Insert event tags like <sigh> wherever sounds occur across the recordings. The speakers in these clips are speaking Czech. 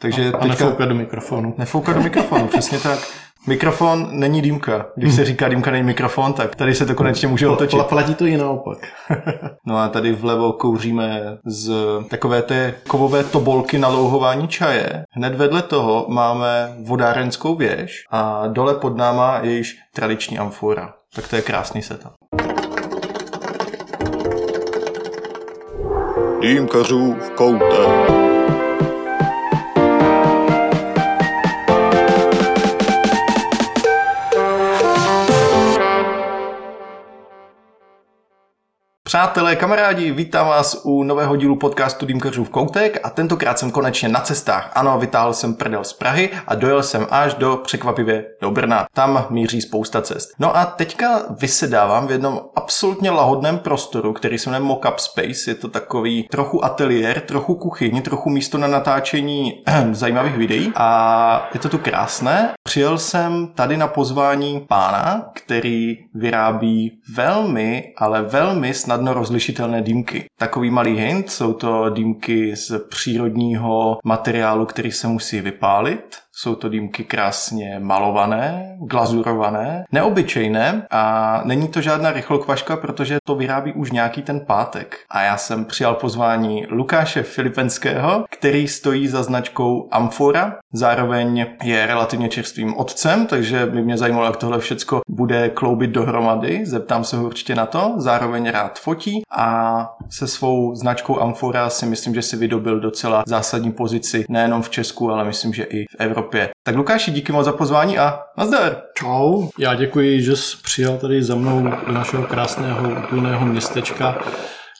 Takže a, a teďka... nefoukat do mikrofonu. Nefoukat do mikrofonu, <laughs> přesně tak. Mikrofon není dýmka. Když se říká dýmka není mikrofon, tak tady se to konečně může otočit. Platí to i naopak. <laughs> no a tady vlevo kouříme z takové té kovové tobolky na louhování čaje. Hned vedle toho máme vodárenskou věž a dole pod náma je již tradiční amfora. Tak to je krásný setup. Dýmkařů v koutě. Přátelé, kamarádi, vítám vás u nového dílu podcastu Dýmkařů v Koutek a tentokrát jsem konečně na cestách. Ano, vytáhl jsem prdel z Prahy a dojel jsem až do překvapivě do Brna. Tam míří spousta cest. No a teďka vysedávám v jednom absolutně lahodném prostoru, který se jmenuje Mockup Space. Je to takový trochu ateliér, trochu kuchyň, trochu místo na natáčení <clears throat> zajímavých videí a je to tu krásné. Přijel jsem tady na pozvání pána, který vyrábí velmi, ale velmi snad snadno rozlišitelné dýmky. Takový malý hint, jsou to dýmky z přírodního materiálu, který se musí vypálit jsou to dýmky krásně malované, glazurované, neobyčejné a není to žádná rychlokvaška, protože to vyrábí už nějaký ten pátek. A já jsem přijal pozvání Lukáše Filipenského, který stojí za značkou Amfora, zároveň je relativně čerstvým otcem, takže by mě zajímalo, jak tohle všecko bude kloubit dohromady, zeptám se ho určitě na to, zároveň rád fotí a se svou značkou Amfora si myslím, že si vydobil docela zásadní pozici nejenom v Česku, ale myslím, že i v Evropě Evropě. Tak Lukáši, díky moc za pozvání a nazdar. Čau. Já děkuji, že jsi přijel tady za mnou do našeho krásného úplného městečka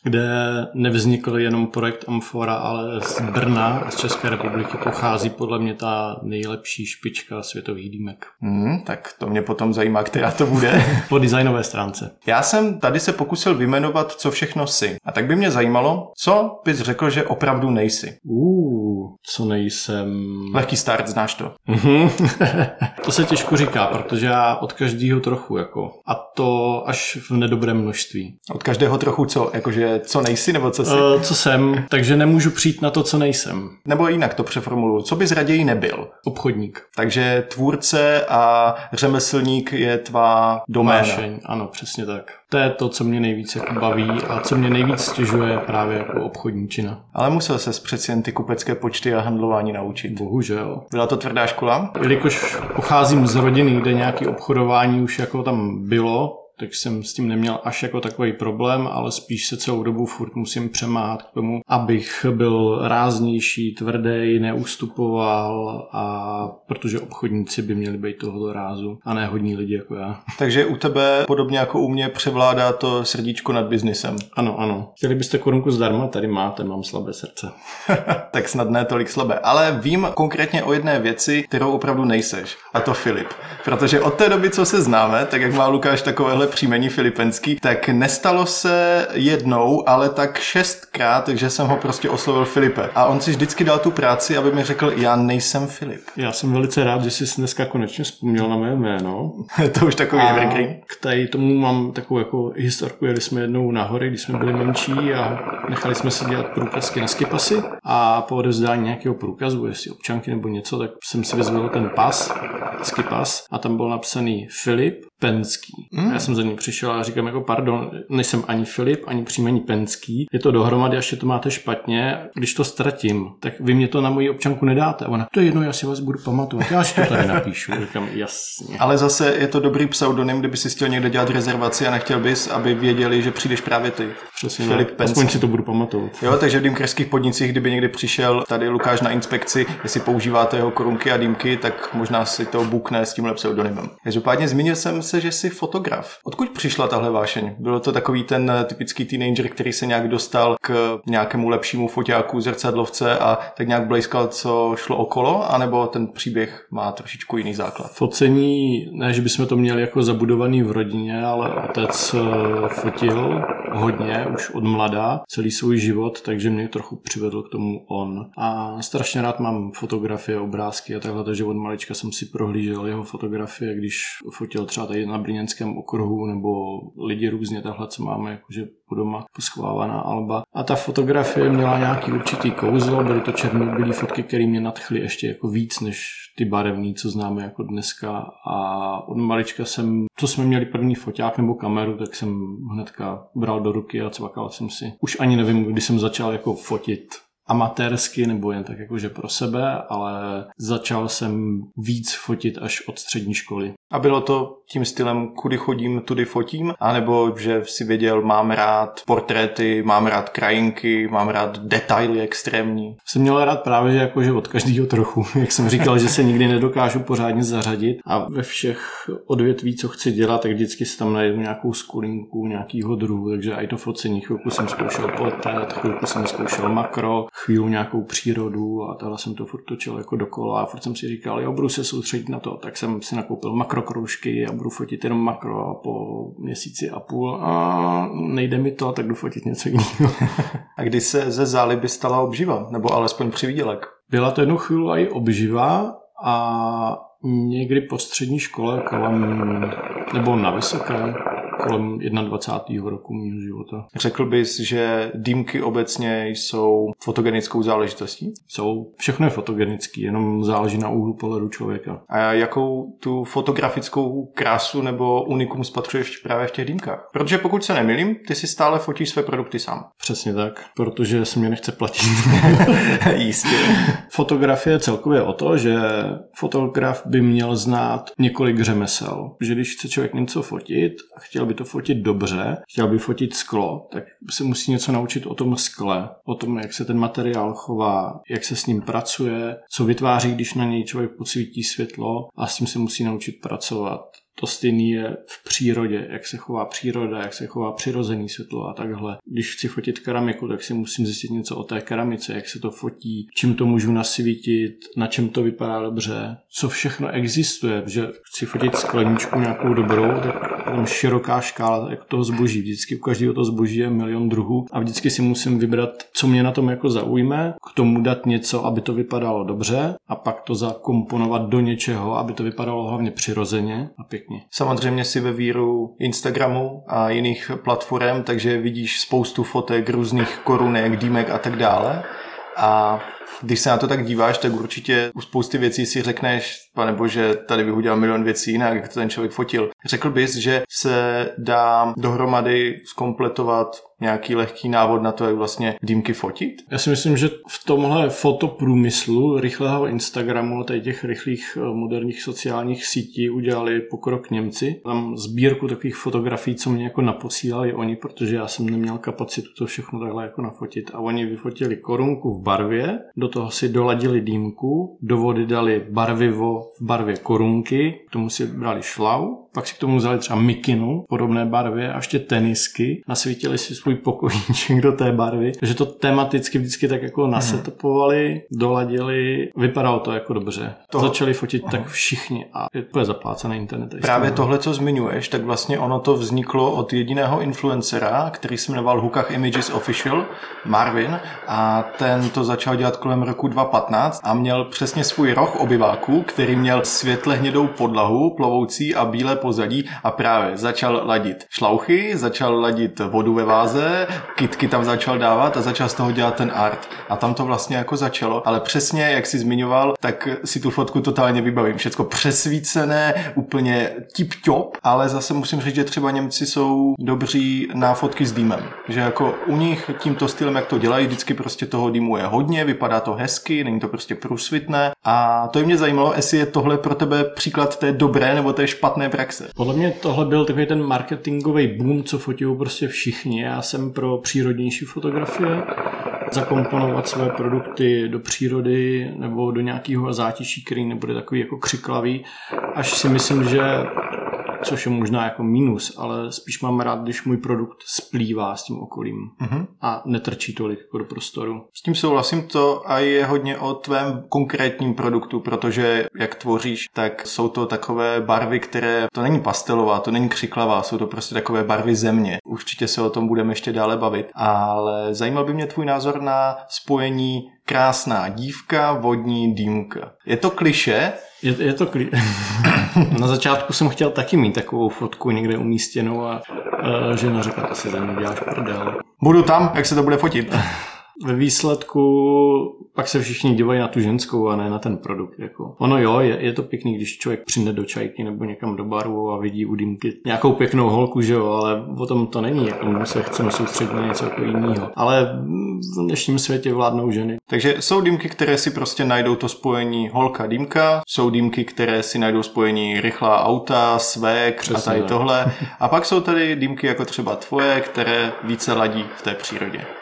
kde nevznikl jenom projekt Amfora, ale z Brna, z České republiky pochází podle mě ta nejlepší špička světových dýmek. Hmm, tak to mě potom zajímá, která to bude. <laughs> po designové stránce. Já jsem tady se pokusil vyjmenovat, co všechno si. A tak by mě zajímalo, co bys řekl, že opravdu nejsi. Uh, co nejsem. Lehký start, znáš to. Mhm. <laughs> to se těžko říká, protože já od každého trochu, jako. A to až v nedobrém množství. Od každého trochu co? Jakože co nejsi, nebo co jsi? Uh, co jsem, takže nemůžu přijít na to, co nejsem. Nebo jinak to přeformuluju. Co bys raději nebyl? Obchodník. Takže tvůrce a řemeslník je tvá doména. Vášeň, ano, přesně tak. To je to, co mě nejvíc jako baví a co mě nejvíc stěžuje právě jako obchodníčina. Ale musel se přeci jen ty kupecké počty a handlování naučit. Bohužel. Byla to tvrdá škola? Jelikož pocházím z rodiny, kde nějaké obchodování už jako tam bylo, tak jsem s tím neměl až jako takový problém, ale spíš se celou dobu furt musím přemáhat k tomu, abych byl ráznější, tvrdý, neustupoval a protože obchodníci by měli být tohoto rázu a ne hodní lidi jako já. Takže u tebe podobně jako u mě převládá to srdíčko nad biznisem. Ano, ano. Chtěli byste korunku zdarma? Tady máte, mám slabé srdce. <laughs> tak snad ne tolik slabé. Ale vím konkrétně o jedné věci, kterou opravdu nejseš. A to Filip. Protože od té doby, co se známe, tak jak má Lukáš takovéhle příjmení filipenský, tak nestalo se jednou, ale tak šestkrát, takže jsem ho prostě oslovil Filipe. A on si vždycky dal tu práci, aby mi řekl, já nejsem Filip. Já jsem velice rád, že jsi dneska konečně vzpomněl na mé jméno. <laughs> to už takový a evergreen. K tady tomu mám takovou jako historku, jeli jsme jednou nahoře, když jsme byli menší a nechali jsme si dělat průkazky na skipasy a po odevzdání nějakého průkazu, jestli občanky nebo něco, tak jsem si vyzvedl ten pas, skipas a tam byl napsaný Filip Penský. Mm. Já jsem za ním přišel a říkám jako pardon, nejsem ani Filip, ani příjmení Penský. Je to dohromady, až to máte špatně. Když to ztratím, tak vy mě to na moji občanku nedáte. A ona, to je jedno, já si vás budu pamatovat. Já si to tady napíšu. Říkám, jasně. Ale zase je to dobrý pseudonym, kdyby si chtěl někde dělat rezervaci a nechtěl bys, aby věděli, že přijdeš právě ty. Přesně, Filip Penský. Aspoň si to budu pamatovat. Jo, takže v dýmkerských podnicích, kdyby někdy přišel tady Lukáš na inspekci, jestli používáte jeho korunky a dýmky, tak možná si to bukne s tímhle pseudonymem. Každopádně zmínil jsem se, že jsi fotograf. Odkud přišla tahle vášeň? Bylo to takový ten typický teenager, který se nějak dostal k nějakému lepšímu foťáku, zrcadlovce a tak nějak blejskal, co šlo okolo, anebo ten příběh má trošičku jiný základ? Focení, ne, že bychom to měli jako zabudovaný v rodině, ale otec eh, fotil hodně, už od mladá, celý svůj život, takže mě trochu přivedl k tomu on. A strašně rád mám fotografie, obrázky a takhle, takže od malička jsem si prohlížel jeho fotografie, když fotil třeba tady tady na Brněnském okruhu nebo lidi různě tahle, co máme jakože po doma poschovávaná alba. A ta fotografie měla nějaký určitý kouzlo, byly to černobílé fotky, které mě nadchly ještě jako víc než ty barevné, co známe jako dneska. A od malička jsem, co jsme měli první foťák nebo kameru, tak jsem hnedka bral do ruky a cvakal jsem si. Už ani nevím, kdy jsem začal jako fotit amatérsky nebo jen tak jakože pro sebe, ale začal jsem víc fotit až od střední školy. A bylo to tím stylem, kudy chodím, tudy fotím, anebo že si věděl, mám rád portréty, mám rád krajinky, mám rád detaily extrémní. Jsem měl rád právě, že jakože od každého trochu, <laughs> jak jsem říkal, že se nikdy nedokážu pořádně zařadit. A ve všech odvětví, co chci dělat, tak vždycky si tam najdu nějakou skulinku nějakýho druhu, takže i to focení, chvilku jsem zkoušel portrét, chvilku jsem zkoušel makro, chvíli nějakou přírodu a tohle jsem to furt točil jako dokola. A furt jsem si říkal, jo, budu se soustředit na to, tak jsem si nakoupil makrokroužky a budu fotit jenom makro a po měsíci a půl a nejde mi to, tak jdu fotit něco jiného. <laughs> a kdy se ze záliby stala obživa, nebo alespoň přivídělek? Byla to jednu chvíli i obživa a někdy po střední škole kolem, nebo na vysoké, kolem 21. roku mého života. Řekl bys, že dýmky obecně jsou fotogenickou záležitostí? Jsou. Všechno je fotogenický, jenom záleží na úhlu pohledu člověka. A jakou tu fotografickou krásu nebo unikum spatřuješ právě v těch dýmkách? Protože pokud se nemilím, ty si stále fotíš své produkty sám. Přesně tak, protože se mě nechce platit. <laughs> Jistě. Fotografie celkově o to, že fotograf by měl znát několik řemesel. Že když chce člověk něco fotit a chtěl by to fotit dobře, chtěl by fotit sklo, tak se musí něco naučit o tom skle, o tom, jak se ten materiál chová, jak se s ním pracuje, co vytváří, když na něj člověk podsvítí světlo a s tím se musí naučit pracovat. To stejné je v přírodě, jak se chová příroda, jak se chová přirozený světlo a takhle. Když chci fotit keramiku, tak si musím zjistit něco o té keramice, jak se to fotí, čím to můžu nasvítit, na čem to vypadá dobře, co všechno existuje, že chci fotit skleničku nějakou dobrou, tak tam široká škála jak toho zboží. Vždycky u každého to zboží je milion druhů a vždycky si musím vybrat, co mě na tom jako zaujme, k tomu dát něco, aby to vypadalo dobře a pak to zakomponovat do něčeho, aby to vypadalo hlavně přirozeně a pěkně pěkně. Samozřejmě si ve víru Instagramu a jiných platform, takže vidíš spoustu fotek různých korunek, dýmek a tak dále. A když se na to tak díváš, tak určitě u spousty věcí si řekneš, pane bože, tady bych udělal milion věcí jinak, jak to ten člověk fotil. Řekl bys, že se dá dohromady skompletovat nějaký lehký návod na to, jak vlastně dýmky fotit? Já si myslím, že v tomhle fotoprůmyslu rychlého Instagramu a těch rychlých eh, moderních sociálních sítí udělali pokrok Němci. Tam sbírku takových fotografií, co mě jako naposílali oni, protože já jsem neměl kapacitu to všechno takhle jako nafotit. A oni vyfotili korunku v barvě, do toho si doladili dýmku, do vody dali barvivo v barvě korunky, k tomu si brali šlau, pak si k tomu vzali třeba mikinu podobné barvě a ještě tenisky, nasvítili si svůj pokojíček do té barvy, takže to tematicky vždycky tak jako nasetupovali, doladili, vypadalo to jako dobře. To... Začali fotit tak všichni a je to zaplácený internet. Právě tohle, co zmiňuješ, tak vlastně ono to vzniklo od jediného influencera, který se jmenoval Hukach Images Official, Marvin, a ten to začal dělat kolem roku 2015 a měl přesně svůj roh obyváku, který měl světle hnědou podlahu, plovoucí a bílé pozadí a právě začal ladit šlauchy, začal ladit vodu ve váze, kitky tam začal dávat a začal z toho dělat ten art. A tam to vlastně jako začalo, ale přesně jak si zmiňoval, tak si tu fotku totálně vybavím. Všecko přesvícené, úplně tip-top, ale zase musím říct, že třeba Němci jsou dobří na fotky s dýmem. Že jako u nich tímto stylem, jak to dělají, vždycky prostě toho dýmu je hodně, vypadá to hezky, není to prostě průsvitné. A to je mě zajímalo, jestli je tohle pro tebe příklad té dobré nebo té špatné praxe praxe. Podle mě tohle byl takový ten marketingový boom, co fotí prostě všichni. Já jsem pro přírodnější fotografie, zakomponovat své produkty do přírody nebo do nějakého zátiší, který nebude takový jako křiklavý, až si myslím, že což je možná jako mínus, ale spíš mám rád, když můj produkt splývá s tím okolím uh-huh. a netrčí tolik jako do prostoru. S tím souhlasím to a je hodně o tvém konkrétním produktu, protože jak tvoříš, tak jsou to takové barvy, které, to není pastelová, to není křiklavá, jsou to prostě takové barvy země. Určitě se o tom budeme ještě dále bavit, ale zajímal by mě tvůj názor na spojení krásná dívka, vodní dýmka. Je to kliše? Je, je to kli... <laughs> Na začátku jsem chtěl taky mít takovou fotku někde umístěnou a uh, žena řekla, to si ze mě děláš prdel. Budu tam, jak se to bude fotit. Ve výsledku pak se všichni dívají na tu ženskou a ne na ten produkt. Jako. Ono jo, je, je to pěkný, když člověk přijde do čajky nebo někam do baru a vidí u dýmky nějakou pěknou holku, že jo, ale o tom to není, jako my se chceme soustředit na něco jako jiného. Ale v dnešním světě vládnou ženy. Takže jsou dýmky, které si prostě najdou to spojení holka dýmka, jsou dýmky, které si najdou spojení rychlá auta, svek a tady tohle. <laughs> A pak jsou tady dýmky jako třeba tvoje, které více ladí v té přírodě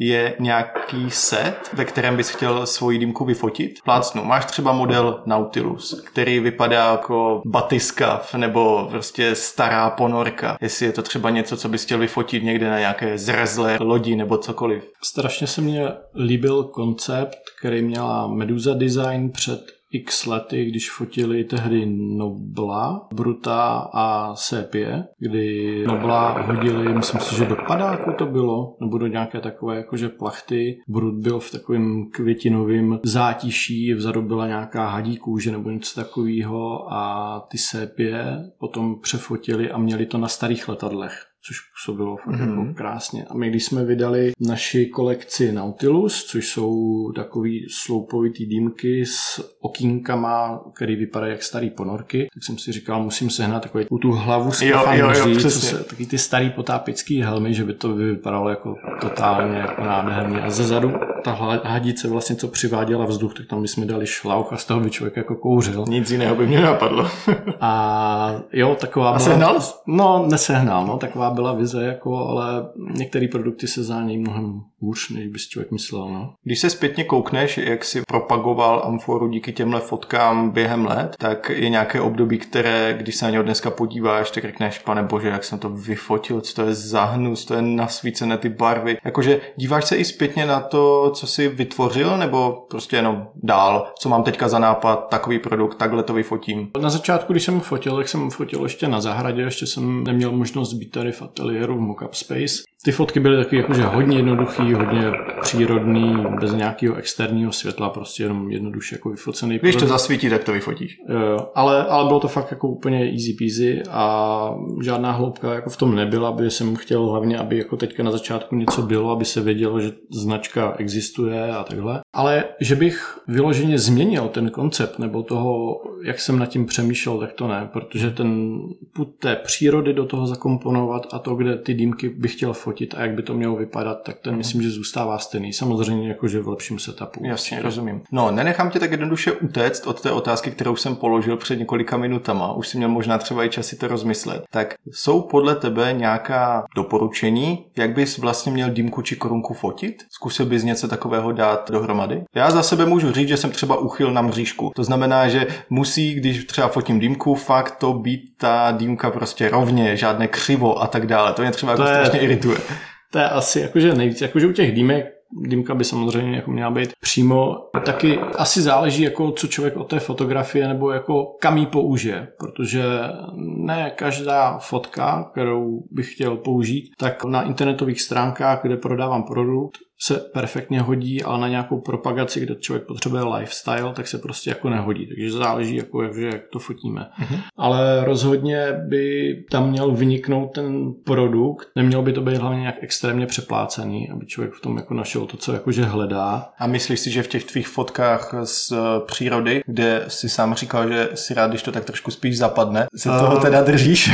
je nějaký set, ve kterém bys chtěl svoji dýmku vyfotit. Plácnu, máš třeba model Nautilus, který vypadá jako batiskav nebo prostě stará ponorka. Jestli je to třeba něco, co bys chtěl vyfotit někde na nějaké zrezlé lodi nebo cokoliv. Strašně se mně líbil koncept, který měla Medusa Design před x lety, když fotili tehdy Nobla, Bruta a Sépie, kdy Nobla hodili, myslím si, že do padáku to bylo, nebo do nějaké takové jakože plachty. Brut byl v takovém květinovém zátiší, vzadu byla nějaká hadí kůže nebo něco takového a ty Sépie potom přefotili a měli to na starých letadlech což působilo fakt mm-hmm. jako krásně. A my, když jsme vydali naši kolekci Nautilus, což jsou takový sloupovitý dýmky s okýnkama, který vypadají jak starý ponorky, tak jsem si říkal, musím sehnat takový tu hlavu z jo, jo, jo, co se, taky ty starý potápický helmy, že by to vypadalo jako totálně jako nádherně. A zezadu ta hadice vlastně, co přiváděla vzduch, tak tam bychom dali šlauch a z toho by člověk jako kouřil. Nic jiného by mě napadlo. a jo, taková a byla... sehnal? No, nesehnal, no, taková byla vize, jako, ale některé produkty se zánějí mnohem hůř, než by si člověk myslel. No. Když se zpětně koukneš, jak si propagoval Amforu díky těmhle fotkám během let, tak je nějaké období, které, když se na něho dneska podíváš, tak řekneš, pane bože, jak jsem to vyfotil, co to je za hnus, to je nasvícené ty barvy. Jakože díváš se i zpětně na to, co si vytvořil, nebo prostě jenom dál, co mám teďka za nápad, takový produkt, takhle to vyfotím. Na začátku, když jsem fotil, tak jsem fotil ještě na zahradě, ještě jsem neměl možnost být tady v ateliéru v Mockup Space. Ty fotky byly taky jakože hodně jednoduchý, hodně přírodný, bez nějakého externího světla, prostě jenom jednoduše jako vyfocený. Když to zasvítí, tak to vyfotíš. Jo, ale, ale bylo to fakt jako úplně easy peasy a žádná hloubka jako v tom nebyla, aby jsem chtěl hlavně, aby jako teďka na začátku něco bylo, aby se vědělo, že značka existuje a takhle. Ale že bych vyloženě změnil ten koncept nebo toho, jak jsem nad tím přemýšlel, tak to ne, protože ten put té přírody do toho zakomponovat a to, kde ty dýmky bych chtěl fotit a jak by to mělo vypadat, tak ten mm. myslím, že zůstává stejný. Samozřejmě jakože v lepším setupu. Jasně, rozumím. No, nenechám tě tak jednoduše utéct od té otázky, kterou jsem položil před několika minutama. Už si měl možná třeba i čas si to rozmyslet. Tak jsou podle tebe nějaká doporučení, jak bys vlastně měl dýmku či korunku fotit? Zkusil bys něco takového dát dohromady? Já za sebe můžu říct, že jsem třeba uchyl na mřížku. To znamená, že musí, když třeba fotím dýmku, fakt to být ta dýmka prostě rovně, žádné křivo a tak dále. To mě třeba to jako je, strašně irituje. To je asi jakože nejvíc, jakože u těch dýmek dýmka by samozřejmě jako měla být přímo. Taky asi záleží, jako co člověk od té fotografie nebo jako kam ji použije, protože ne každá fotka, kterou bych chtěl použít, tak na internetových stránkách, kde prodávám produkt, se perfektně hodí, ale na nějakou propagaci, kde člověk potřebuje lifestyle, tak se prostě jako nehodí. Takže záleží, jako jak, jak to fotíme. Mm-hmm. Ale rozhodně by tam měl vyniknout ten produkt, nemělo by to být hlavně nějak extrémně přeplácený, aby člověk v tom jako našel to, co jakože hledá. A myslíš si, že v těch tvých fotkách z přírody, kde si sám říkal, že si rád, když to tak trošku spíš zapadne, se toho teda držíš?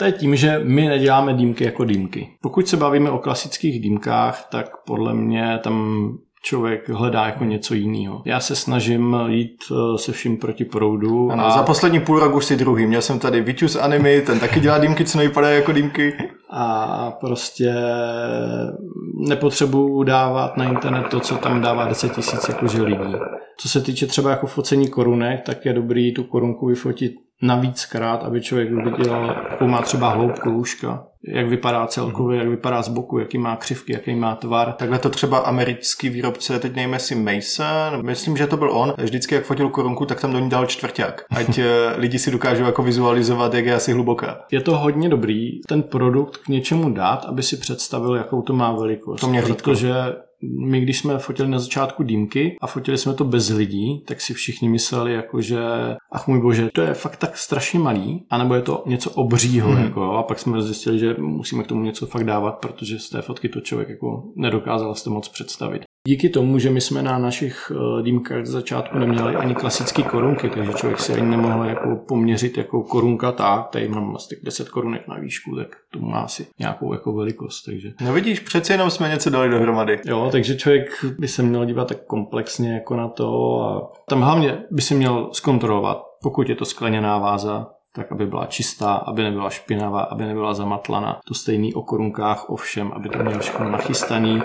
To je tím, že my neděláme dýmky jako dýmky. Pokud se bavíme o klasických dýmkách, tak podle mě tam člověk hledá jako něco jiného. Já se snažím jít eh, se vším proti proudu. Ano, a... za poslední půl rok už si druhý. Měl jsem tady Vitus Anime, ten taky dělá dýmky, co nevypadají jako dýmky. A prostě nepotřebuju dávat na internet to, co tam dává 10 tisíc jakože lidí. Co se týče třeba jako focení korunek, tak je dobrý tu korunku vyfotit navíckrát, aby člověk viděl, jakou má třeba hloubku lůžka, jak vypadá celkově, jak vypadá z boku, jaký má křivky, jaký má tvar. Takhle to třeba americký výrobce, teď nejme si Mason, myslím, že to byl on, vždycky jak fotil korunku, tak tam do ní dal čtvrták, ať eh, <laughs> lidi si dokážou jako vizualizovat, jak je asi hluboká. Je to hodně dobrý ten produkt k něčemu dát, aby si představil, jakou to má velikost. To mě protože my když jsme fotili na začátku dýmky a fotili jsme to bez lidí, tak si všichni mysleli, jako že ach můj bože, to je fakt tak strašně malý, anebo je to něco obřího, hmm. jako, a pak jsme zjistili, že musíme k tomu něco fakt dávat, protože z té fotky to člověk jako nedokázal si to moc představit. Díky tomu, že my jsme na našich eh, dýmkách z začátku neměli ani klasické korunky, takže člověk si ani nemohl jako poměřit jako korunka tak, tady mám asi 10 korunek na výšku, tak to má asi nějakou jako velikost. Takže... No vidíš, přeci jenom jsme něco dali dohromady. Jo, takže člověk by se měl dívat tak komplexně jako na to a tam hlavně by si měl zkontrolovat, pokud je to skleněná váza, tak aby byla čistá, aby nebyla špinavá, aby nebyla zamatlaná. To stejný o korunkách, ovšem, aby to měl všechno nachystaný,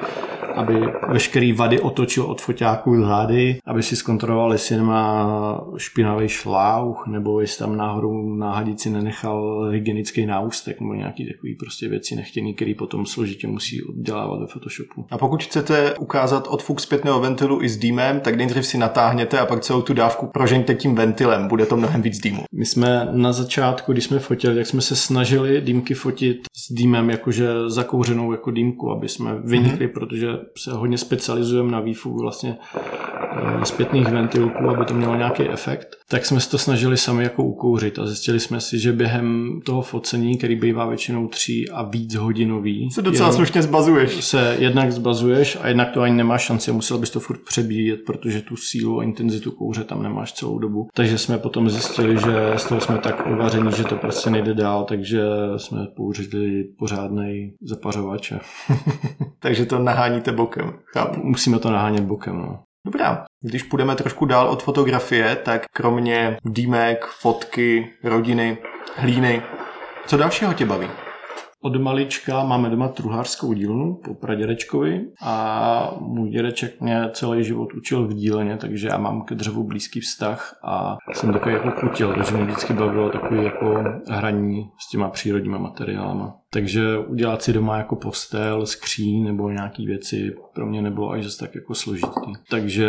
aby veškerý vady otočil od foťáků zády, aby si zkontroloval, jestli nemá špinavý šláuch, nebo jestli tam náhodou na hadici nenechal hygienický náustek, nebo nějaký takový prostě věci nechtěný, který potom složitě musí oddělávat ve Photoshopu. A pokud chcete ukázat odfuk zpětného ventilu i s dýmem, tak nejdřív si natáhněte a pak celou tu dávku prožeňte tím ventilem, bude to mnohem víc dýmu. My jsme na začátku, když jsme fotili, tak jsme se snažili dýmky fotit s dýmem jakože zakouřenou jako dýmku, aby jsme vynikli, mm-hmm. protože se hodně specializujeme na výfuk vlastně eh, zpětných ventilků, aby to mělo nějaký efekt, tak jsme se to snažili sami jako ukouřit a zjistili jsme si, že během toho focení, který bývá většinou tří a víc hodinový, se docela slušně zbazuješ. Se jednak zbazuješ a jednak to ani nemáš šanci, musel bys to furt přebíjet, protože tu sílu a intenzitu kouře tam nemáš celou dobu. Takže jsme potom zjistili, že z toho jsme tak uvaření, že to prostě nejde dál, takže jsme použili pořádný zapařovač. <laughs> takže to naháníte bokem. Chápu. Musíme to nahánět bokem. No. Dobrá. Když půjdeme trošku dál od fotografie, tak kromě dýmek, fotky, rodiny, hlíny, co dalšího tě baví? Od malička máme doma truhlářskou dílnu po pradědečkovi a můj dědeček mě celý život učil v dílně, takže já mám ke dřevu blízký vztah a jsem takový jako chutil, takže mě vždycky bavilo takový jako hraní s těma přírodníma materiálama. Takže udělat si doma jako postel, skříň nebo nějaký věci pro mě nebylo až zase tak jako složitý. Takže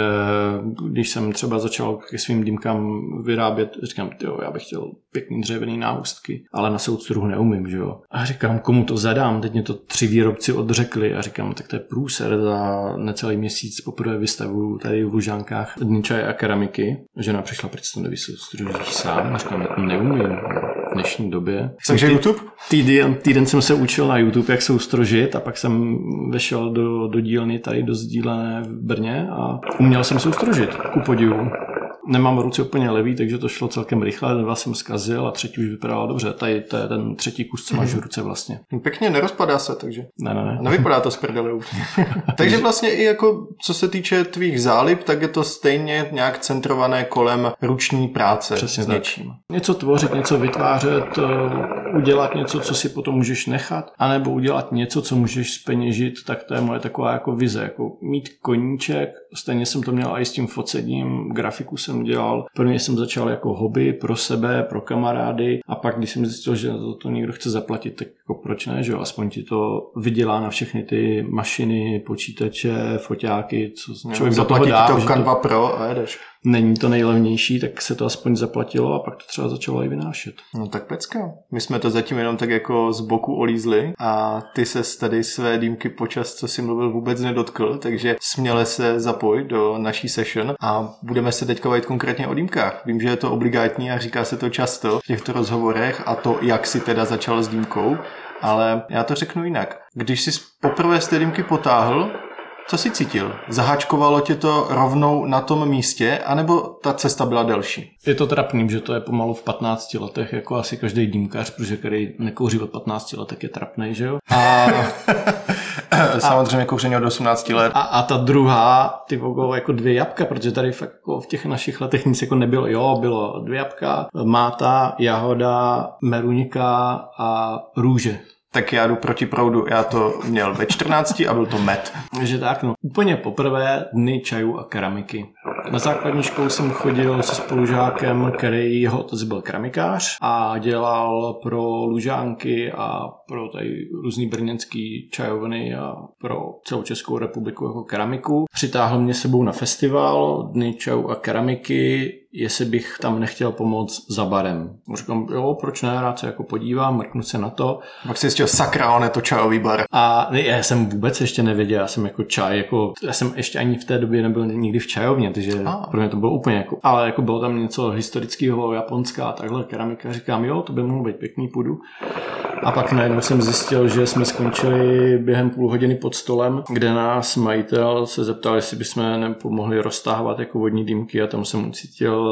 když jsem třeba začal ke svým dýmkám vyrábět, říkám, jo, já bych chtěl pěkný dřevěný náustky, ale na soudstruhu neumím, že jo. A říkám, komu to zadám? Teď mě to tři výrobci odřekli a říkám, tak to je průser za necelý měsíc poprvé vystavu tady v Lužánkách dny čaje a keramiky. Žena přišla, proč to nevysoustružíš sám? A říkám, neumím dnešní době. Takže YouTube? Týden, týden jsem se učil na YouTube, jak soustrožit a pak jsem vešel do, do dílny tady do sdílené v Brně a uměl jsem soustrožit, ku podivu nemám ruce úplně levý, takže to šlo celkem rychle, dva jsem zkazil a třetí už vypadala dobře. Tady to je ten třetí kus, co máš v ruce vlastně. No, pěkně, nerozpadá se, takže. Ne, ne, ne. Nevypadá to z prdele <laughs> takže vlastně i jako, co se týče tvých zálib, tak je to stejně nějak centrované kolem ruční práce Přesně s něčím. Tak. Něco tvořit, něco vytvářet, eh, udělat něco, co si potom můžeš nechat, anebo udělat něco, co můžeš speněžit, tak to je moje taková jako vize, jako mít koníček, stejně jsem to měl i s tím focením, grafiku jsem dělal. Prvně jsem začal jako hobby pro sebe, pro kamarády a pak, když jsem zjistil, že to, to někdo chce zaplatit, tak jako proč ne, že jo, aspoň ti to vydělá na všechny ty mašiny, počítače, foťáky, co člověk do toho dá. to Canva to... Pro a jedeš není to nejlevnější, tak se to aspoň zaplatilo a pak to třeba začalo i vynášet. No tak pecka. My jsme to zatím jenom tak jako z boku olízli a ty se tady své dýmky počas, co si mluvil, vůbec nedotkl, takže směle se zapoj do naší session a budeme se teďka bavit konkrétně o dýmkách. Vím, že je to obligátní a říká se to často v těchto rozhovorech a to, jak si teda začal s dýmkou, ale já to řeknu jinak. Když jsi poprvé z té dýmky potáhl, co jsi cítil? Zaháčkovalo tě to rovnou na tom místě, anebo ta cesta byla delší? Je to trapný, že to je pomalu v 15 letech, jako asi každý dýmkař, protože který nekouří od 15 let, tak je trapný, že jo? A... <laughs> Samozřejmě kouření od 18 let. A, a ta druhá, ty vogo, jako dvě jabka, protože tady fakt jako v těch našich letech nic jako nebylo. Jo, bylo dvě jabka, máta, jahoda, meruňka a růže tak já jdu proti proudu. Já to měl ve 14 a byl to med. Takže tak, no. Úplně poprvé dny čajů a keramiky. Na základní školu jsem chodil se spolužákem, který jeho otec byl keramikář a dělal pro lužánky a pro tady různý brněnský čajovny a pro celou Českou republiku jako keramiku. Přitáhl mě sebou na festival Dny čajů a keramiky jestli bych tam nechtěl pomoct za barem. Říkám, jo, proč ne, rád se jako podívám, mrknu se na to. Pak si zjistil, sakra, on je to čajový bar. A já jsem vůbec ještě nevěděl, já jsem jako čaj, jako, já jsem ještě ani v té době nebyl nikdy v čajovně, takže a. pro mě to bylo úplně jako, ale jako bylo tam něco historického, japonská, takhle keramika, říkám, jo, to by mohlo být pěkný, půjdu. A pak najednou jsem zjistil, že jsme skončili během půl hodiny pod stolem, kde nás majitel se zeptal, jestli bychom nepomohli roztáhovat jako vodní dýmky a tam jsem ucítil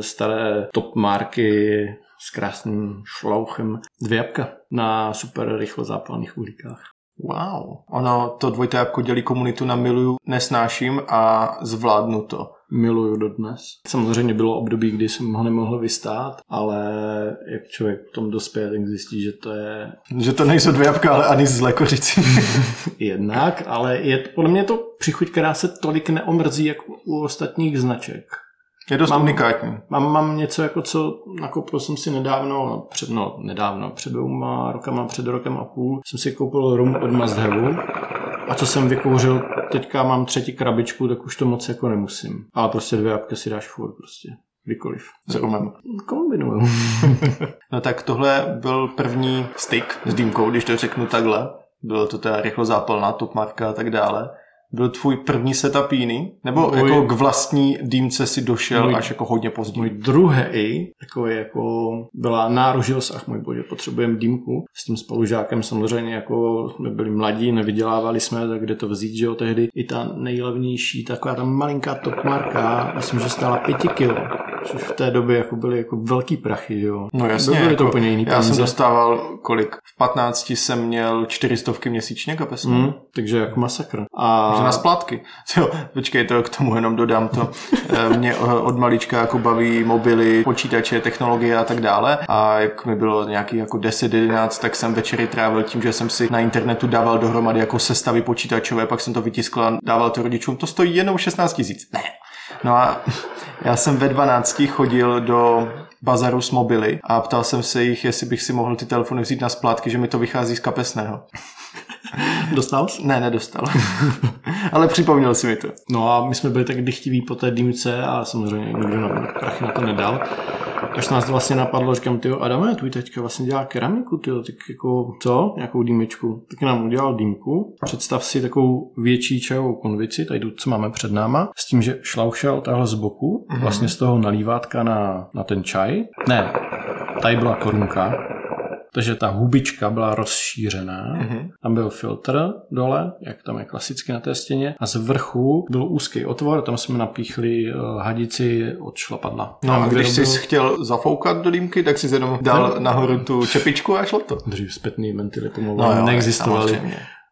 staré top marky s krásným šlouchem dvě jabka na super rychlo zápalných uhlíkách. Wow. Ono, to dvojité jabko dělí komunitu na miluju, nesnáším a zvládnu to miluju dodnes. Samozřejmě bylo období, kdy jsem ho nemohl vystát, ale jak člověk v tom dospěje, tak zjistí, že to je... Že to nejsou dvě jabka, ale ani z lekořicí. <laughs> Jednak, ale je podle mě to přichuť, která se tolik neomrzí, jak u ostatních značek. Je dost mám, unikátní. Mám, mám něco, jako co nakoupil jsem si nedávno, no, před, no nedávno, před dvěma rokama, před rokem a půl, jsem si koupil rum od Have a co jsem vykouřil, teďka mám třetí krabičku, tak už to moc jako nemusím. Ale prostě dvě jabka si dáš furt prostě. Kdykoliv. S rumem. Kombinuju. <laughs> no tak tohle byl první styk s dýmkou, když to řeknu takhle. Bylo to teda rychlozápalná top marka a tak dále byl tvůj první setup jiný? Nebo můj, jako k vlastní dýmce si došel můj, až jako hodně později? Můj druhý takový jako byla náružilost, ach můj bože, potřebujeme dýmku. S tím spolužákem samozřejmě jako jsme byli mladí, nevydělávali jsme, tak kde to vzít, že jo, tehdy i ta nejlevnější, taková ta malinká top marka, myslím, že stála pěti kilo což v té době jako byly jako velký prachy, že jo. No jasně. Byly jako, to úplně jiný Já jsem dostával kolik? V 15 jsem měl 400 měsíčně kapesně. Mm, takže jako masakr. A... Že na splátky. <laughs> Jo, počkej, to k tomu jenom dodám to. Eh, mě eh, od malička jako baví mobily, počítače, technologie a tak dále. A jak mi bylo nějaký jako 10-11, tak jsem večery trávil tím, že jsem si na internetu dával dohromady jako sestavy počítačové, pak jsem to vytiskl a dával to rodičům. To stojí jenom 16 tisíc. Ne, No a já jsem ve 12 chodil do bazaru s mobily a ptal jsem se jich, jestli bych si mohl ty telefony vzít na splátky, že mi to vychází z kapesného. <laughs> Dostal jsi? Ne, nedostal. <laughs> Ale připomněl si mi to. No a my jsme byli tak dychtiví po té dýmce a samozřejmě nikdo nám prachy na to nedal. Až nás vlastně napadlo, říkám, ty Adame, tvůj teďka vlastně dělá keramiku, ty tak jako co, nějakou dýmičku. Tak nám udělal dýmku. Představ si takovou větší čajovou konvici, tady co máme před náma, s tím, že šlaušel tahle z boku, mm-hmm. vlastně z toho nalívátka na, na ten čaj. Ne, tady byla korunka, takže ta hubička byla rozšířená, mm-hmm. tam byl filtr dole, jak tam je klasicky na té stěně, a z vrchu byl úzký otvor, tam jsme napíchli eh, hadici od šlapadla. No a když jsi byl... chtěl zafoukat do dýmky, tak si jenom dal no. nahoru tu čepičku a šlo to. Dřív zpětný ventily pomalu no, neexistovaly.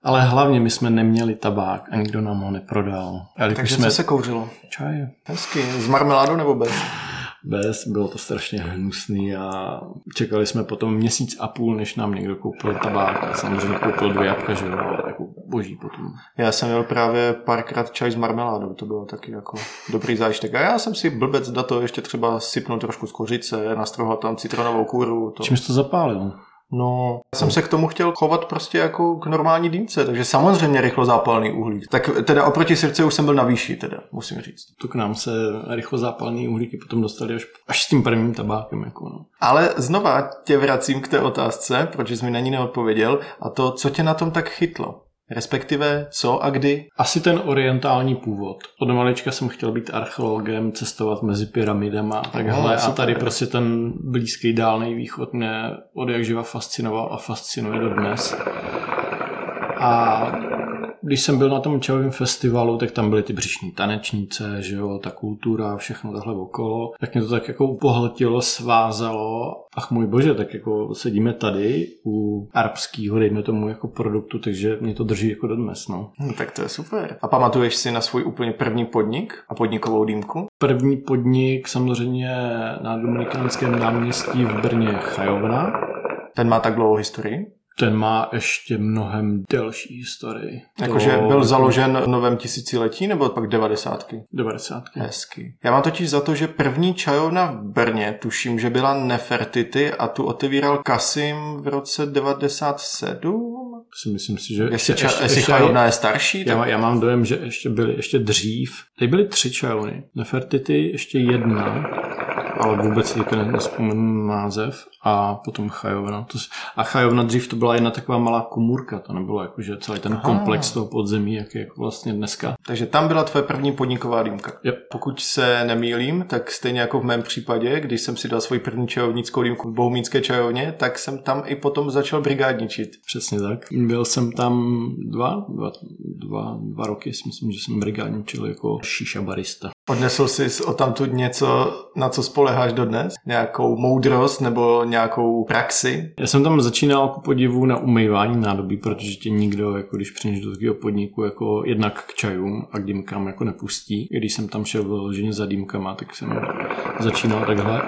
Ale hlavně my jsme neměli tabák a nikdo nám ho neprodal. Takže jsme... co se kouřilo? Čaj. Hezky. Z marmeládou nebo bez? Bez, bylo to strašně hnusný a čekali jsme potom měsíc a půl, než nám někdo koupil tabák a samozřejmě koupil dvě jabka, že jo, ale jako boží potom. Já jsem měl právě párkrát čaj s marmeládou, to bylo taky jako dobrý zážitek. A já jsem si blbec do toho ještě třeba sypnul trošku z kořice, nastrohal tam citronovou kůru. To... Čím jsi to zapálil? No, jsem se k tomu chtěl chovat prostě jako k normální dýmce, takže samozřejmě rychlozápalný uhlík. Tak teda oproti srdce už jsem byl na výši, teda, musím říct. To k nám se rychlozápalný uhlíky potom dostali až, až s tím prvním tabákem. Jako no. Ale znova tě vracím k té otázce, proč jsi mi na ní neodpověděl, a to, co tě na tom tak chytlo. Respektive co a kdy? Asi ten orientální původ. Od malička jsem chtěl být archeologem, cestovat mezi pyramidama a takhle. No, a tady prostě ten blízký dálný východ mě od jak živa fascinoval a fascinuje dodnes. A když jsem byl na tom čajovém festivalu, tak tam byly ty břišní tanečnice, že jo, ta kultura, všechno takhle okolo. Tak mě to tak jako pohltilo, svázalo. Ach můj bože, tak jako sedíme tady u arabského, dejme tomu, jako produktu, takže mě to drží jako dodnes, no. Hmm, tak to je super. A pamatuješ si na svůj úplně první podnik a podnikovou dýmku? První podnik samozřejmě na Dominikánském náměstí v Brně Chajovna. Ten má tak dlouhou historii? Ten má ještě mnohem delší historii. Jakože to... byl založen novém tisíciletí nebo pak devadesátky? Devadesátky. Hezky. Já mám totiž za to, že první čajovna v Brně, tuším, že byla Nefertity a tu otevíral Kasim v roce 97 si myslím si, že... Jestli, ča, ještě, jestli čajovna je starší? Tak... Já, já mám dojem, že ještě byly ještě dřív. Tady byly tři čajovny. Nefertity ještě jedna ale vůbec si teďka nespomenu název. A potom Chajovna. To, a Chajovna dřív to byla jedna taková malá komůrka, to nebylo jako, že celý ten Aha. komplex toho podzemí, jak je jako vlastně dneska. Takže tam byla tvoje první podniková dýmka. Yep. Pokud se nemýlím, tak stejně jako v mém případě, když jsem si dal svoji první čajovnickou dýmku v Bohumínské čajovně, tak jsem tam i potom začal brigádničit. Přesně tak. Byl jsem tam dva, dva, dva, dva roky, si myslím, že jsem brigádničil jako šíša barista. Odnesl jsi o tamtud něco, na co spoleháš dodnes? Nějakou moudrost nebo nějakou praxi? Já jsem tam začínal ku podivu na umývání nádobí, protože tě nikdo, jako když přijdeš do takového podniku, jako jednak k čajům a k dýmkám jako nepustí. Když jsem tam šel vyloženě za dýmkama, tak jsem začínal takhle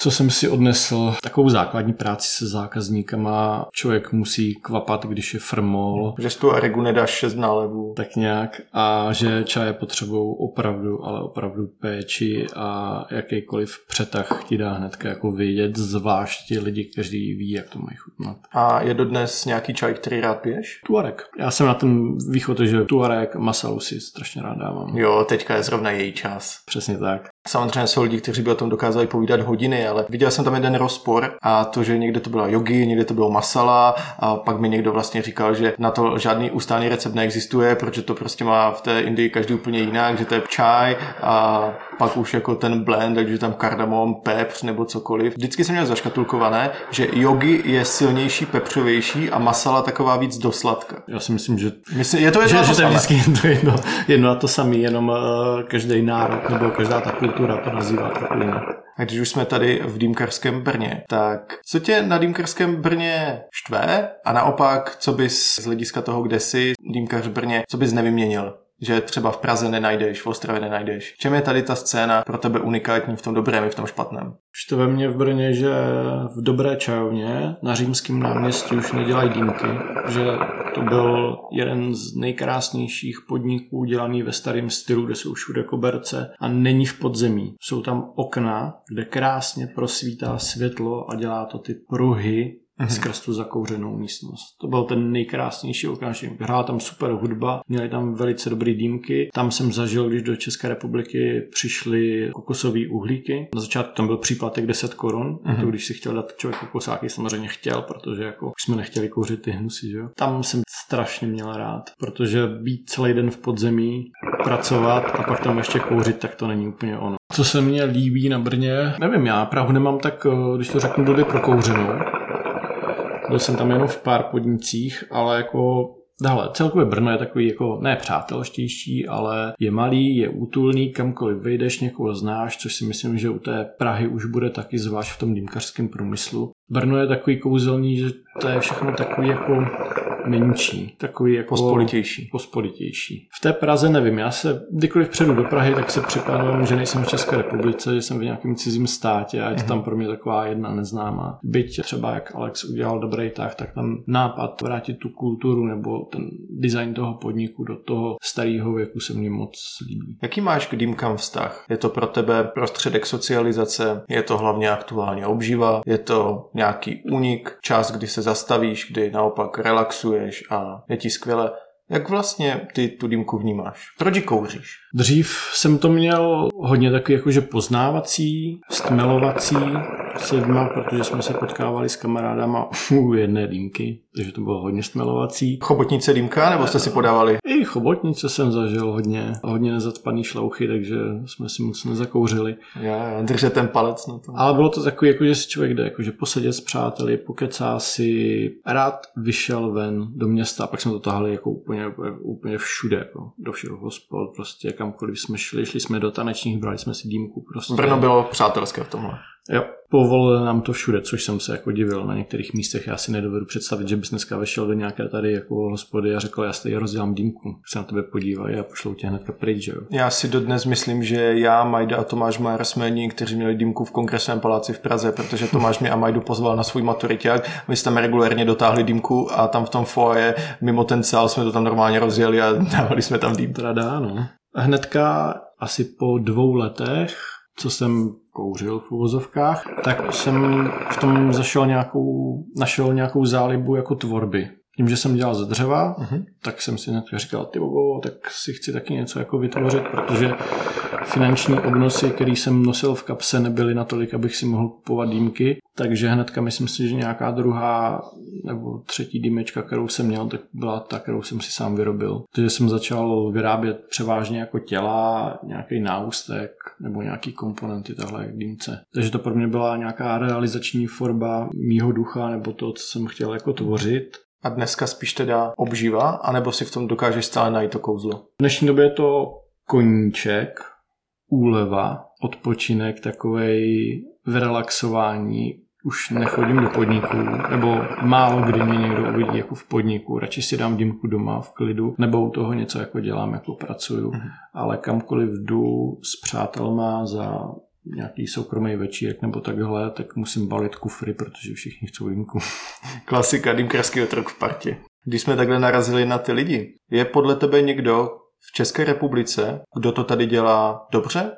co jsem si odnesl, takovou základní práci se zákazníkama. Člověk musí kvapat, když je frmol. Že tu regu nedáš šest nálevů. Tak nějak. A že čaje potřebují opravdu, ale opravdu péči a jakýkoliv přetah ti dá hnedka jako vědět, zvlášť ti lidi, kteří ví, jak to mají chutnat. A je dodnes nějaký čaj, který rád piješ? Tuarek. Já jsem na ten východ, že Tuarek, Masalu si strašně rád dávám. Jo, teďka je zrovna její čas. Přesně tak. Samozřejmě jsou lidi, kteří by o tom dokázali povídat hodiny, ale viděl jsem tam jeden rozpor a to, že někde to byla yogi, někde to bylo masala a pak mi někdo vlastně říkal, že na to žádný ustálý recept neexistuje, protože to prostě má v té Indii každý úplně jinak, že to je čaj a pak už jako ten blend, takže tam kardamom, pepř nebo cokoliv. Vždycky jsem měl zaškatulkované, že yogi je silnější, pepřovější a masala taková víc dosladka. Já si myslím, že, myslím, je to jedno že, to že to je vždycky <laughs> jedno, jedno a to samé, jenom uh, každý národ nebo každá ta kultura to nazývá trochu jinak. A když už jsme tady v Dýmkarském Brně, tak co tě na Dýmkarském Brně štve a naopak, co bys z hlediska toho, kde jsi Dýmkař Brně, co bys nevyměnil? Že třeba v Praze nenajdeš, v Ostravě nenajdeš. Čem je tady ta scéna pro tebe unikátní v tom dobrém i v tom špatném? Štve mě v Brně, že v dobré čajovně na římském náměstí už nedělají dýmky, že to byl jeden z nejkrásnějších podniků dělaný ve starém stylu, kde jsou všude koberce a není v podzemí. Jsou tam okna, kde krásně prosvítá světlo a dělá to ty pruhy mm-hmm. skrz tu zakouřenou místnost. To byl ten nejkrásnější okamžik. Hrála tam super hudba, měli tam velice dobré dýmky. Tam jsem zažil, když do České republiky přišly kokosové uhlíky. Na začátku tam byl příplatek 10 korun, mm-hmm. to když si chtěl dát člověk kokosáky, samozřejmě chtěl, protože jako už jsme nechtěli kouřit ty hnusy, že jo. Tam jsem strašně měl rád, protože být celý den v podzemí, pracovat a pak tam ještě kouřit, tak to není úplně ono. Co se mně líbí na Brně, nevím, já Prahu nemám tak, eh, když to řeknu, blbě prokouřenou, byl jsem tam jenom v pár podnicích, ale jako Dále, celkově Brno je takový jako ne přátelštější, ale je malý, je útulný, kamkoliv vejdeš, někoho znáš, což si myslím, že u té Prahy už bude taky zvlášť v tom dýmkařském průmyslu. Brno je takový kouzelný, že to je všechno takový jako menší, takový jako pospolitější. pospolitější. V té Praze nevím, já se kdykoliv předu do Prahy, tak se připadám, že nejsem v České republice, že jsem v nějakém cizím státě a je to mm-hmm. tam pro mě taková jedna neznámá. Byť třeba jak Alex udělal dobrý tah, tak tam nápad vrátit tu kulturu nebo ten design toho podniku do toho starého věku se mně moc líbí. Jaký máš k dýmkám vztah? Je to pro tebe prostředek socializace? Je to hlavně aktuálně obživa? Je to nějaký únik? Čas, kdy se zastavíš, kdy naopak relaxuješ a je ti skvěle? Jak vlastně ty tu dýmku vnímáš? Proč ji kouříš? Dřív jsem to měl hodně takový jakože poznávací, stmelovací s lidma, protože jsme se potkávali s kamarádama u jedné dýmky, takže to bylo hodně stmelovací. Chobotnice dýmka, nebo jste si podávali? I chobotnice jsem zažil hodně, hodně nezacpaný šlouchy, takže jsme si moc nezakouřili. Já, držet ten palec na to. Ale bylo to takový, jako že si člověk jde, jakože posedět s přáteli, pokecá si, rád vyšel ven do města pak jsme to tahali jako úplně, úplně všude, jako do všech hospod, prostě kamkoliv jsme šli, šli jsme do tanečních, brali jsme si dýmku. Prostě. Brno bylo přátelské v tomhle. Jo, povolili nám to všude, což jsem se jako divil na některých místech. Já si nedovedu představit, že bys dneska vešel do nějaké tady jako hospody a řekl, já si tady rozdělám dýmku, se na tebe podívají a pošlou tě hnedka pryč, jo. Já si dodnes myslím, že já, Majda a Tomáš Majer jsme jediní, kteří měli dýmku v kongresovém paláci v Praze, protože Tomáš mě a Majdu pozval na svůj maturiták. My jsme regulérně dotáhli dýmku a tam v tom foje mimo ten sál jsme to tam normálně rozjeli a <laughs> dávali jsme tam dýmku. Teda dá, no. Hnedka asi po dvou letech co jsem kouřil v uvozovkách, tak jsem v tom zašel nějakou, našel nějakou zálibu jako tvorby tím, že jsem dělal ze dřeva, uh-huh. tak jsem si hned říkal, ty bobo, tak si chci taky něco jako vytvořit, protože finanční obnosy, které jsem nosil v kapse, nebyly natolik, abych si mohl kupovat dýmky, takže hnedka myslím si, že nějaká druhá nebo třetí dýmečka, kterou jsem měl, tak byla ta, kterou jsem si sám vyrobil. Takže jsem začal vyrábět převážně jako těla, nějaký náustek nebo nějaký komponenty tahle dýmce. Takže to pro mě byla nějaká realizační forma mýho ducha nebo to, co jsem chtěl jako tvořit. A dneska spíš teda obživa, anebo si v tom dokážeš stále najít to kouzlo? V dnešní době je to koníček, úleva, odpočinek, takovej vyrelaxování. Už nechodím do podniku, nebo málo kdy mě někdo uvidí jako v podniku. Radši si dám dýmku doma v klidu, nebo u toho něco jako dělám, jako pracuju. Mm-hmm. Ale kamkoliv jdu s přátelma za nějaký soukromý večírek nebo takhle, tak musím balit kufry, protože všichni chcou dýmku. <laughs> Klasika dýmkarský otrok v partě. Když jsme takhle narazili na ty lidi, je podle tebe někdo v České republice, kdo to tady dělá dobře?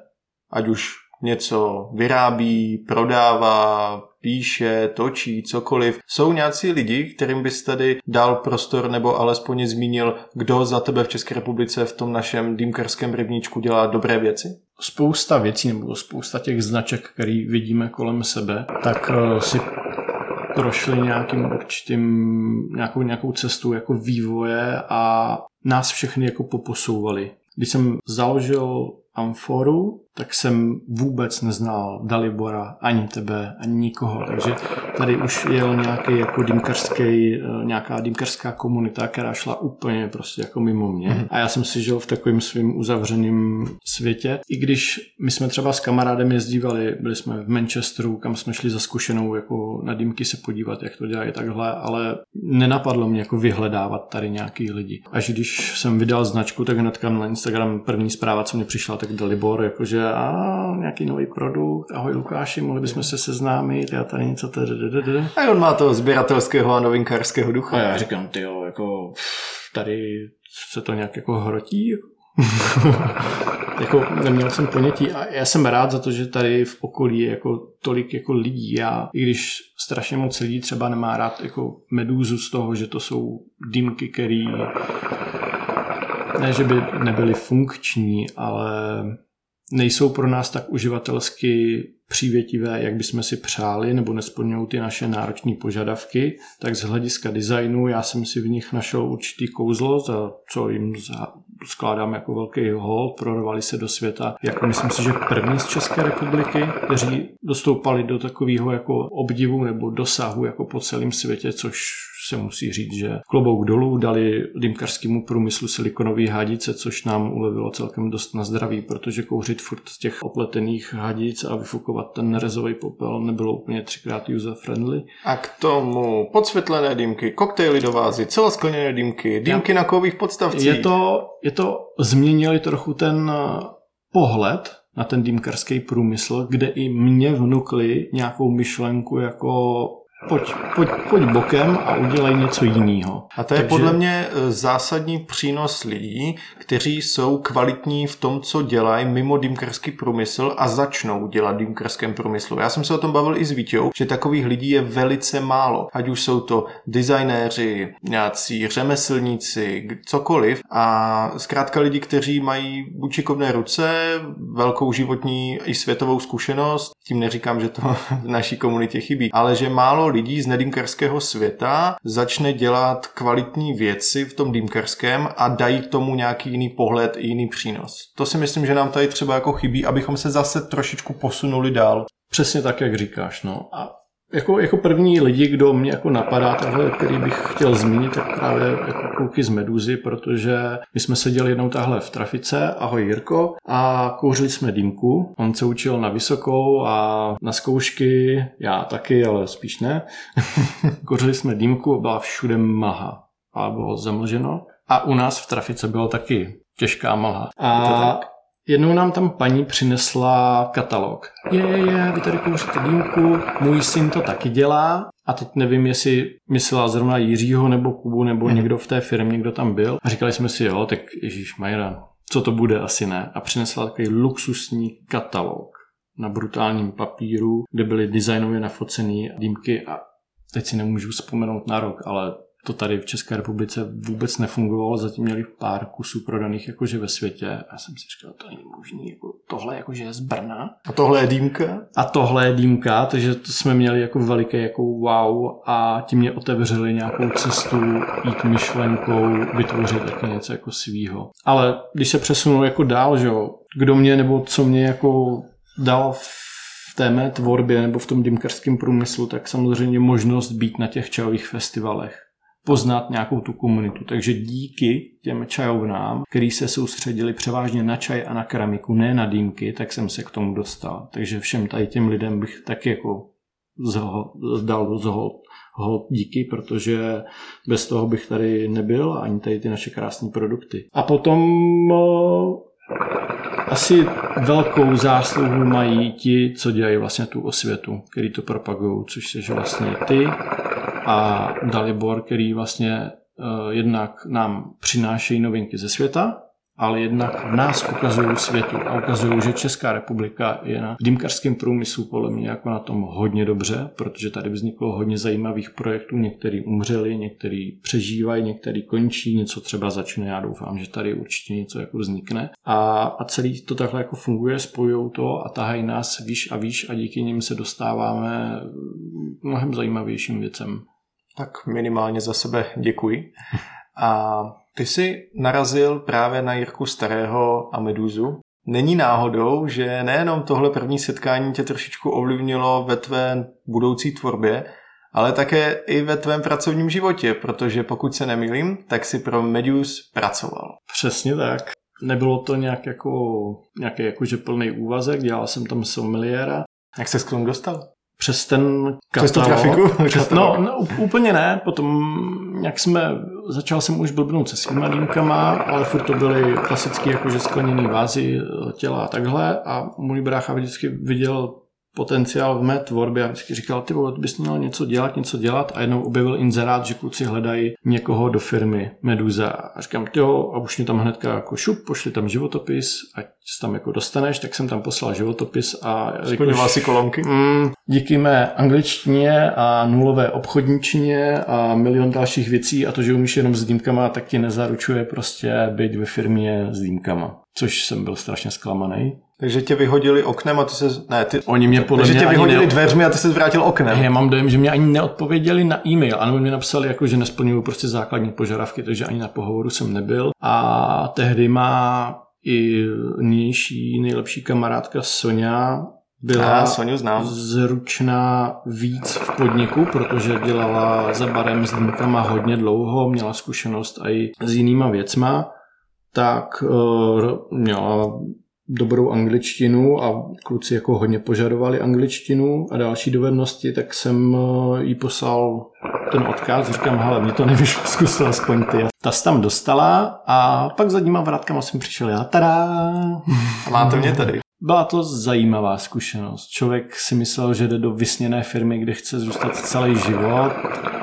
Ať už něco vyrábí, prodává, píše, točí, cokoliv. Jsou nějací lidi, kterým bys tady dal prostor nebo alespoň zmínil, kdo za tebe v České republice v tom našem dýmkarském rybníčku dělá dobré věci? Spousta věcí nebo spousta těch značek, který vidíme kolem sebe, tak eh, si prošli nějakým určitým, nějakou, nějakou cestu jako vývoje a nás všechny jako poposouvali. Když jsem založil Amforu, tak jsem vůbec neznal Dalibora, ani tebe, ani nikoho. Takže tady už jel nějaký jako dýmkařský, eh, nějaká dýmkařská komunita, která šla úplně prostě jako mimo mě. Mm. A já jsem si žil v takovém svým uzavřeném světě. I když my jsme třeba s kamarádem jezdívali, byli jsme v Manchesteru, kam jsme šli za zkušenou jako na dýmky se podívat, jak to dělají takhle, ale nenapadlo mě jako vyhledávat tady nějaký lidi. Až když jsem vydal značku, tak hnedka na Instagram první zpráva, co mě přišla, tak Dalibor, jakože a nějaký nový produkt, ahoj Lukáši, mohli bychom se seznámit, já tady něco tady. A on má toho sběratelského a novinkářského ducha. A já říkám, ty jo, jako tady se to nějak jako hrotí, <laughs> jako neměl jsem ponětí a já jsem rád za to, že tady v okolí je jako tolik jako lidí. Já, i když strašně moc lidí třeba nemá rád jako medúzu z toho, že to jsou dýmky, který ne, že by nebyly funkční, ale nejsou pro nás tak uživatelsky přívětivé, jak bychom si přáli, nebo nesplňují ty naše náročné požadavky, tak z hlediska designu já jsem si v nich našel určitý kouzlo, za co jim skládám jako velký hol, prorovali se do světa, jako myslím si, že první z České republiky, kteří dostoupali do takového jako obdivu nebo dosahu jako po celém světě, což se musí říct, že klobouk dolů dali dýmkařskému průmyslu silikonové hadice, což nám ulevilo celkem dost na zdraví, protože kouřit furt z těch opletených hadic a vyfukovat ten nerezový popel nebylo úplně třikrát user friendly. A k tomu podsvětlené dýmky, koktejly do vázy, celoskleněné dýmky, dýmky Já, na kových podstavcích. Je to, je to, změnili trochu ten eh, pohled na ten dýmkarský průmysl, kde i mě vnukli nějakou myšlenku jako pojď, pojď, pojď bokem a udělej něco jiného. A to je Takže... podle mě e, zásadní přínos lidí, kteří jsou kvalitní v tom, co dělají mimo dýmkarský průmysl a začnou dělat dýmkarském průmyslu. Já jsem se o tom bavil i s Vítěou, že takových lidí je velice málo. Ať už jsou to designéři, nějací řemeslníci, cokoliv. A zkrátka lidi, kteří mají buď šikovné ruce, velkou životní i světovou zkušenost, tím neříkám, že to <laughs> v naší komunitě chybí, ale že málo lidí z nedýmkarského světa začne dělat kvalitní věci v tom dýmkarském a dají tomu nějaký jiný pohled, jiný přínos. To si myslím, že nám tady třeba jako chybí, abychom se zase trošičku posunuli dál. Přesně tak, jak říkáš. No. A jako, jako první lidi, kdo mě jako napadá, tahle, který bych chtěl zmínit, tak právě jako kluky z Meduzy, protože my jsme seděli jednou tahle v trafice, ahoj Jirko, a kouřili jsme dýmku. On se učil na vysokou a na zkoušky, já taky, ale spíš ne. <laughs> kouřili jsme dýmku a byla všude mlha a bylo zamlženo. A u nás v trafice bylo taky těžká mlha. A Jednou nám tam paní přinesla katalog. Je, je, je, vy tady kouříte dýmku, můj syn to taky dělá. A teď nevím, jestli myslela zrovna Jiřího nebo Kubu nebo hmm. někdo v té firmě, kdo tam byl. A říkali jsme si, jo, tak Ježíš Majra, co to bude, asi ne. A přinesla takový luxusní katalog na brutálním papíru, kde byly designově nafocené dýmky a teď si nemůžu vzpomenout na rok, ale to tady v České republice vůbec nefungovalo, zatím měli pár kusů prodaných jakože ve světě. Já jsem si říkal, to není možný, jako tohle jakože je z Brna. A tohle je dýmka? A tohle je dýmka, takže to jsme měli jako veliké jako wow a tím mě otevřeli nějakou cestu jít myšlenkou, vytvořit taky něco jako svýho. Ale když se přesunu jako dál, že jo, kdo mě nebo co mě jako dal v té mé tvorbě nebo v tom dýmkarském průmyslu, tak samozřejmě možnost být na těch čajových festivalech poznat nějakou tu komunitu. Takže díky těm čajovnám, který se soustředili převážně na čaj a na keramiku, ne na dýmky, tak jsem se k tomu dostal. Takže všem tady těm lidem bych taky jako dal zhod, ho díky, protože bez toho bych tady nebyl ani tady ty naše krásné produkty. A potom asi velkou zásluhu mají ti, co dělají vlastně tu osvětu, který to propagují, což jsi vlastně ty a Dalibor, který vlastně uh, jednak nám přinášejí novinky ze světa, ale jednak nás ukazují světu a ukazují, že Česká republika je na dýmkařském průmyslu podle mě jako na tom hodně dobře, protože tady vzniklo hodně zajímavých projektů, některý umřeli, některý přežívají, některý končí, něco třeba začne, já doufám, že tady určitě něco jako vznikne a, a celý to takhle jako funguje, spojují to a tahají nás výš a výš a díky nim se dostáváme mnohem zajímavějším věcem. Tak minimálně za sebe děkuji. A ty jsi narazil právě na Jirku Starého a Meduzu. Není náhodou, že nejenom tohle první setkání tě trošičku ovlivnilo ve tvé budoucí tvorbě, ale také i ve tvém pracovním životě, protože pokud se nemýlím, tak si pro Medus pracoval. Přesně tak. Nebylo to nějak jako, nějaký jakože plný úvazek, dělal jsem tam sommeliéra. Jak se k tomu dostal? Přes ten katalog. Přes tu trafiku? Přes, no, no, úplně ne, potom jak jsme, začal jsem už blbnout se svýma dýmkama, ale furt to byly klasické jakože skleněné vázy těla a takhle a můj brácha vždycky viděl potenciál v mé tvorbě a vždycky říkal, ty vole, bys měl něco dělat, něco dělat a jednou objevil inzerát, že kluci hledají někoho do firmy Meduza a říkám, jo, a už mě tam hnedka jako šup, pošli tam životopis, ať se tam jako dostaneš, tak jsem tam poslal životopis a... Splňoval si kolonky? Mm, díky mé angličtině a nulové obchodničně a milion dalších věcí a to, že umíš jenom s dýmkama, tak ti nezaručuje prostě být ve firmě s dýmkama. Což jsem byl strašně zklamaný. Takže tě vyhodili oknem a ty se... Ne, ty... Oni mě podle Takže mě tě vyhodili ne... dveřmi a ty se vrátil oknem. Já mám dojem, že mě ani neodpověděli na e-mail. Ano, mě napsali, jako, že nesplňují prostě základní požadavky, takže ani na pohovoru jsem nebyl. A tehdy má i nynější nejlepší kamarádka Sonja byla a, Soniu znám. zručná víc v podniku, protože dělala za barem s dýmkama hodně dlouho, měla zkušenost i s jinýma věcma, tak uh, měla dobrou angličtinu a kluci jako hodně požadovali angličtinu a další dovednosti, tak jsem eh, jí poslal ten odkaz, říkám, hele, mě to nevyšlo, <laughs> zkus to aspoň ty. Ta se tam dostala a pak zadníma vrátkama jsem přišel já, tada! A máte mě tady. Byla to zajímavá zkušenost. Člověk si myslel, že jde do vysněné firmy, kde chce zůstat celý život,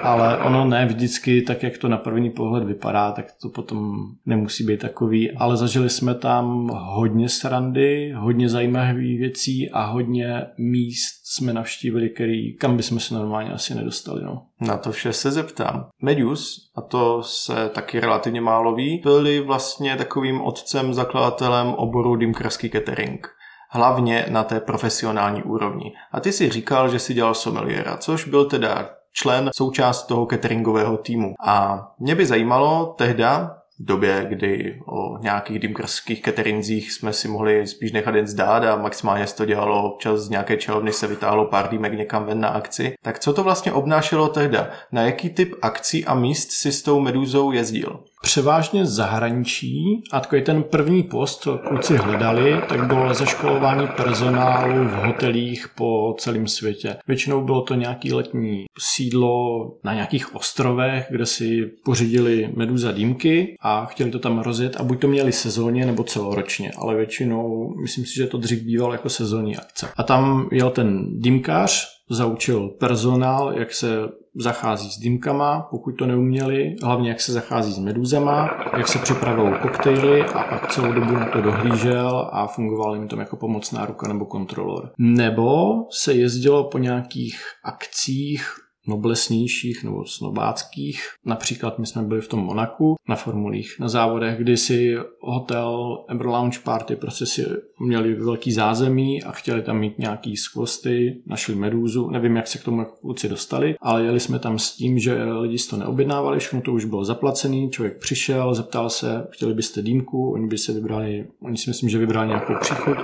ale ono ne vždycky tak, jak to na první pohled vypadá, tak to potom nemusí být takový. Ale zažili jsme tam hodně srandy, hodně zajímavých věcí a hodně míst jsme navštívili, který, kam bychom se normálně asi nedostali. No. Na to vše se zeptám. Medius, a to se taky relativně málo ví, byli vlastně takovým otcem, zakladatelem oboru dýmkarský catering hlavně na té profesionální úrovni. A ty si říkal, že si dělal someliera, což byl teda člen, součást toho cateringového týmu. A mě by zajímalo tehda, v době, kdy o nějakých dýmkarských cateringzích jsme si mohli spíš nechat jen zdát a maximálně se to dělalo občas z nějaké čelovny se vytáhlo pár dýmek někam ven na akci. Tak co to vlastně obnášelo tehda? Na jaký typ akcí a míst si s tou medúzou jezdil? Převážně zahraničí a takový ten první post, co kluci hledali, tak bylo zaškolování personálu v hotelích po celém světě. Většinou bylo to nějaký letní sídlo na nějakých ostrovech, kde si pořídili meduza dýmky a chtěli to tam rozjet a buď to měli sezóně nebo celoročně, ale většinou myslím si, že to dřív bývalo jako sezónní akce. A tam jel ten dýmkář, zaučil personál, jak se zachází s dýmkama, pokud to neuměli, hlavně jak se zachází s meduzama, jak se připravují koktejly a pak celou dobu na to dohlížel a fungoval jim tam jako pomocná ruka nebo kontrolor. Nebo se jezdilo po nějakých akcích noblesnějších nebo snobáckých. Například my jsme byli v tom Monaku na formulích na závodech, kdy si hotel Ember Lounge Party prostě si měli velký zázemí a chtěli tam mít nějaký skvosty, našli medúzu, nevím, jak se k tomu kluci dostali, ale jeli jsme tam s tím, že lidi si to neobjednávali, všechno to už bylo zaplacený, člověk přišel, zeptal se, chtěli byste dýmku, oni by se vybrali, oni si myslím, že vybrali nějakou příchod,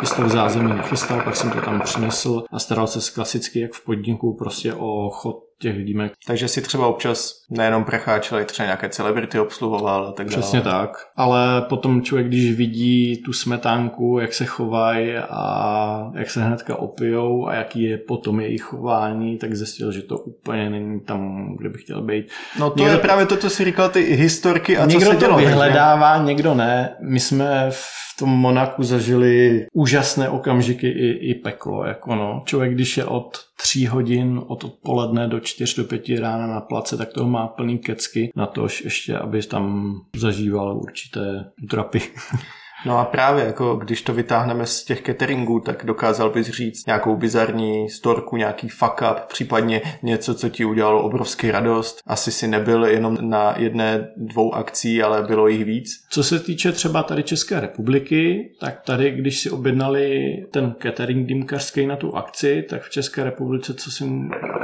chystal zázemí, nachystal, pak jsem to tam přinesl a staral se klasicky jak v podniku prostě o chod těch dýmek. Takže si třeba občas nejenom pracháč, ale třeba nějaké celebrity obsluhoval a tak dále. Přesně tak. Ale potom člověk, když vidí tu smetánku, jak se chovají a jak se hnedka opijou a jaký je potom jejich chování, tak zjistil, že to úplně není tam, kde by chtěl být. No to někdo, je právě to, co si říkal, ty historky a co se dělo. Někdo to vyhledává, takže... někdo ne. My jsme v tom Monaku zažili úžasné okamžiky i, i peklo. Jako no. Člověk, když je od tří hodin od odpoledne do čtyř do pěti rána na place, tak toho má plný kecky na to, ještě, aby tam zažíval určité trapy. <laughs> No a právě, jako když to vytáhneme z těch cateringů, tak dokázal bys říct nějakou bizarní storku, nějaký fuck up, případně něco, co ti udělalo obrovský radost. Asi si nebyl jenom na jedné, dvou akcí, ale bylo jich víc. Co se týče třeba tady České republiky, tak tady, když si objednali ten catering dýmkařský na tu akci, tak v České republice, co, si,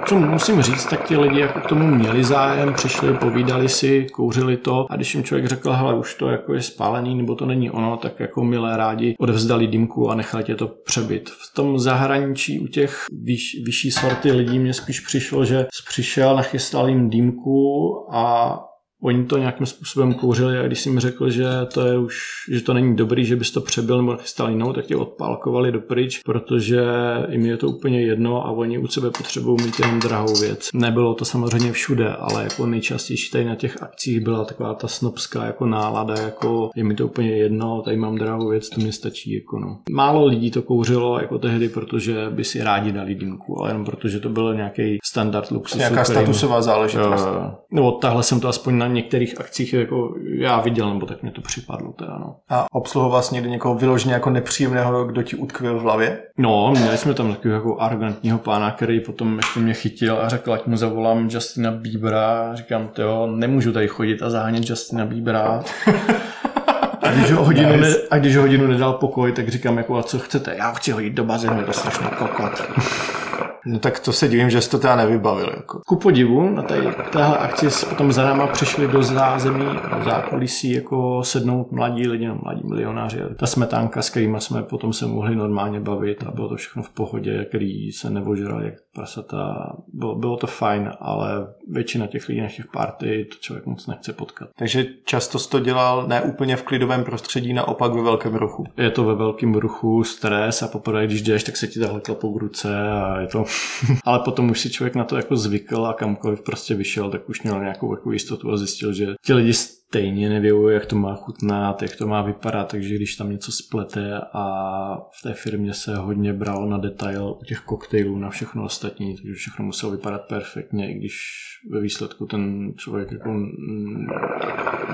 co musím říct, tak ti lidi jako k tomu měli zájem, přišli, povídali si, kouřili to a když jim člověk řekl, hele, už to jako je spálený, nebo to není ono, tak tak jako milé rádi odevzdali dýmku a nechali tě to přebyt. V tom zahraničí u těch vyš, vyšší sorty lidí mě spíš přišlo, že přišel, nachystal jim dýmku a Oni to nějakým způsobem kouřili a když jsi mi řekl, že to je už, že to není dobrý, že bys to přebil nebo chystal jinou, tak tě odpálkovali do pryč, protože jim je to úplně jedno a oni u sebe potřebují mít jenom drahou věc. Nebylo to samozřejmě všude, ale jako nejčastější tady na těch akcích byla taková ta snobská jako nálada, jako je mi to úplně jedno, tady mám drahou věc, to mi stačí. Jako no. Málo lidí to kouřilo jako tehdy, protože by si rádi dali dýmku, ale jenom protože to byl nějaký standard luxusu. Nějaká statusová záležitost. nebo tahle jsem to aspoň na některých akcích jako já viděl, nebo tak mě to připadlo teda, no. A obsluhoval jsi někdy někoho vyloženě jako nepříjemného, kdo ti utkvil v hlavě? No, měli jsme tam takového jako arrogantního pána, který potom ještě mě chytil a řekl, ať mu zavolám Justina Biebera. Říkám, jo, nemůžu tady chodit a zahánět Justina Biebera. <laughs> A když, ho hodinu ne, a když ho hodinu nedal pokoj, tak říkám, jako, a co chcete? Já chci hodit do bazénu, je to strašný kokot. No tak to se divím, že jsi to teda nevybavil. Jako. Ku podivu, na té, téhle akci potom za náma přišli do zázemí, do zákulisí jako sednout mladí lidi, no mladí milionáři. Ta smetánka, s kterými jsme potom se mohli normálně bavit a bylo to všechno v pohodě, který se nevožral jak prasata. Bylo, bylo to fajn, ale většina těch lidí na těch party to člověk moc nechce potkat. Takže často jsi to dělal ne úplně v klidovém prostředí, naopak ve velkém ruchu. Je to ve velkém ruchu, stres a poprvé, když jdeš, tak se ti takhle klapou ruce a je to <laughs> ale potom už si člověk na to jako zvykl a kamkoliv prostě vyšel, tak už měl nějakou jako jistotu a zjistil, že ti lidi stejně nevědějí, jak to má chutnat, jak to má vypadat, takže když tam něco splete a v té firmě se hodně bralo na detail u těch koktejlů, na všechno ostatní, takže všechno muselo vypadat perfektně, i když ve výsledku ten člověk jako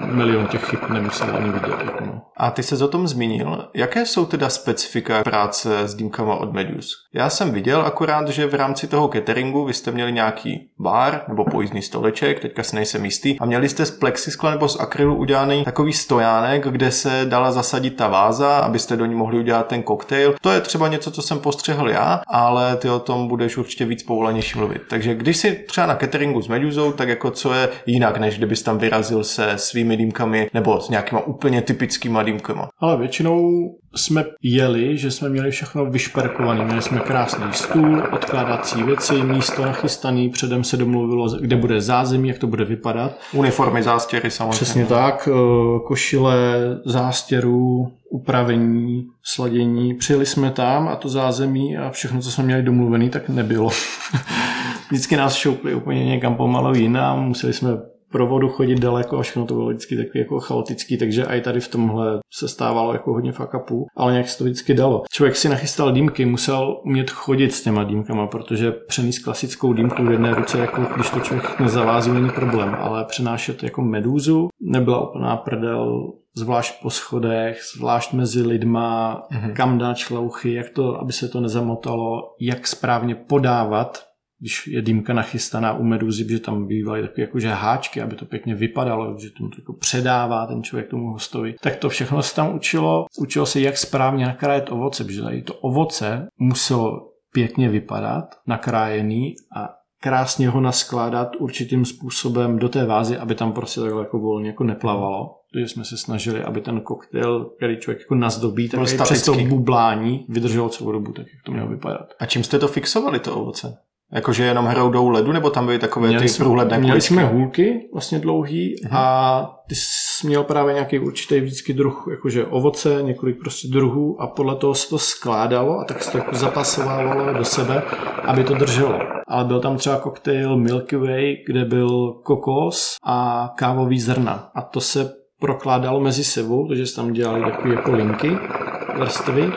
milion těch chyb nemusel ani vidět. Jako no. A ty se o tom zmínil. Jaké jsou teda specifika práce s dýmkama od Medius? Já jsem viděl akorát, že v rámci toho cateringu vy jste měli nějaký bar nebo pojízdný stoleček, teďka si nejsem jistý, a měli jste z plexiskla nebo z akrylu udělaný takový stojánek, kde se dala zasadit ta váza, abyste do ní mohli udělat ten koktejl. To je třeba něco, co jsem postřehl já, ale ty o tom budeš určitě víc povolanější mluvit. Takže když si třeba na cateringu s Meduzou, tak jako co je jinak, než kdybys tam vyrazil se svými dýmkami nebo s nějakýma úplně typickýma dýmkama. Ale většinou jsme jeli, že jsme měli všechno vyšperkované. Měli jsme krásný stůl, odkládací věci, místo nachystaný, předem se domluvilo, kde bude zázemí, jak to bude vypadat. Uniformy, zástěry samozřejmě. Přesně tak, eh, košile, zástěrů, upravení, sladění. Přijeli jsme tam a to zázemí a všechno, co jsme měli domluvený, tak nebylo. <laughs> Vždycky nás šoupli úplně někam pomalu jinam, museli jsme provodu chodit daleko a všechno to bylo vždycky takový jako chaotický, takže i tady v tomhle se stávalo jako hodně fakapů, ale nějak se to vždycky dalo. Člověk si nachystal dýmky, musel umět chodit s těma dýmkama, protože přenést klasickou dýmku v jedné ruce, jako když to člověk nezavází, není problém, ale přenášet jako medúzu nebyla úplná prdel, zvlášť po schodech, zvlášť mezi lidma, mm-hmm. kam dát šlouchy, jak to, aby se to nezamotalo, jak správně podávat když je dýmka nachystaná u meduzy, že tam bývaly takové jakože háčky, aby to pěkně vypadalo, že to jako předává ten člověk tomu hostovi. Tak to všechno se tam učilo. Učilo se, jak správně nakrájet ovoce, protože tady to ovoce muselo pěkně vypadat, nakrájený a krásně ho naskládat určitým způsobem do té vázy, aby tam prostě takhle jako volně jako neplavalo. Takže jsme se snažili, aby ten koktejl, který člověk jako nazdobí, tak přes to bublání vydržel celou dobu, tak jak to mělo vypadat. A čím jste to fixovali, to ovoce? Jakože jenom hroudou ledu, nebo tam byly takové měli ty jsme, průhledné Měli kuličky? jsme hůlky vlastně dlouhý uh-huh. a ty jsi měl právě nějaký určitý vždycky druh, jakože ovoce, několik prostě druhů a podle toho se to skládalo a tak se to jako zapasovalo do sebe, aby to drželo. Ale byl tam třeba koktejl Milky Way, kde byl kokos a kávový zrna a to se prokládalo mezi sebou, takže se tam dělali takové jako linky, vrstvy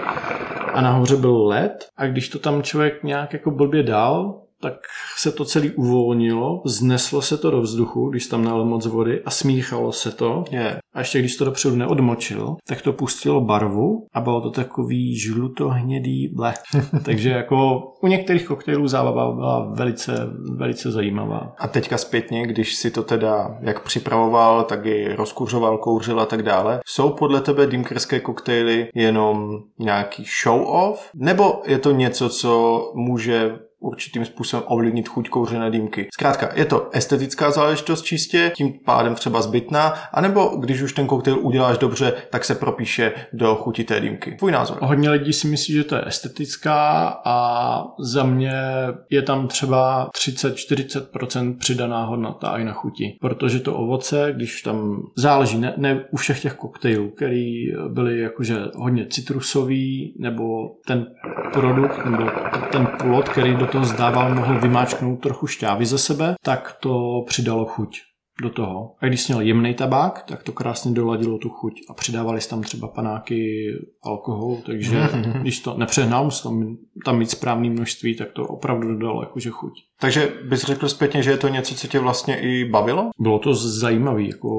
a nahoře byl led a když to tam člověk nějak jako blbě dal, tak se to celé uvolnilo, zneslo se to do vzduchu, když tam nalil moc vody a smíchalo se to. Yeah. A ještě když to dopředu neodmočil, tak to pustilo barvu a bylo to takový žlutohnědý ble. <laughs> Takže jako u některých koktejlů zábava byla velice, velice zajímavá. A teďka zpětně, když si to teda jak připravoval, tak i rozkuřoval, kouřil a tak dále, jsou podle tebe dýmkerské koktejly jenom nějaký show off? Nebo je to něco, co může určitým způsobem ovlivnit chuť kouřené dýmky. Zkrátka, je to estetická záležitost čistě, tím pádem třeba zbytná, anebo když už ten koktejl uděláš dobře, tak se propíše do chuti té dýmky. Tvůj názor? Hodně lidí si myslí, že to je estetická a za mě je tam třeba 30-40% přidaná hodnota i na chuti. Protože to ovoce, když tam záleží, ne, ne u všech těch koktejlů, který byly jakože hodně citrusový, nebo ten produkt, nebo ten plot, který do toho zdával, mohl vymáčknout trochu šťávy ze sebe, tak to přidalo chuť do toho. A když měl jemný tabák, tak to krásně doladilo tu chuť a přidávali tam třeba panáky, alkohol, takže když to nepřehnal, musel tam, tam mít správné množství, tak to opravdu dodalo jakože chuť. Takže bys řekl zpětně, že je to něco, co tě vlastně i bavilo? Bylo to zajímavé, jako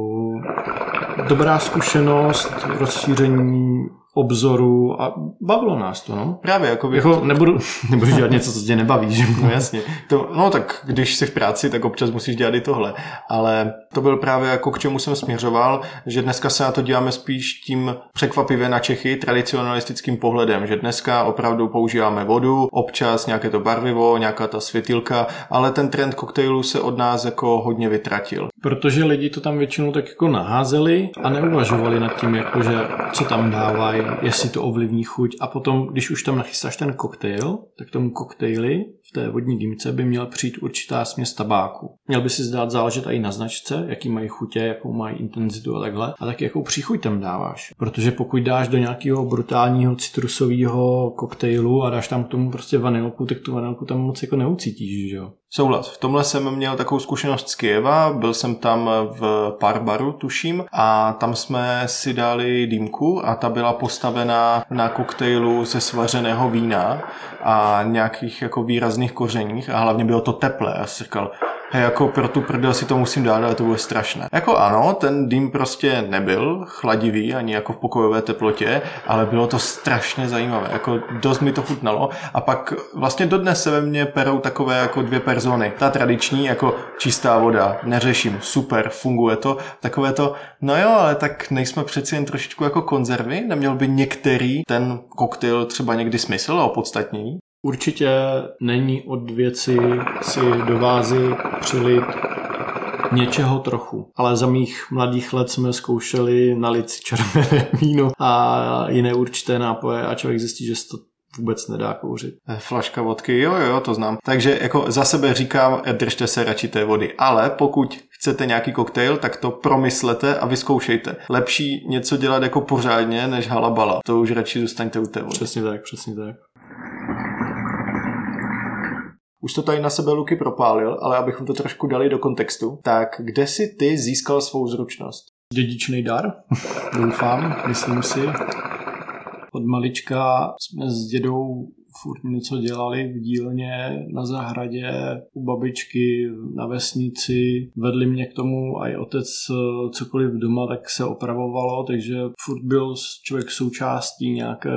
dobrá zkušenost, rozšíření obzoru a bavilo nás to, no. Právě, jako, jako to... nebudu, <laughs> nebudu dělat něco, co tě nebaví, že? No jasně. To, no tak když jsi v práci, tak občas musíš dělat i tohle. Ale to byl právě jako k čemu jsem směřoval, že dneska se na to děláme spíš tím překvapivě na Čechy tradicionalistickým pohledem, že dneska opravdu používáme vodu, občas nějaké to barvivo, nějaká ta světilka, ale ten trend koktejlů se od nás jako hodně vytratil. Protože lidi to tam většinou tak jako naházeli a neuvažovali nad tím, jako že co tam dávají, jestli to ovlivní chuť. A potom, když už tam nachystáš ten koktejl, tak tomu koktejli v té vodní dýmce by měl přijít určitá směs tabáku. Měl by si zdát záležet i na značce, jaký mají chutě, jakou mají intenzitu a takhle, a tak jakou příchuť tam dáváš. Protože pokud dáš do nějakého brutálního citrusového koktejlu a dáš tam k tomu prostě vanilku, tak tu vanilku tam moc jako neucítíš, že jo? Souhlas. V tomhle jsem měl takovou zkušenost z Kieva, byl jsem tam v Parbaru, tuším, a tam jsme si dali dýmku a ta byla postavená na koktejlu ze svařeného vína a nějakých jako výrazných kořeních a hlavně bylo to teplé. Já jsem říkal, hej, jako pro tu prdel si to musím dát, ale to bude strašné. Jako ano, ten dým prostě nebyl chladivý, ani jako v pokojové teplotě, ale bylo to strašně zajímavé, jako dost mi to chutnalo a pak vlastně dodnes se ve mně perou takové jako dvě persony. Ta tradiční, jako čistá voda, neřeším, super, funguje to, takové to, no jo, ale tak nejsme přeci jen trošičku jako konzervy, neměl by některý ten koktejl třeba někdy smysl a opodstatnění? Určitě není od věci si do vázy přilit něčeho trochu. Ale za mých mladých let jsme zkoušeli nalit si červené <laughs> víno a jiné určité nápoje a člověk zjistí, že to vůbec nedá kouřit. Eh, flaška vodky, jo, jo, to znám. Takže jako za sebe říkám, držte se radši té vody. Ale pokud chcete nějaký koktejl, tak to promyslete a vyzkoušejte. Lepší něco dělat jako pořádně, než halabala. To už radši zůstaňte u té vody. Přesně tak, přesně tak. Už to tady na sebe Luky propálil, ale abychom to trošku dali do kontextu, tak kde si ty získal svou zručnost? Dědičný dar, doufám, myslím si. Od malička jsme s dědou furt něco dělali v dílně, na zahradě, u babičky, na vesnici. Vedli mě k tomu a i otec eh, cokoliv doma, tak se opravovalo, takže furt byl člověk součástí nějaké,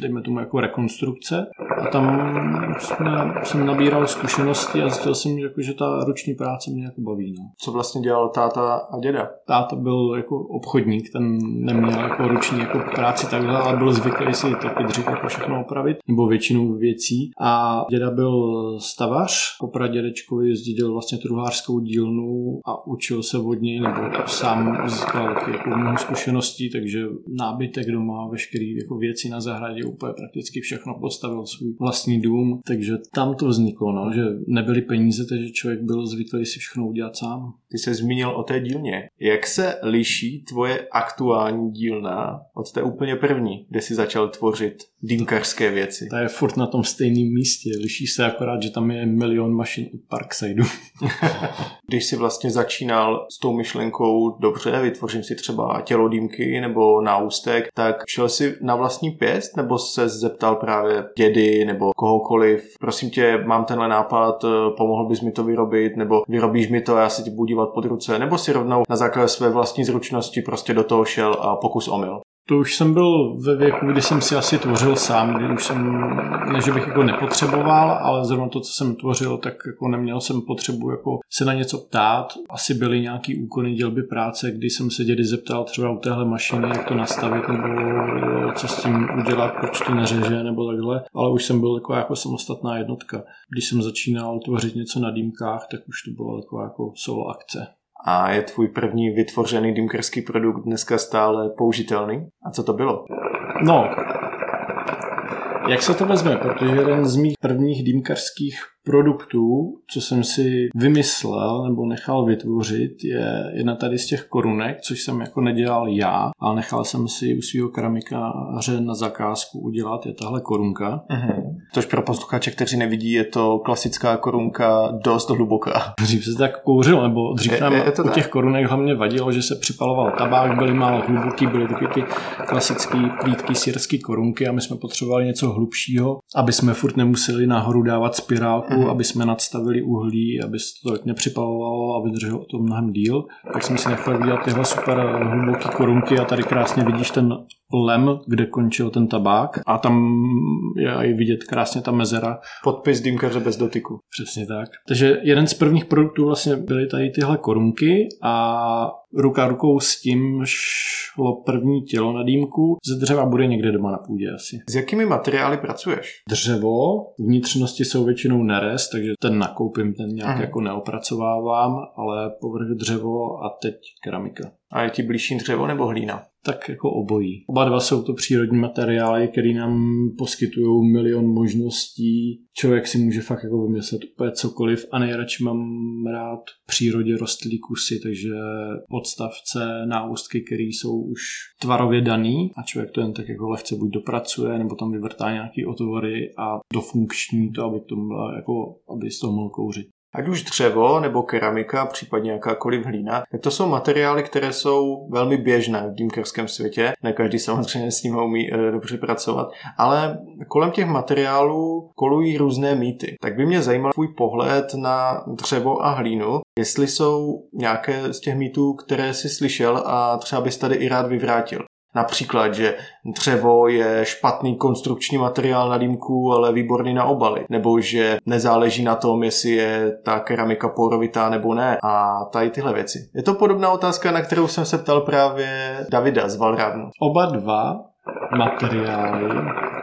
dejme tomu jako rekonstrukce. A tam jsme, jsem nabíral zkušenosti a zjistil jsem, jako, že ta ruční práce mě jako baví. No. Co vlastně dělal táta a děda? Táta byl jako obchodník, ten neměl jako ruční jako práci takhle, ale byl zvyklý si taky dřív jako všechno opravit, nebo většinu věcí. A děda byl stavař, po dědečkovi zdědil vlastně truhlářskou dílnu a učil se od něj, nebo sám získal jako mnoho zkušeností, takže nábytek doma, veškeré jako věci na zahradě, úplně prakticky všechno postavil svůj vlastní dům, takže tam to vzniklo, no, že nebyly peníze, takže člověk byl zvyklý si všechno udělat sám. Ty se zmínil o té dílně. Jak se liší tvoje aktuální dílna od té úplně první, kde jsi začal tvořit dýmkařské věci? Ta je furt na tom stejném místě. Liší se akorát, že tam je milion mašin od Parksideu. <laughs> Když jsi vlastně začínal s tou myšlenkou, dobře, vytvořím si třeba tělo dýmky nebo náustek, tak šel si na vlastní pěst nebo se zeptal právě dědy nebo kohokoliv, prosím tě, mám tenhle nápad, pomohl bys mi to vyrobit, nebo vyrobíš mi to, já se ti budu dívat pod ruce, nebo si rovnou na základě své vlastní zručnosti prostě do toho šel a pokus omyl? To už jsem byl ve věku, kdy jsem si asi tvořil sám, kdy už jsem, ne že bych jako nepotřeboval, ale zrovna to, co jsem tvořil, tak jako neměl jsem potřebu jako se na něco ptát. Asi byly nějaký úkony dělby práce, kdy jsem se dědy zeptal třeba u téhle mašiny, jak to nastavit, nebo co s tím udělat, proč to neřeže, nebo takhle. Ale už jsem byl jako, jako samostatná jednotka. Když jsem začínal tvořit něco na dýmkách, tak už to bylo jako, jako solo akce a je tvůj první vytvořený dýmkerský produkt dneska stále použitelný? A co to bylo? No, jak se to vezme? Protože jeden z mých prvních dýmkarských produktů, co jsem si vymyslel nebo nechal vytvořit, je jedna tady z těch korunek, což jsem jako nedělal já, ale nechal jsem si u svého keramikáře na zakázku udělat, je tahle korunka. Uh-huh. Tož pro posluchače, kteří nevidí, je to klasická korunka dost hluboká. Dřív se tak kouřil, nebo dřív nám je, je to u těch korunek hlavně vadilo, že se připaloval tabák, byly málo hluboký, byly taky ty klasické plítky sírské korunky a my jsme potřebovali něco hlubšího, aby jsme furt nemuseli nahoru dávat spirálku, mm-hmm. aby jsme nadstavili uhlí, aby se to tak nepřipalovalo a vydrželo to mnohem díl. Tak jsme si nechali udělat tyhle super hluboké korunky a tady krásně vidíš ten lem, kde končil ten tabák a tam je i vidět krásně ta mezera. Podpis dýmkaře bez dotyku. Přesně tak. Takže jeden z prvních produktů vlastně byly tady tyhle korunky a ruka rukou s tím šlo první tělo na dýmku. Ze dřeva bude někde doma na půdě asi. S jakými materiály pracuješ? Dřevo, vnitřnosti jsou většinou nerez, takže ten nakoupím, ten nějak Aha. jako neopracovávám, ale povrch dřevo a teď keramika. A je ti blížší dřevo nebo hlína? Tak jako obojí. Oba dva jsou to přírodní materiály, které nám poskytují milion možností. Člověk si může fakt jako vymyslet úplně cokoliv a nejradši mám rád v přírodě rostlý kusy, takže podstavce, náustky, které jsou už tvarově daný a člověk to jen tak jako lehce buď dopracuje, nebo tam vyvrtá nějaký otvory a dofunkční to, aby, to bylo, jako, aby z toho mohl kouřit. Ať už dřevo nebo keramika, případně jakákoliv hlína, tak to jsou materiály, které jsou velmi běžné v dýmkerském světě. Ne každý samozřejmě s nimi umí e, dobře pracovat, ale kolem těch materiálů kolují různé mýty. Tak by mě zajímal tvůj pohled na dřevo a hlínu, jestli jsou nějaké z těch mýtů, které jsi slyšel a třeba bys tady i rád vyvrátil. Například, že dřevo je špatný konstrukční materiál na dýmku, ale výborný na obaly. Nebo že nezáleží na tom, jestli je ta keramika porovitá nebo ne. A tady tyhle věci. Je to podobná otázka, na kterou jsem se ptal právě Davida z Valravnu. Oba dva materiály,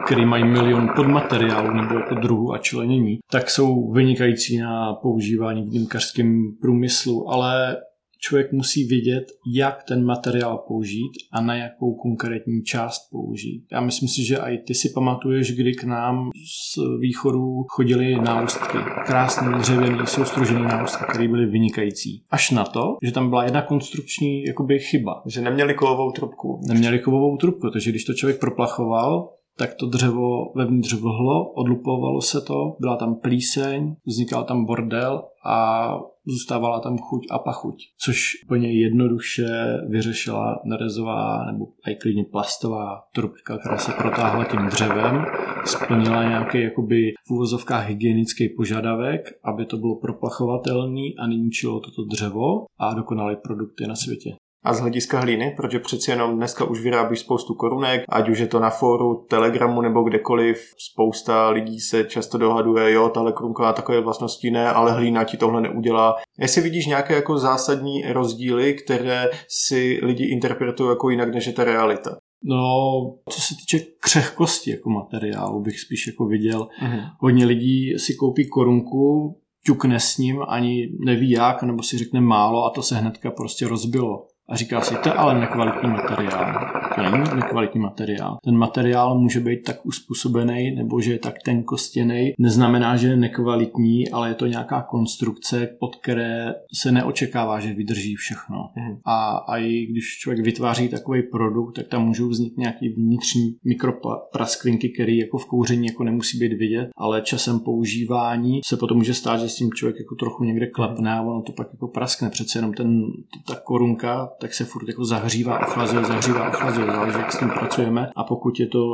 které mají milion podmateriálů nebo jako druhů a členění, tak jsou vynikající na používání v dýmkařském průmyslu, ale člověk musí vědět, jak ten materiál použít a na jakou konkrétní část použít. Já myslím si, že i ty si pamatuješ, kdy k nám z východu chodili náustky. Krásný dřevěný, soustružený náustky, které byly vynikající. Až na to, že tam byla jedna konstrukční jakoby chyba. Že neměli kovovou trubku. Neměli kovovou trubku, takže když to člověk proplachoval, tak to dřevo vevnitř vlhlo, odlupovalo se to, byla tam plíseň, vznikal tam bordel a zůstávala tam chuť a pachuť, což úplně jednoduše vyřešila nerezová nebo i klidně plastová trubka, která se protáhla tím dřevem, splnila nějaký jakoby v úvozovkách hygienický požadavek, aby to bylo proplachovatelné a neníčilo toto dřevo a dokonalé produkty na světě. A z hlediska hlíny, protože přeci jenom dneska už vyrábí spoustu korunek, ať už je to na fóru, telegramu nebo kdekoliv, spousta lidí se často dohaduje, jo, tahle korunka má takové vlastnosti, ne, ale hlína ti tohle neudělá. Jestli vidíš nějaké jako zásadní rozdíly, které si lidi interpretují jako jinak, než je ta realita? No, co se týče křehkosti jako materiálu, bych spíš jako viděl. Uh-huh. Hodně lidí si koupí korunku, ťukne s ním, ani neví jak, nebo si řekne málo a to se hnedka prostě rozbilo a říká si, to je ale nekvalitní materiál. To není nekvalitní materiál. Ten materiál může být tak uspůsobený, nebo že je tak tenkostěný. Neznamená, že je nekvalitní, ale je to nějaká konstrukce, pod které se neočekává, že vydrží všechno. Mm. A, a i když člověk vytváří takový produkt, tak tam můžou vzniknout nějaký vnitřní mikropraskvinky, které jako v kouření jako nemusí být vidět, ale časem používání se potom může stát, že s tím člověk jako trochu někde klepne a ono to pak jako praskne. Přece jenom ten, ta korunka tak se furt jako zahřívá, ochlazuje, zahřívá, ochlazuje, záleží, jak s tím pracujeme. A pokud je to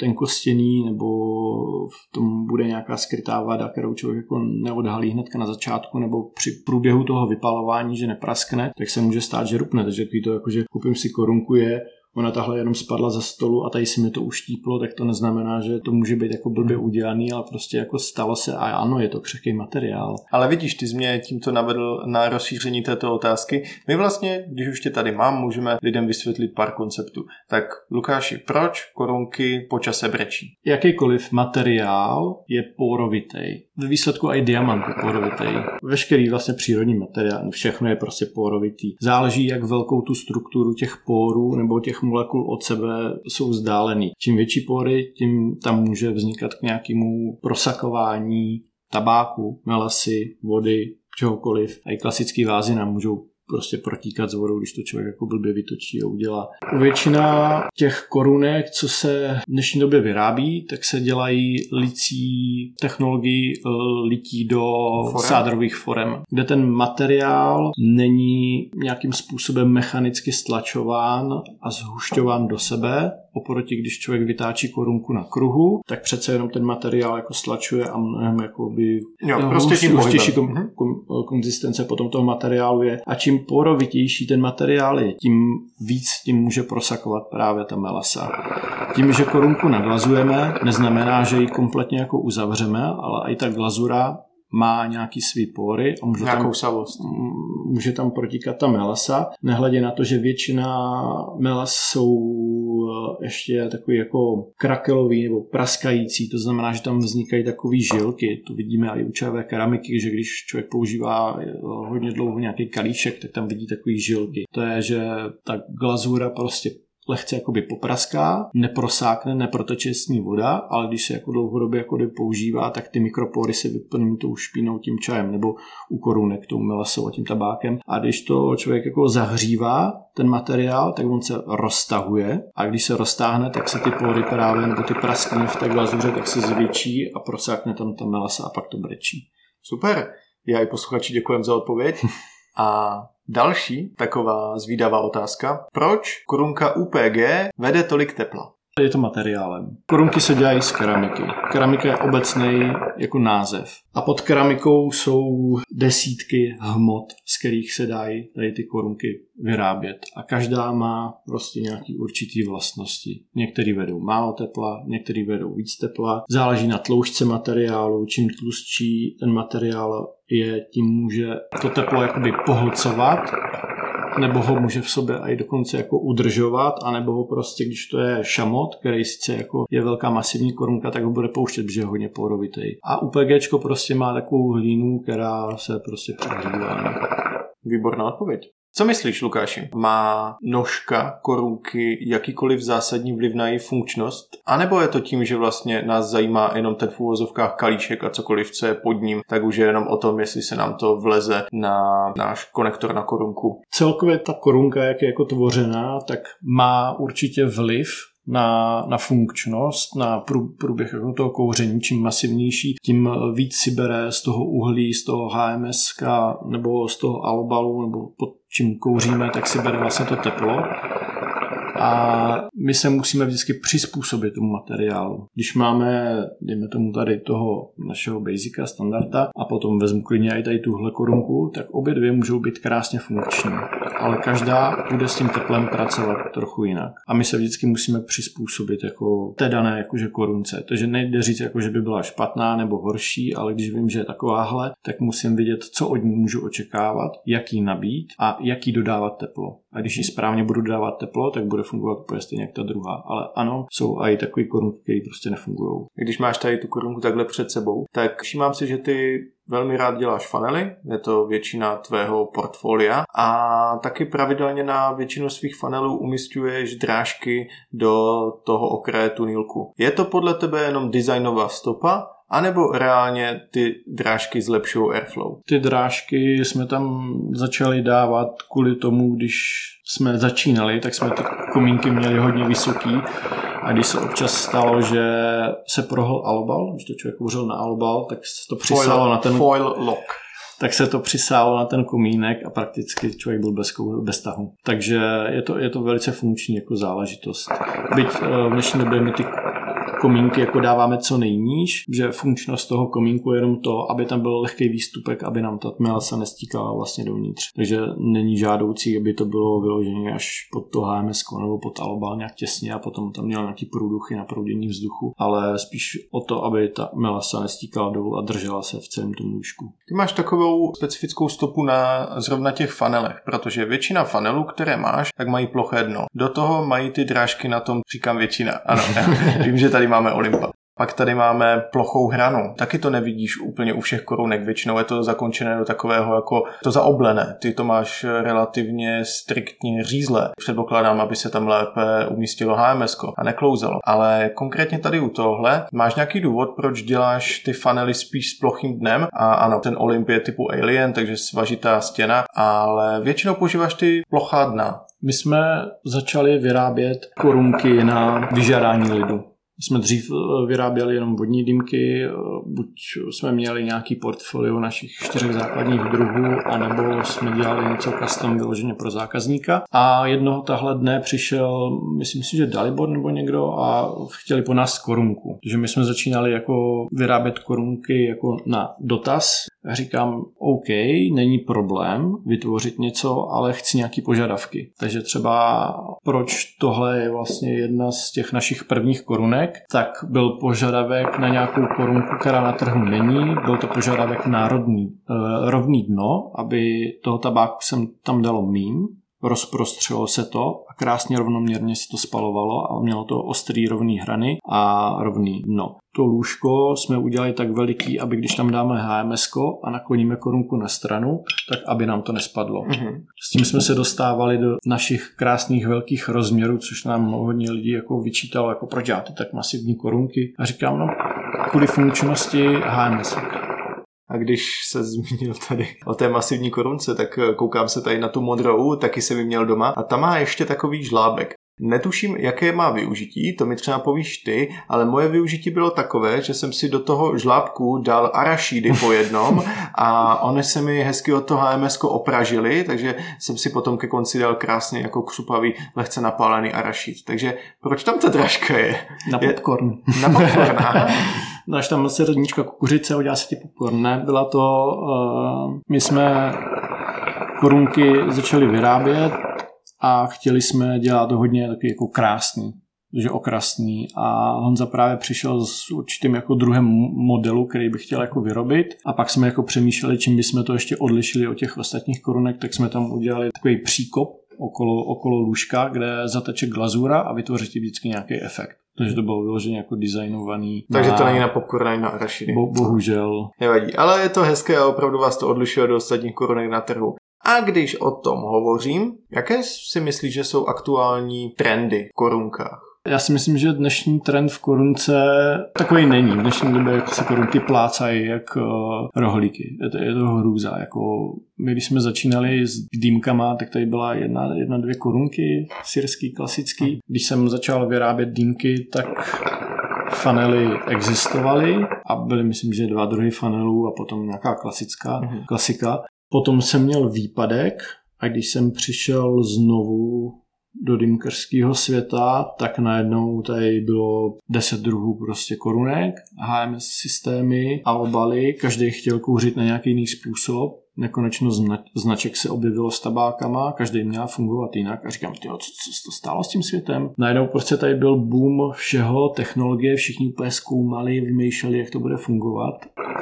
ten kostěný nebo v tom bude nějaká skrytá vada, kterou člověk jako neodhalí hnedka na začátku nebo při průběhu toho vypalování, že nepraskne, tak se může stát, že rupne. Takže to jako, že koupím si korunku je ona tahle jenom spadla ze stolu a tady si mi to uštíplo, tak to neznamená, že to může být jako blbě hmm. udělaný, ale prostě jako stalo se a ano, je to křehký materiál. Ale vidíš, ty jsi mě tímto navedl na rozšíření této otázky. My vlastně, když už tě tady mám, můžeme lidem vysvětlit pár konceptů. Tak Lukáši, proč korunky po čase brečí? Jakýkoliv materiál je porovitý. Ve výsledku i diamant je porovitý. Veškerý vlastně přírodní materiál, všechno je prostě porovitý. Záleží, jak velkou tu strukturu těch pórů nebo molekul od sebe jsou vzdálený. Čím větší pory, tím tam může vznikat k nějakému prosakování tabáku, melasy, vody, čehokoliv. A i klasické vázy nám můžou prostě protíkat s vodou, když to člověk jako blbě vytočí a udělá. Většina těch korunek, co se v dnešní době vyrábí, tak se dělají licí technologií eh, lití do forem. sádrových forem, kde ten materiál není nějakým způsobem mechanicky stlačován a zhušťován do sebe, oproti když člověk vytáčí korunku na kruhu, tak přece jenom ten materiál jako stlačuje a mnohem jako by jo, prostě tím hustější kom, kom, konzistence potom toho materiálu je. A čím porovitější ten materiál je, tím víc tím může prosakovat právě ta melasa. Tím, že korunku naglazujeme, neznamená, že ji kompletně jako uzavřeme, ale i ta glazura má nějaký svý pory a může tam, savost. může tam protíkat ta melasa, nehledě na to, že většina melas jsou eh, ještě takový jako krakelový nebo praskající, to znamená, že tam vznikají takové žilky, to vidíme i u čavé keramiky, že když člověk používá eh, hodně dlouho nějaký kalíšek, tak tam vidí takové žilky. To je, že ta glazura prostě lehce jakoby popraská, neprosákne, neproteče s ní voda, ale když se jako dlouhodobě jako používá, tak ty mikropory se vyplní tou špínou tím čajem nebo u korunek tou melasou a tím tabákem. A když to člověk jako zahřívá, ten materiál, tak on se roztahuje a když se roztáhne, tak se ty pory právě nebo ty praskliny v té glazuře tak se zvětší a prosákne tam ta melasa a pak to brečí. Super. Já i posluchači děkujem za odpověď. <laughs> A další taková zvídavá otázka. Proč korunka UPG vede tolik tepla? Je to materiálem. Korunky se dělají z keramiky. Keramika je obecný jako název. A pod keramikou jsou desítky hmot, z kterých se dají tady ty korunky vyrábět. A každá má prostě nějaký určitý vlastnosti. Některý vedou málo tepla, některý vedou víc tepla. Záleží na tloušťce materiálu. Čím tlustší ten materiál je, tím může to teplo jakoby pohlcovat nebo ho může v sobě i dokonce jako udržovat, anebo ho prostě, když to je šamot, který sice jako je velká masivní korunka, tak ho bude pouštět, protože je hodně porovitý. A UPG prostě má takovou hlínu, která se prostě přehřívá. Výborná odpověď. Co myslíš, Lukáši? Má nožka korunky jakýkoliv zásadní vliv na její funkčnost? A nebo je to tím, že vlastně nás zajímá jenom ten v úvozovkách kalíček a cokoliv, co je pod ním, tak už je jenom o tom, jestli se nám to vleze na náš konektor na korunku? Celkově ta korunka, jak je jako tvořená, tak má určitě vliv na, na funkčnost, na prů, průběh jako toho kouření. Čím masivnější, tím víc si bere z toho uhlí, z toho HMS nebo z toho alobalu, nebo pod čím kouříme, tak si bere vlastně to teplo a my se musíme vždycky přizpůsobit tomu materiálu. Když máme, dejme tomu tady toho našeho basica, standarda a potom vezmu klidně i tady tuhle korunku, tak obě dvě můžou být krásně funkční. Ale každá bude s tím teplem pracovat trochu jinak. A my se vždycky musíme přizpůsobit jako té dané jakože korunce. Takže nejde říct, jako, že by byla špatná nebo horší, ale když vím, že je takováhle, tak musím vidět, co od ní můžu očekávat, jaký nabít a jaký dodávat teplo. A když ji správně budu dávat teplo, tak bude fungovat úplně stejně jak ta druhá. Ale ano, jsou i takové korunky, které prostě nefungují. Když máš tady tu korunku takhle před sebou, tak všímám si, že ty velmi rád děláš fanely, je to většina tvého portfolia a taky pravidelně na většinu svých fanelů umistuješ drážky do toho okraje tunilku. Je to podle tebe jenom designová stopa, anebo reálně ty drážky zlepšují airflow? Ty drážky jsme tam začali dávat kvůli tomu, když jsme začínali, tak jsme ty komínky měli hodně vysoký a když se občas stalo, že se prohl alobal, když to člověk kouřil na alobal, tak se to přisálo foil, na ten... Foil lock tak se to přisálo na ten komínek a prakticky člověk byl bez, bez tahu. Takže je to, je to velice funkční jako záležitost. Byť eh, v dnešní době my ty komínky jako dáváme co nejníž, že funkčnost toho komínku je jenom to, aby tam byl lehký výstupek, aby nám ta tmela se nestíkala vlastně dovnitř. Takže není žádoucí, aby to bylo vyloženě až pod to HMS nebo pod alobal nějak těsně a potom tam měl nějaký průduchy na proudění vzduchu, ale spíš o to, aby ta mela se nestíkala dolů a držela se v celém tom lůžku. Ty máš takovou specifickou stopu na zrovna těch fanelech, protože většina fanelů, které máš, tak mají ploché dno. Do toho mají ty drážky na tom, říkám většina, ano, <laughs> vím, že tady máme Olympa. Pak tady máme plochou hranu. Taky to nevidíš úplně u všech korunek. Většinou je to zakončené do takového jako to zaoblené. Ty to máš relativně striktně řízlé. Předpokládám, aby se tam lépe umístilo HMS a neklouzalo. Ale konkrétně tady u tohle máš nějaký důvod, proč děláš ty fanely spíš s plochým dnem. A ano, ten Olymp je typu Alien, takže svažitá stěna, ale většinou používáš ty plochá dna. My jsme začali vyrábět korunky na vyžádání lidu jsme dřív eh, vyráběli jenom vodní dýmky, eh, buď jsme měli nějaký portfolio našich čtyřech základních druhů, anebo jsme dělali něco custom vyloženě pro zákazníka. A jednoho tahle dne přišel, myslím si, že Dalibor nebo někdo a chtěli po nás korunku. Takže my jsme začínali jako vyrábět korunky jako na dotaz. Říkám, OK, není problém vytvořit něco, ale chci nějaký požadavky. Takže třeba proč tohle je vlastně jedna z těch našich prvních korunek, tak byl požadavek na nějakou korunku, která na trhu není. Byl to požadavek na rovný, uh, rovný dno, aby toho tabáku jsem tam dalo mín, rozprostřelo se to a krásně rovnoměrně se to spalovalo a mělo to ostrý rovný hrany a rovný dno. To lůžko jsme udělali tak veliký, aby když tam dáme HMS a nakloníme korunku na stranu, tak aby nám to nespadlo. Mm-hmm. S tím jsme se dostávali do našich krásných velkých rozměrů, což nám hodně lidí jako vyčítalo, jako proč děláte tak masivní korunky. A říkám, no kvůli funkčnosti HMS. A když se zmínil tady o té masivní korunce, tak eh, koukám se tady na tu modrou, taky jsem ji měl doma a ta má ještě takový žlábek. Netuším, jaké má využití, to mi třeba povíš ty, ale moje využití bylo takové, že jsem si do toho žlábku dal arašídy po jednom a oni se mi hezky od toho HMS opražili, takže jsem si potom ke konci dal krásně jako křupavý, lehce napálený arašíd. Takže proč tam ta dražka je? Na popcorn. Je, na popcorn, aha. <laughs> Dáš tam srdnička kukuřice, udělá se ti popcorn. Ne, byla to, uh, my jsme korunky začali vyrábět, a chtěli jsme dělat hodně taky jako krásný, že okrasný a Honza právě přišel s určitým jako druhém modelu, který bych chtěl jako vyrobit a pak jsme jako přemýšleli, čím bychom to ještě odlišili od těch ostatních korunek, tak jsme tam udělali takový příkop okolo, okolo lůžka, kde zateče glazura a vytvoří vždycky nějaký efekt. Takže to bylo vyloženě jako designovaný. Takže na... to není na popcorn, ani na arašidy. Bo, bohužel. Nevadí, ale je to hezké a opravdu vás to odlišuje od ostatních korunek na trhu. A když o tom hovořím, jaké si myslíš, že jsou aktuální trendy v korunkách? Já si myslím, že dnešní trend v korunce takový není. V dnešní době jako se korunky plácají jak uh, rohlíky. Je to, je to hrůza. Jako my, když jsme začínali s dýmkama, tak tady byla jedna, jedna dvě korunky, syrský, klasický. Když jsem začal vyrábět dýmky, tak fanely existovaly a byly, myslím, že dva druhy fanelů a potom nějaká klasická, mm-hmm. klasika. Potom jsem měl výpadek a když jsem přišel znovu do dýmkerského světa, tak najednou tady bylo 10 druhů prostě korunek, HMS systémy a obaly, každý chtěl kouřit na nějaký jiný způsob. Nekonečno značek se objevilo s tabákama, každý měl fungovat jinak. A říkám, tyjo, co, co se to stalo s tím světem? Najednou prostě tady byl boom všeho, technologie, všichni úplně zkoumali, vymýšleli, jak to bude fungovat.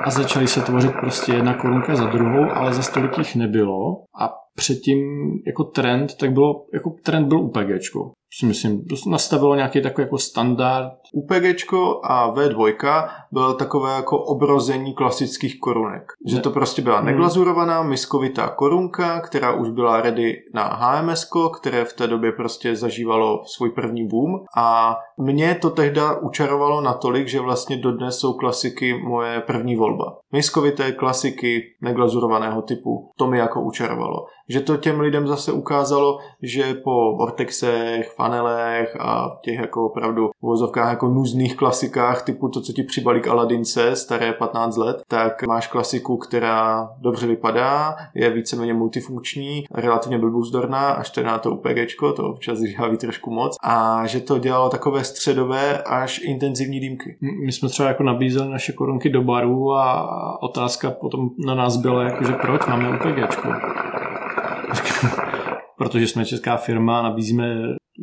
A začali se tvořit prostě jedna korunka za druhou, ale za stolik jich nebylo. A předtím jako trend, tak bylo, jako trend byl UPGčko si myslím, nastavilo nějaký takový jako standard. UPGčko a V2 bylo takové jako obrození klasických korunek. Ne. Že to prostě byla hmm. neglazurovaná miskovitá korunka, která už byla ready na HMS, které v té době prostě zažívalo svůj první boom a mě to tehdy učarovalo natolik, že vlastně dodnes jsou klasiky moje první volba. Miskovité klasiky neglazurovaného typu, to mi jako učarovalo. Že to těm lidem zase ukázalo, že po Vortexech, panelech a těch jako opravdu v vozovkách jako nuzných klasikách typu to, co ti přibalí k Aladince, staré 15 let, tak máš klasiku, která dobře vypadá, je víceméně multifunkční, relativně blbůzdorná, až je na to UPG, to občas žháví trošku moc a že to dělalo takové středové až intenzivní dýmky. My jsme třeba jako nabízeli naše korunky do baru a otázka potom na nás byla, jako, že proč máme UPG. Protože jsme česká firma, nabízíme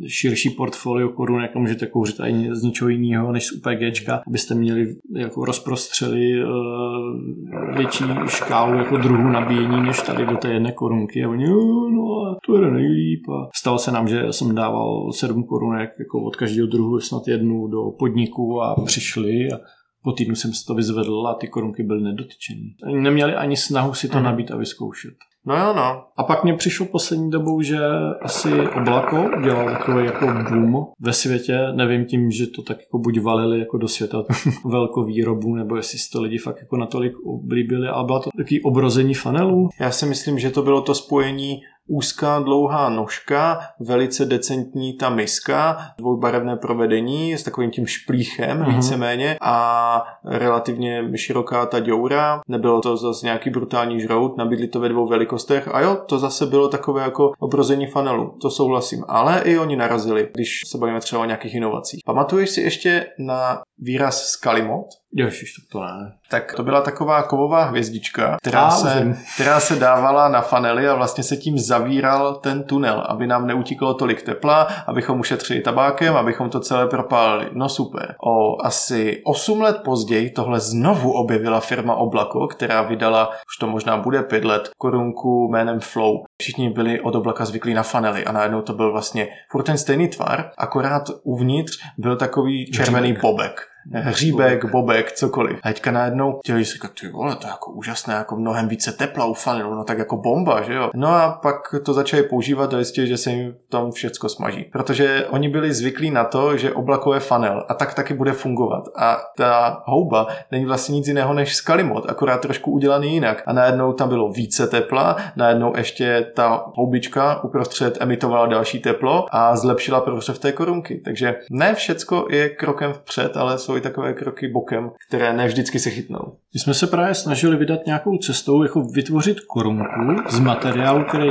širší portfolio korun, jako můžete kouřit ani z ničeho jiného než z UPG, abyste měli jako rozprostřeli uh, větší škálu jako druhů nabíjení než tady do té jedné korunky. A oni, no, to je nejlíp. A stalo se nám, že jsem dával sedm korunek jako od každého druhu snad jednu do podniku a přišli a po týdnu jsem si to vyzvedl a ty korunky byly nedotyčené. Neměli ani snahu si to mm. nabít a vyzkoušet. No jo, no. A pak mě přišlo poslední dobou, že asi Oblako udělal takový jako boom ve světě. Nevím tím, že to tak jako buď valili jako do světa <laughs> velkou výrobu, nebo jestli si to lidi fakt jako natolik oblíbili. A byla to takový obrození fanelů. Já si myslím, že to bylo to spojení úzká dlouhá nožka, velice decentní ta miska, dvoubarevné provedení s takovým tím šplíchem mm-hmm. víceméně a relativně široká ta děura. Nebylo to zase nějaký brutální žrout, nabídli to ve dvou velikostech a jo, to zase bylo takové jako obrození fanelu, to souhlasím. Ale i oni narazili, když se bavíme třeba o nějakých inovacích. Pamatuješ si ještě na výraz Skalimot? Ježiš, to ne. Tak to byla taková kovová hvězdička, která, se, která se dávala na fanely a vlastně se tím zavíral ten tunel, aby nám neutíkalo tolik tepla, abychom ušetřili tabákem, abychom to celé propálili. No super. O asi 8 let později tohle znovu objevila firma Oblako, která vydala, už to možná bude 5 let, korunku jménem Flow. Všichni byli od Oblaka zvyklí na fanely a najednou to byl vlastně furt ten stejný tvar, akorát uvnitř byl takový červený bobek hříbek, bobek, cokoliv. A teďka najednou chtěli si říkat, ty vole, to je jako úžasné, jako mnohem více tepla u fanelu, no tak jako bomba, že jo. No a pak to začali používat a zjistili, že se jim v tom všecko smaží. Protože oni byli zvyklí na to, že oblakové fanel a tak taky bude fungovat. A ta houba není vlastně nic jiného než skalimot, akorát trošku udělaný jinak. A najednou tam bylo více tepla, najednou ještě ta houbička uprostřed emitovala další teplo a zlepšila prohřev té korunky. Takže ne všecko je krokem vpřed, ale jsou i takové kroky bokem, které ne vždycky se chytnou. My jsme se právě snažili vydat nějakou cestou, jako vytvořit korunku z materiálu, který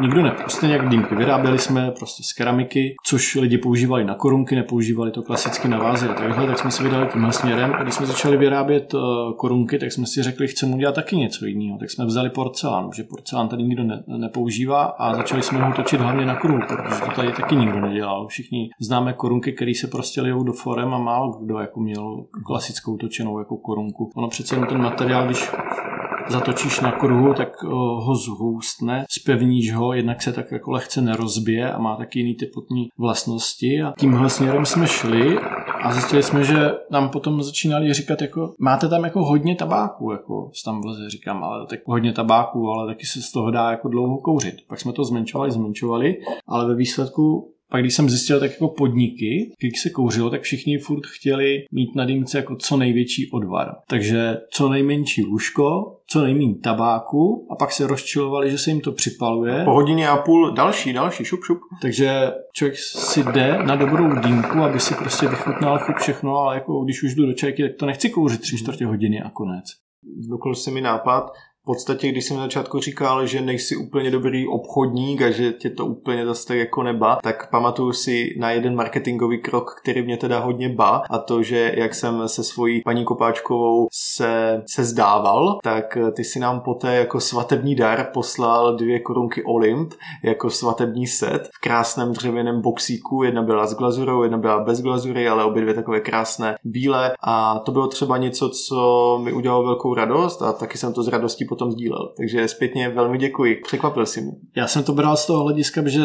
nikdo nepustil jak dýmky. Vyráběli jsme prostě z keramiky, což lidi používali na korunky, nepoužívali to klasicky na vázy a takhle, tak jsme se vydali tímhle směrem. A když jsme začali vyrábět uh, korunky, tak jsme si řekli, chceme udělat taky něco jiného. Tak jsme vzali porcelán, že porcelán tady nikdo ne, nepoužívá a začali jsme ho točit hlavně na kruhu, protože to tady taky nikdo nedělal. Všichni známe korunky, které se prostě lijou do forem a málo kdo jako měl klasickou točenou jako korunku. Ono přece ten materiál, když zatočíš na kruhu, tak ho zhůstne, spevníš ho, jednak se tak jako lehce nerozbije a má taky jiný typotní vlastnosti a tímhle směrem jsme šli a zjistili jsme, že nám potom začínali říkat jako, máte tam jako hodně tabáku, jako tam vleze říkám, ale tak hodně tabáku, ale taky se z toho dá jako dlouho kouřit. Pak jsme to zmenšovali, zmenšovali, ale ve výsledku pak když jsem zjistil tak jako podniky, když se kouřilo, tak všichni furt chtěli mít na dýmce jako co největší odvar. Takže co nejmenší lůžko, co nejméně tabáku a pak se rozčilovali, že se jim to připaluje. Po hodině a půl další, další, šup, šup. Takže člověk si jde na dobrou dýmku, aby si prostě vychutnal chuť všechno, ale jako když už jdu do čajky, tak to nechci kouřit tři čtvrtě hodiny a konec. Vnukl se mi nápad, v podstatě, když jsem na začátku říkal, že nejsi úplně dobrý obchodník a že tě to úplně zase tak jako neba, tak pamatuju si na jeden marketingový krok, který mě teda hodně ba a to, že jak jsem se svojí paní Kopáčkovou se, se zdával, tak ty si nám poté jako svatební dar poslal dvě korunky Olymp jako svatební set v krásném dřevěném boxíku. Jedna byla s glazurou, jedna byla bez glazury, ale obě dvě takové krásné bílé a to bylo třeba něco, co mi udělalo velkou radost a taky jsem to z radostí potom sdílel. Takže zpětně velmi děkuji, překvapil si mě. Já jsem to bral z toho hlediska, že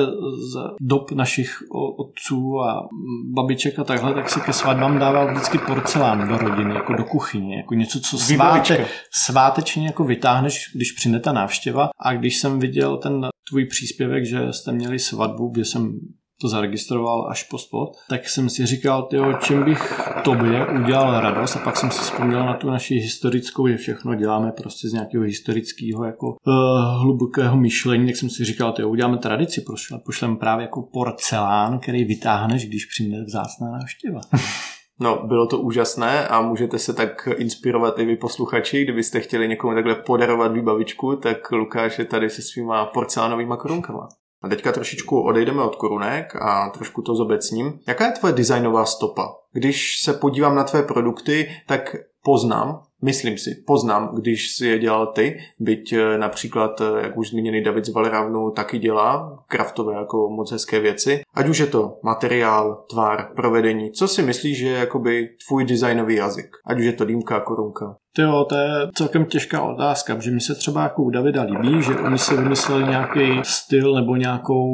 z dob našich otců a babiček a takhle, tak si ke svatbám dával vždycky porcelán do rodiny, jako do kuchyně, jako něco, co sváte, svátečně jako vytáhneš, když přijde ta návštěva. A když jsem viděl ten tvůj příspěvek, že jste měli svatbu, kde jsem to zaregistroval až po spot, tak jsem si říkal, tyjo, čím bych tobě udělal radost a pak jsem si vzpomněl na tu naši historickou, že všechno děláme prostě z nějakého historického jako uh, hlubokého myšlení, tak jsem si říkal, tyjo, uděláme tradici, pošlem právě jako porcelán, který vytáhneš, když přijde vzácná návštěva. <laughs> No, bylo to úžasné a můžete se tak inspirovat i vy posluchači, kdybyste chtěli někomu takhle podarovat výbavičku, tak Lukáš je tady se svýma porcelánovými korunkama. A teďka trošičku odejdeme od korunek a trošku to zobecním. Jaká je tvoje designová stopa? Když se podívám na tvé produkty, tak poznám, myslím si, poznám, když si je dělal ty, byť eh, například, eh, jak už zmíněný David z Valravnu taky dělá kraftové jako moc hezké věci. Ať už je to materiál, tvár, provedení, co si myslíš, že je jakoby tvůj designový jazyk? Ať už je to dýmka, korunka. Jo, to je celkem těžká otázka, že mi se třeba jako u Davida líbí, že oni si vymysleli nějaký styl nebo nějakou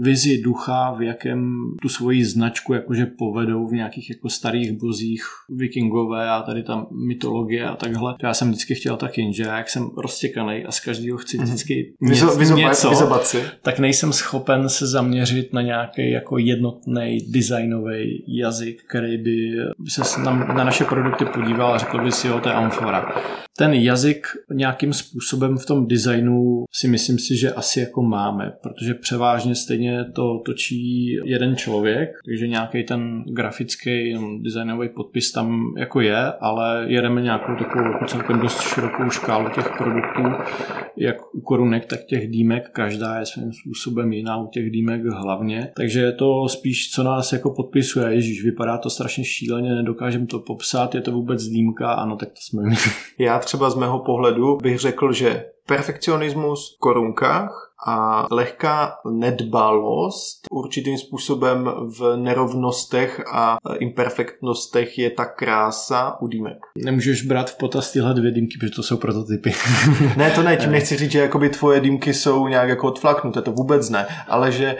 vizi ducha, v jakém tu svoji značku jakože povedou v nějakých jako starých bozích vikingové a tady tam mytologie a takhle. Já jsem vždycky chtěl tak jenže jak jsem roztěkaný a z každého chci mhm. vždycky mm-hmm. něco, něco tak nejsem schopen se zaměřit na nějaký jako jednotný designový jazyk, který by se na, na naše produkty podíval a řekl by si, jo, to je amfora. Ten jazyk nějakým způsobem v tom designu si myslím si, že asi jako máme, protože převážně stejně to točí jeden člověk, takže nějaký ten grafický designový podpis tam jako je, ale jedeme nějakou takovou jako celkem dost širokou škálu těch produktů, jak u korunek, tak těch dýmek, každá je svým způsobem jiná, u těch dýmek hlavně, takže je to spíš, co nás jako podpisuje, ježíš, vypadá to strašně šíleně, nedokážem to popsat, je to vůbec dýmka, ano, tak to jsme my. Já třeba z mého pohledu bych řekl, že perfekcionismus v korunkách a lehká nedbalost určitým způsobem v nerovnostech a imperfektnostech je ta krása u dýmek. Nemůžeš brát v potaz tyhle dvě dýmky, protože to jsou prototypy. ne, to ne, tím <laughs> nechci říct, že jakoby tvoje dýmky jsou nějak jako odflaknuté, to vůbec ne, ale že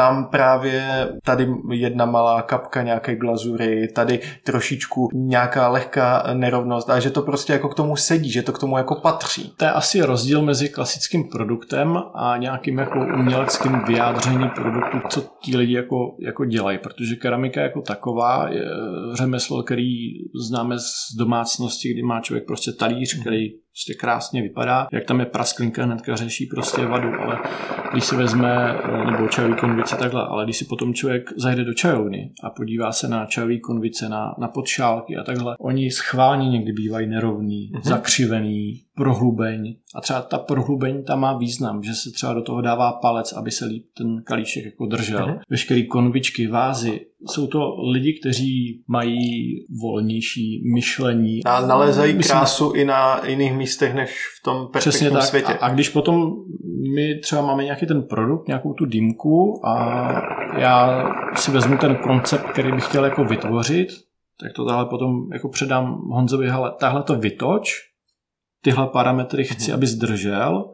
tam právě tady jedna malá kapka nějaké glazury, tady trošičku nějaká lehká nerovnost a že to prostě jako k tomu sedí, že to k tomu jako patří. To je asi rozdíl mezi klasickým produktem a nějakým jako uměleckým vyjádřením produktu, co ti lidi jako, jako dělají, protože keramika jako taková je řemeslo, který známe z domácnosti, kdy má člověk prostě talíř, který prostě krásně vypadá. Jak tam je prasklinka, hnedka řeší prostě vadu, ale když se vezme, eh, nebo čajový konvice takhle, ale když si potom člověk zajde do čajovny a podívá se na čajový konvice, na, na podšálky a takhle, oni schválně někdy bývají nerovný, mm-hmm. zakřivený, prohlubeň. A třeba ta prohlubeň tam má význam, že se třeba do toho dává palec, aby se líp ten kalíšek jako držel. Mm-hmm. Veškeré konvičky, vázy, jsou to lidi, kteří mají volnější myšlení. A nalezají Myslím, krásu i na jiných místech než v tom perfektním tak. světě. A, a když potom my třeba máme nějaký ten produkt, nějakou tu dýmku a já si vezmu ten koncept, který bych chtěl jako vytvořit, tak to tahle potom jako předám Honzovi, hele, tahle to vytoč, tyhle parametry chci, mm-hmm. aby zdržel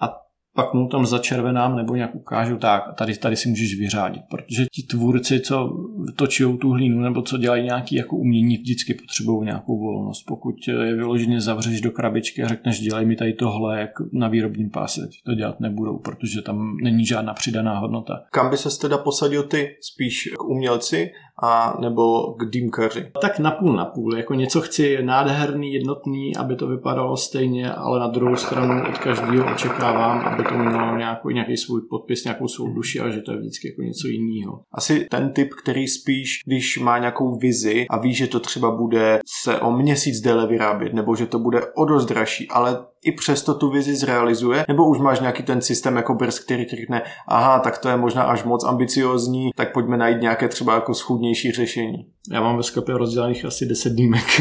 a pak mu tam začervenám nebo nějak ukážu, tak tady, tady si můžeš vyřádit, protože ti tvůrci, co točí tu hlínu nebo co dělají nějaký jako umění, vždycky potřebují nějakou volnost. Pokud je vyloženě zavřeš do krabičky a řekneš, dělej mi tady tohle, jak na výrobním páse, to dělat nebudou, protože tam není žádná přidaná hodnota. Kam by se teda posadil ty? Spíš k umělci a nebo k dýmkaři? Tak napůl na půl. Jako něco chci nádherný, jednotný, aby to vypadalo stejně, ale na druhou stranu od každého očekávám, aby to mělo nějaký, nějaký svůj podpis, nějakou svou duši a že to je vždycky jako něco jiného. Asi ten typ, který spíš, když má nějakou vizi a ví, že to třeba bude se o měsíc déle vyrábět, nebo že to bude o dost dražší, ale i přesto tu vizi zrealizuje, nebo už máš nějaký ten systém jako brz, který řekne, aha, tak to je možná až moc ambiciozní, tak pojďme najít nějaké třeba jako schůdnější řešení. Já mám ve sklepě rozdělených asi 10 dýmek.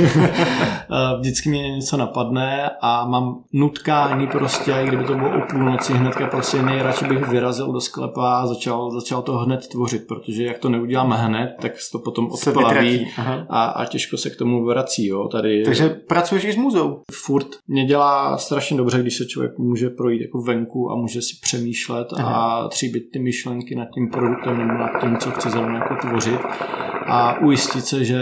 <laughs> Vždycky mě něco napadne a mám nutkání prostě, i kdyby to bylo o půlnoci hnedka prostě nejradši bych vyrazil do sklepa a začal, začal to hned tvořit, protože jak to neudělám hned, tak to potom odplaví a, a, těžko se k tomu vrací. Jo. Tady, Takže pracuješ i s muzou? Furt. Mě dělá strašně dobře, když se člověk může projít jako venku a může si přemýšlet Aha. a tříbit ty myšlenky nad tím produktem nebo nad tím, co chce zrovna jako tvořit a ujistit se, že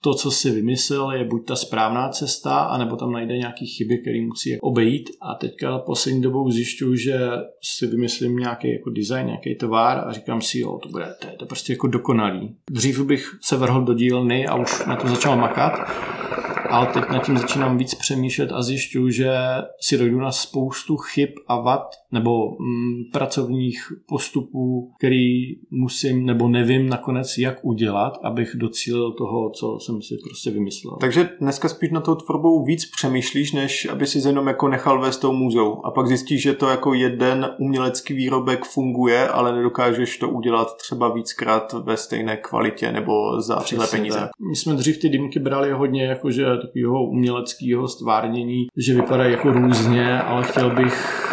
to, co si vymyslel, je buď ta správná cesta, anebo tam najde nějaký chyby, které musí obejít. A teďka poslední dobou zjišťuju, že si vymyslím nějaký jako design, nějaký tovar a říkám si, jo, to bude, to je to prostě jako dokonalý. Dřív bych se vrhl do dílny a už na to začal makat, ale teď nad tím začínám víc přemýšlet a zjišťuju, že si dojdu na spoustu chyb a vad nebo mm, pracovních postupů, který musím nebo nevím nakonec jak udělat, abych docílil toho, co jsem si prostě vymyslel. Takže dneska spíš na tou tvorbou víc přemýšlíš, než aby si jenom jako nechal vést tou můzou a pak zjistíš, že to jako jeden umělecký výrobek funguje, ale nedokážeš to udělat třeba víckrát ve stejné kvalitě nebo za tyhle peníze. Tak. My jsme dřív ty dýmky brali hodně jakože takového uměleckého stvárnění, že vypadají jako různě, ale chtěl bych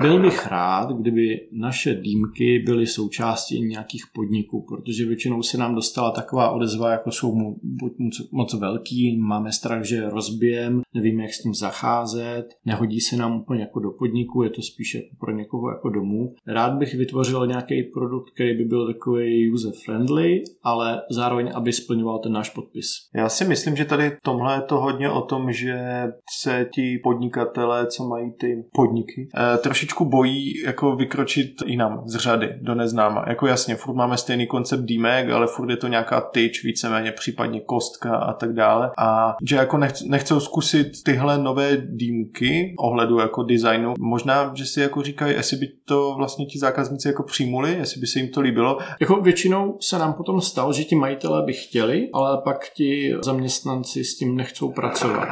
byl bych rád, kdyby naše dýmky byly součástí nějakých podniků, protože většinou se nám dostala taková odezva, jako jsou mu, buď moc, moc velký, máme strach, že rozbijem, nevíme, jak s tím zacházet, nehodí se nám úplně jako do podniku, je to spíše jako pro někoho jako domů. Rád bych vytvořil nějaký produkt, který by byl takový user-friendly, ale zároveň, aby splňoval ten náš podpis. Já si myslím, že tady tomhle je to hodně o tom, že se ti podnikatelé, co mají ty podniky, eh, trošičku bojí jako vykročit jinam z řady do neznáma. Jako jasně, furt máme stejný koncept dýmek, ale furt je to nějaká tyč, víceméně případně kostka a tak dále. A že jako nech, nechcou zkusit tyhle nové dýmky ohledu jako designu. Možná, že si jako říkají, jestli by to vlastně ti zákazníci jako přijmuli, jestli by se jim to líbilo. Jako většinou se nám potom stalo, že ti majitelé by chtěli, ale pak ti zaměstnanci s tím nechcou pracovat.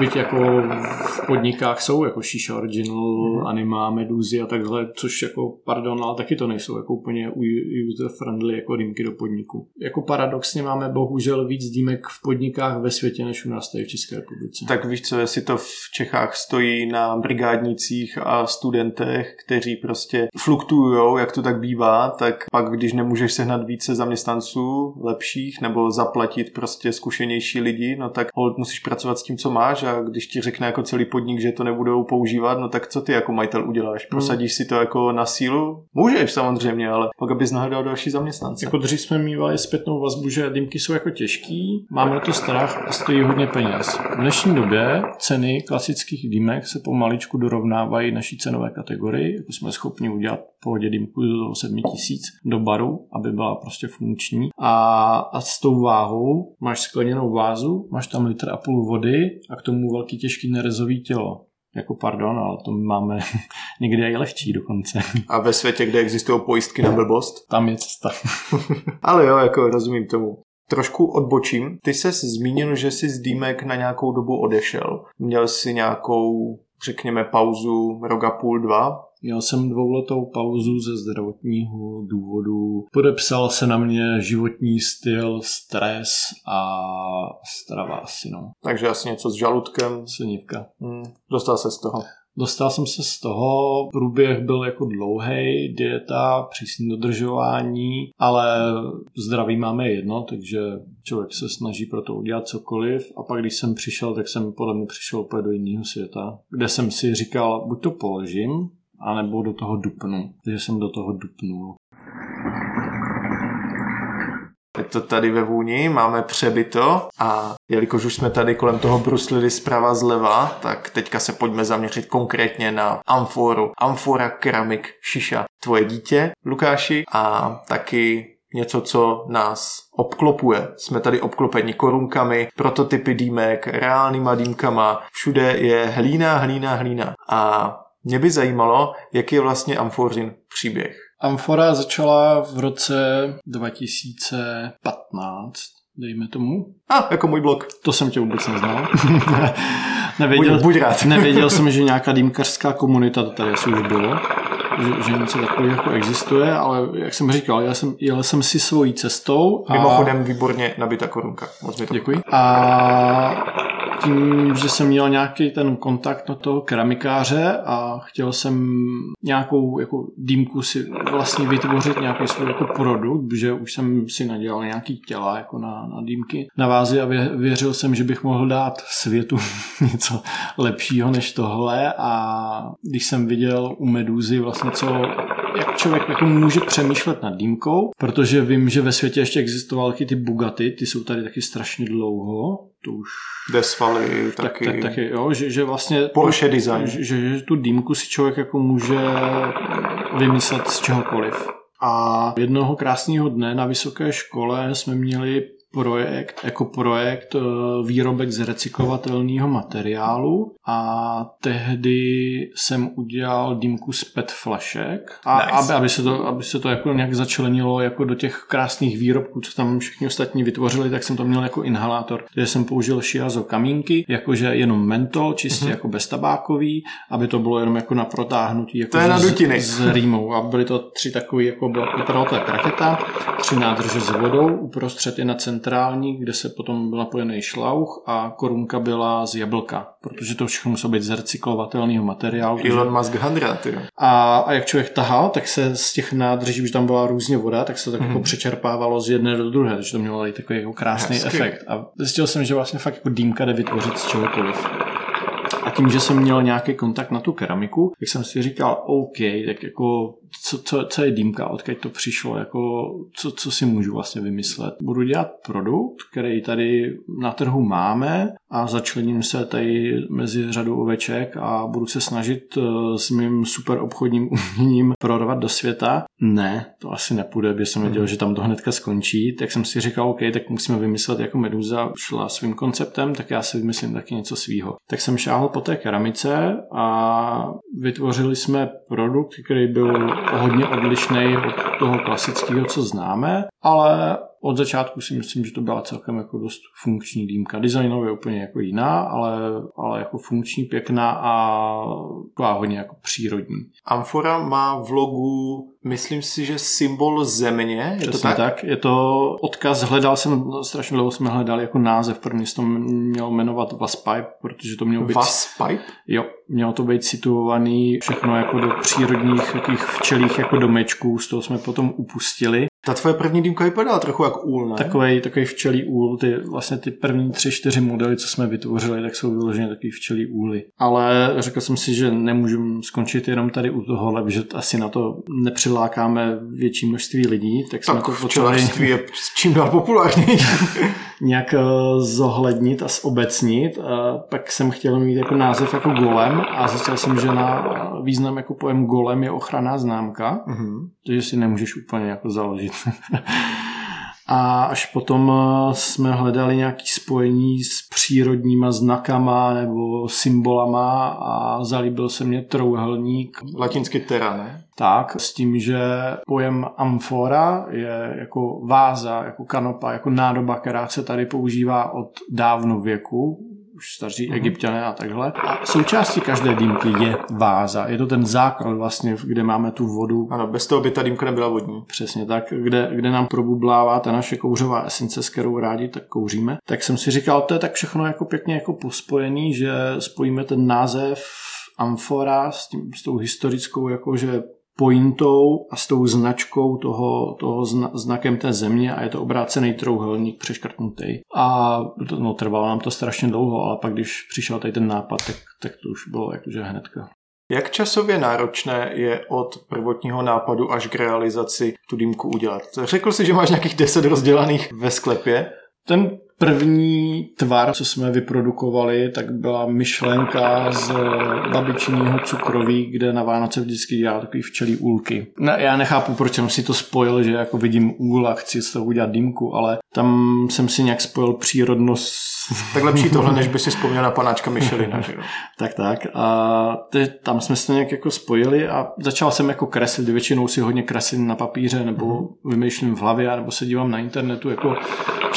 Byť jako v podnikách jsou jako Shisha Original, mm. Anima, Meduzy a takhle, což jako, pardon, ale taky to nejsou jako úplně user-friendly jako dýmky do podniku. Jako paradoxně máme bohužel víc dýmek v podnikách ve světě, než u nás tady v České republice. Tak víš co, jestli to v Čechách stojí na brigádnicích a studentech, kteří prostě fluktuují, jak to tak bývá, tak pak když nemůžeš sehnat více zaměstnanců lepších nebo zaplatit prostě zkušenější lidi, no tak hold musíš pracovat s tím, co máš a když ti řekne jako celý podnik, že to nebudou používat, no tak co ty jako majitel uděláš? Hmm. Prosadíš si to jako na sílu? Můžeš samozřejmě, ale pak abys nahledal další zaměstnance. Jako dřív jsme mývali zpětnou vazbu, že dýmky jsou jako těžký, máme na to strach a stojí hodně peněz. V dnešní době ceny klasických dýmek se pomaličku dorovnávají naší cenové kategorii, jako jsme schopni udělat pohodě dýmku do 7000 do baru, aby byla prostě funkční. A, a s tou váhou máš skleněnou vázu, máš tam litr a půl vody a k tomu velký těžký nerezový tělo. Jako pardon, ale to máme <laughs> někde i lehčí dokonce. A ve světě, kde existují pojistky na blbost? Tam je cesta. <laughs> ale jo, jako rozumím tomu. Trošku odbočím. Ty se zmínil, že jsi z Dýmek na nějakou dobu odešel. Měl jsi nějakou, řekněme, pauzu rok a půl, dva? Měl jsem dvouletou pauzu ze zdravotního důvodu. Podepsal se na mě životní styl, stres a strava asi, no. Takže asi něco s žaludkem. Slinivka. Hmm. Dostal se z toho. Dostal jsem se z toho, průběh byl jako dlouhý, dieta, přísné dodržování, ale zdraví máme jedno, takže člověk se snaží pro to udělat cokoliv a pak když jsem přišel, tak jsem podle mě přišel úplně do jiného světa, kde jsem si říkal, buď to položím, anebo do toho dupnu. Takže jsem do toho dupnul. Je to tady ve vůni, máme přebyto a jelikož už jsme tady kolem toho bruslili zprava zleva, tak teďka se pojďme zaměřit konkrétně na amforu. Amfora keramik šiša. Tvoje dítě, Lukáši, a taky něco, co nás obklopuje. Jsme tady obklopeni korunkami, prototypy dýmek, reálnýma dýmkama, všude je hlína, hlína, hlína. A mě by zajímalo, jaký je vlastně Amforin příběh. Amfora začala v roce 2015, dejme tomu. A, ah, jako můj blog. To jsem tě vůbec neznal. <laughs> nevěděl, buď, buď rád. <laughs> nevěděl jsem, že nějaká dýmkařská komunita to tady asi už bylo že, že něco takového jako existuje, ale jak jsem říkal, já jsem, jel jsem si svojí cestou. A... Mimochodem výborně nabita korunka. Moc mi to Děkuji. A tím, že jsem měl nějaký ten kontakt na toho keramikáře a chtěl jsem nějakou jako dýmku si vlastně vytvořit nějaký svůj jako produkt, že už jsem si nadělal nějaký těla jako na, na dýmky. Na vázi a věřil jsem, že bych mohl dát světu <laughs> něco lepšího než tohle a když jsem viděl u Meduzy vlastně co jak člověk jako může přemýšlet nad dýmkou, protože vím, že ve světě ještě existovaly ty Bugaty, ty jsou tady taky strašně dlouho, to už... Desvaly taky. Tak, tak, taky, jo, že, že vlastně... Porsche design. Že, že, že tu dýmku si člověk jako může vymyslet z čehokoliv. A jednoho krásného dne na vysoké škole jsme měli projekt, jako projekt eh, výrobek z recyklovatelného materiálu a tehdy jsem udělal dýmku z PET flašek, a nice. aby, aby, se to, aby se to jako nějak začlenilo jako do těch krásných výrobků, co tam všichni ostatní vytvořili, tak jsem to měl jako inhalátor, kde jsem použil Shiazo kamínky, jakože jenom mentol, čistě mm-hmm. jako beztabákový, aby to bylo jenom jako na protáhnutí jako to je na z, z rýmou a byly to tři takové jako byla, vypadala to jak raketa, tři nádrže s vodou, uprostřed je na centrální, kde se potom byl napojený šlauch a korunka byla z jablka, protože to všechno muselo být z recyklovatelného materiálu. Elon Musk Handra. A, a jak člověk tahal, tak se z těch nádrží, už tam byla různě voda, tak se to tak mm. jako mhm. přečerpávalo z jedné do druhé, takže to mělo tady takový jako krásný Hezky. efekt. A zjistil jsem, že vlastně fakt jako dýmka jde vytvořit z čehokoliv. A tím, že jsem měl nějaký kontakt na tu keramiku, tak jsem si říkal, OK, tak jako co, co, co je dýmka, odkud to přišlo, jako co, co si můžu vlastně vymyslet. Budu dělat produkt, který tady na trhu máme a začlením se tady mezi řadu oveček a budu se snažit eh, s mým super obchodním <laughs> uměním prodávat do světa. Ne, to asi nepůjde, protože jsem věděl, že tam to hnedka skončí, tak jsem si říkal, OK, tak musíme vymyslet jako Meduza šla svým konceptem, tak já si vymyslím taky něco svýho. Tak jsem šáhl po té keramice a vytvořili jsme produkt, který byl hodně odlišný od toho klasického, co známe, ale od začátku si myslím, že to byla celkem jako dost funkční dýmka. Designově úplně jako jiná, ale, ale jako funkční, pěkná a taková hodně jako přírodní. Amfora má v logu, myslím si, že symbol země. Je Přesně to tak? tak? Je to odkaz, hledal jsem, strašně dlouho jsme hledali jako název, první to mělo jmenovat Waspipe, protože to mělo být... Waspipe? Jo, mělo to být situovaný všechno jako do přírodních takých včelých jako domečků, z toho jsme potom upustili ta tvoje první dýmka vypadala trochu jak úl, ne? Takový, takový včelí úl, ty, vlastně ty první tři, čtyři modely, co jsme vytvořili, tak jsou vyloženě takový včelí úly. Ale řekl jsem si, že nemůžu skončit jenom tady u tohohle, že asi na to nepřilákáme větší množství lidí, tak, tak jsme to potřebovali... je čím dál populárnější. <laughs> nějak eh, zohlednit a zobecnit. Pak jsem chtěl mít jako název jako golem a zjistil jsem, že na význam jako pojem golem je ochranná známka, mm-hmm. takže si nemůžeš úplně jako založit. <laughs> A až potom eh, jsme hledali nějaké spojení s přírodníma znakama nebo symbolama a zalíbil se mě trouhelník. Latinsky terra, ne? Tak, s tím, že pojem amfora je jako váza, jako kanopa, jako nádoba, která se tady používá od dávno věku, už staří mm-hmm. egyptiané a takhle. A součástí každé dýmky je váza. Je to ten základ vlastně, kde máme tu vodu. Ano, bez toho by ta dýmka nebyla vodní. Přesně tak, kde, kde nám probublává ta naše kouřová esence, s kterou rádi tak kouříme. Tak jsem si říkal, to je tak všechno jako pěkně jako pospojený, že spojíme ten název amfora s, tím, s tou historickou jakože pointou a s tou značkou toho, toho zna, znakem té země a je to obrácený trouhelník přeškrtnutý. A to, no, trvalo nám to strašně dlouho, ale pak když přišel tady ten nápad, tak, tak to už bylo jakože hnedka. Jak časově náročné je od prvotního nápadu až k realizaci tu dýmku udělat? Řekl si, že máš nějakých 10 rozdělaných ve sklepě? Ten první tvar, co jsme vyprodukovali, tak byla myšlenka z babičního cukroví, kde na Vánoce vždycky dělá takový včelí úlky. Ne, já nechápu, proč jsem si to spojil, že jako vidím úl a chci z toho udělat dýmku, ale tam jsem si nějak spojil přírodnost. <laughs> Tak lepší tohle, než by si vzpomněl na panáčka Michelina, že jo? <laughs> tak, tak. A te, tam jsme se nějak jako spojili a začal jsem jako kreslit. Většinou si hodně kreslím na papíře nebo mm. vymýšlím v hlavě nebo se dívám na internetu, jako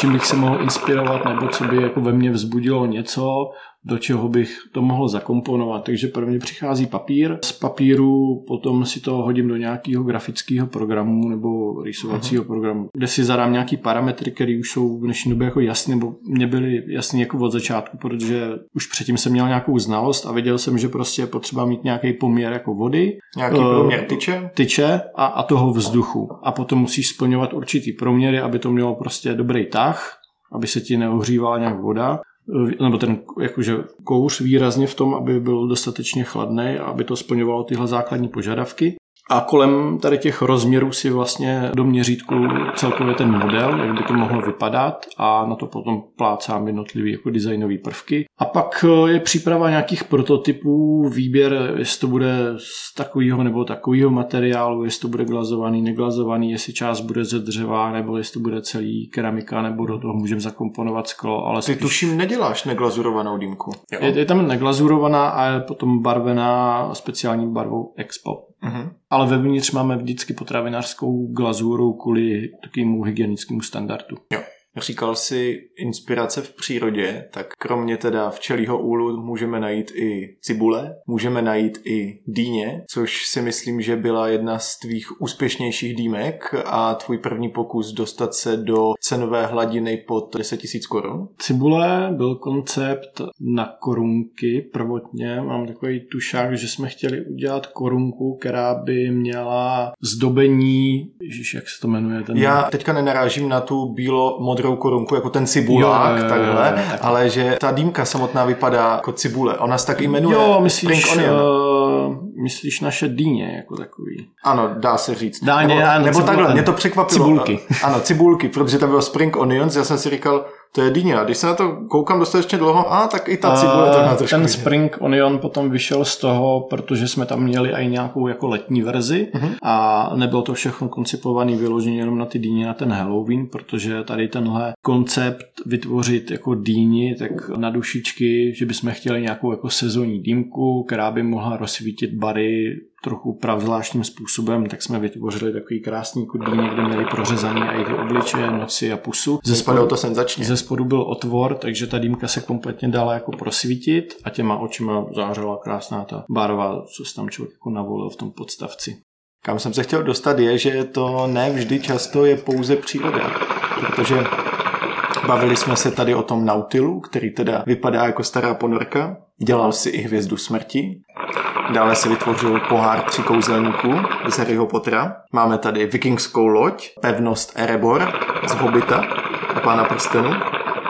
čím bych se mohl inspirovat nebo co by jako ve mně vzbudilo něco, do čeho bych to mohl zakomponovat. Takže prvně přichází papír. Z papíru potom si to hodím do nějakého grafického programu nebo rýsovacího uh-huh. programu, kde si zadám nějaký parametry, které už jsou v dnešní době jako jasné, nebo mě byly jasné jako od začátku, protože už předtím jsem měl nějakou znalost a věděl jsem, že prostě je potřeba mít nějaký poměr jako vody. Nějaký uh, poměr tyče? Tyče a, a toho vzduchu. A potom musíš splňovat určitý proměry, aby to mělo prostě dobrý tah, aby se ti neohřívala nějak voda nebo ten jakože kouř výrazně v tom, aby byl dostatečně chladný a aby to splňovalo tyhle základní požadavky. A kolem tady těch rozměrů si vlastně do měřítku celkově ten model, jak by to mohlo vypadat a na to potom plácám jednotlivý jako designové prvky. A pak eh, je příprava nějakých prototypů, výběr, jestli to bude z takového nebo takového materiálu, jestli to bude glazovaný, neglazovaný, jestli část bude ze dřeva, nebo jestli to bude celý keramika, nebo do toho můžeme zakomponovat sklo. Ale Ty spíš... tuším neděláš neglazurovanou dýmku. Je, je tam neglazurovaná a je potom barvená speciální barvou Expo. Ale vevnitř máme vždycky potravinářskou glazuru kvůli takovému hygienickému standardu. Jo. Říkal si inspirace v přírodě, tak kromě teda včelího úlu můžeme najít i cibule, můžeme najít i dýně, což si myslím, že byla jedna z tvých úspěšnějších dýmek a tvůj první pokus dostat se do cenové hladiny pod 10 000 korun. Cibule byl koncept na korunky prvotně. Mám takový tušák, že jsme chtěli udělat korunku, která by měla zdobení, ježiš, jak se to jmenuje? Ten... Já teďka nenarážím na tu bílo modrou korunku, jako ten cibulák, jo, takhle, jo, jo, ale že ta dýmka samotná vypadá jako cibule. Ona se tak jmenuje. Jo, myslíš, Spring Onion. Uh, myslíš naše dýně jako takový. Ano, dá se říct. Dáně, nebo, ano, nebo takhle, mě to překvapilo. Cibulky. Ano, cibulky, protože tam bylo Spring Onions, já jsem si říkal, to je dýně. A když se na to koukám dostatečně dlouho, a tak i ta cibule to trošku. Ten Spring Onion potom vyšel z toho, protože jsme tam měli i nějakou jako letní verzi uh-huh. a nebylo to všechno koncipované vyloženě jenom na ty dýně na ten Halloween, protože tady tenhle koncept vytvořit jako dýni, tak na dušičky, že bychom chtěli nějakou jako sezónní dýmku, která by mohla rozsvítit bary trochu pravzvláštním způsobem, tak jsme vytvořili takový krásný kudínek, kde měli prořezaný i ty obličeje, noci a pusu. Ze spodu to senzačně. Ze spodu byl otvor, takže ta dýmka se kompletně dala jako prosvítit a těma očima zářila krásná ta barva, co se tam člověk jako navolil v tom podstavci. Kam jsem se chtěl dostat je, že to ne vždy často je pouze příroda, protože Bavili jsme se tady o tom Nautilu, který teda vypadá jako stará ponorka. Dělal si i hvězdu smrti. Dále si vytvořil pohár tři kouzelníků z Harryho Pottera. Máme tady vikingskou loď, pevnost Erebor z Hobita a Pána prstenu.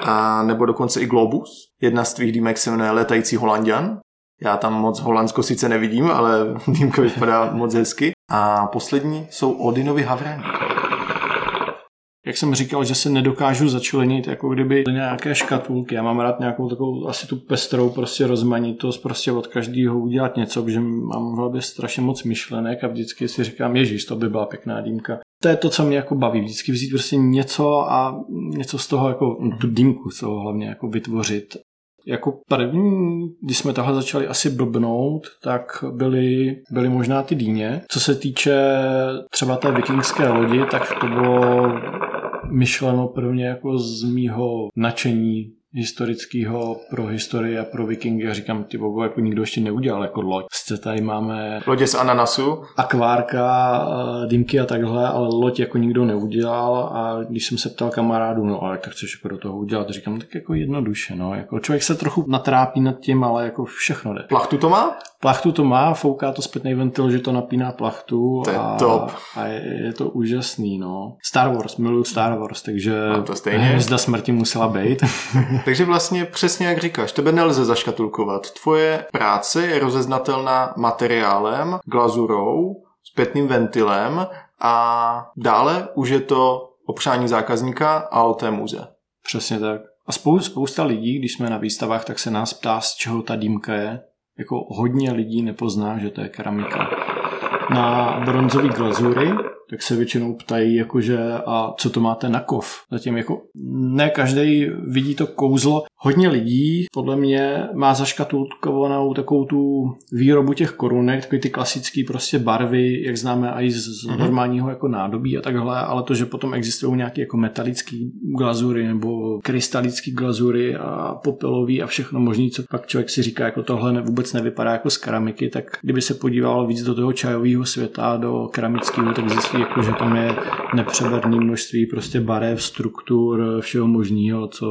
A nebo dokonce i Globus. Jedna z tvých dýmek se jmenuje Letající Holandian. Já tam moc Holandsko sice nevidím, ale <laughs> dýmka vypadá moc hezky. A poslední jsou Odinovy Havrány jak jsem říkal, že se nedokážu začlenit, jako kdyby nějaké škatulky. Já mám rád nějakou takovou asi tu pestrou prostě rozmanitost, prostě od každého udělat něco, protože mám v hlavě strašně moc myšlenek a vždycky si říkám, ježíš, to by byla pěkná dýmka. To je to, co mě jako baví, vždycky vzít prostě něco a něco z toho jako tu dýmku, co hlavně jako vytvořit. Jako první, když jsme tohle začali asi blbnout, tak byly, byly možná ty dýně. Co se týče třeba té vikingské lodi, tak to bylo myšleno prvně jako z mýho nadšení historického pro historii a pro vikingy a říkám, ty bobo, jako nikdo ještě neudělal jako loď. Sice tady máme... Lodě z ananasu. Akvárka, eh, dýmky a takhle, ale loď jako nikdo neudělal a když jsem se ptal kamarádu, no ale tak chceš jako do toho udělat, říkám, tak jako jednoduše, no. Jako člověk se trochu natrápí nad tím, ale jako všechno jde. Plachtu to má? Plachtu to má, fouká to zpětný ventil, že to napíná plachtu. To je a, top. a je, je, to úžasný, no. Star Wars, miluju Star Wars, takže Mám to stejně. hvězda smrti musela být. <laughs> Takže vlastně přesně jak říkáš, tebe nelze zaškatulkovat. Tvoje práce je rozeznatelná materiálem, glazurou, zpětným ventilem a dále už je to opřání zákazníka a o té muze. Přesně tak. A spou- spousta lidí, když jsme na výstavách, tak se nás ptá, z čeho ta dýmka je. Jako hodně lidí nepozná, že to je keramika. Na bronzové glazury, tak se většinou ptají, jakože a co to máte na kov. Zatím jako ne každý vidí to kouzlo. Hodně lidí podle mě má zaškatulkovanou takovou tu výrobu těch korunek, takový ty klasické prostě barvy, jak známe i z, z Mhm. normálního jako nádobí a takhle, ale to, že potom existují nějaké jako metalické glazury nebo krystalické glazury a popelový a všechno možné, co pak člověk si říká, jako tohle vůbec nevypadá jako z keramiky, tak kdyby se podíval víc do toho čajového světa, do keramického, tak zjistí, jako, že tam je nepřeberné množství prostě barev, struktur, všeho možného, co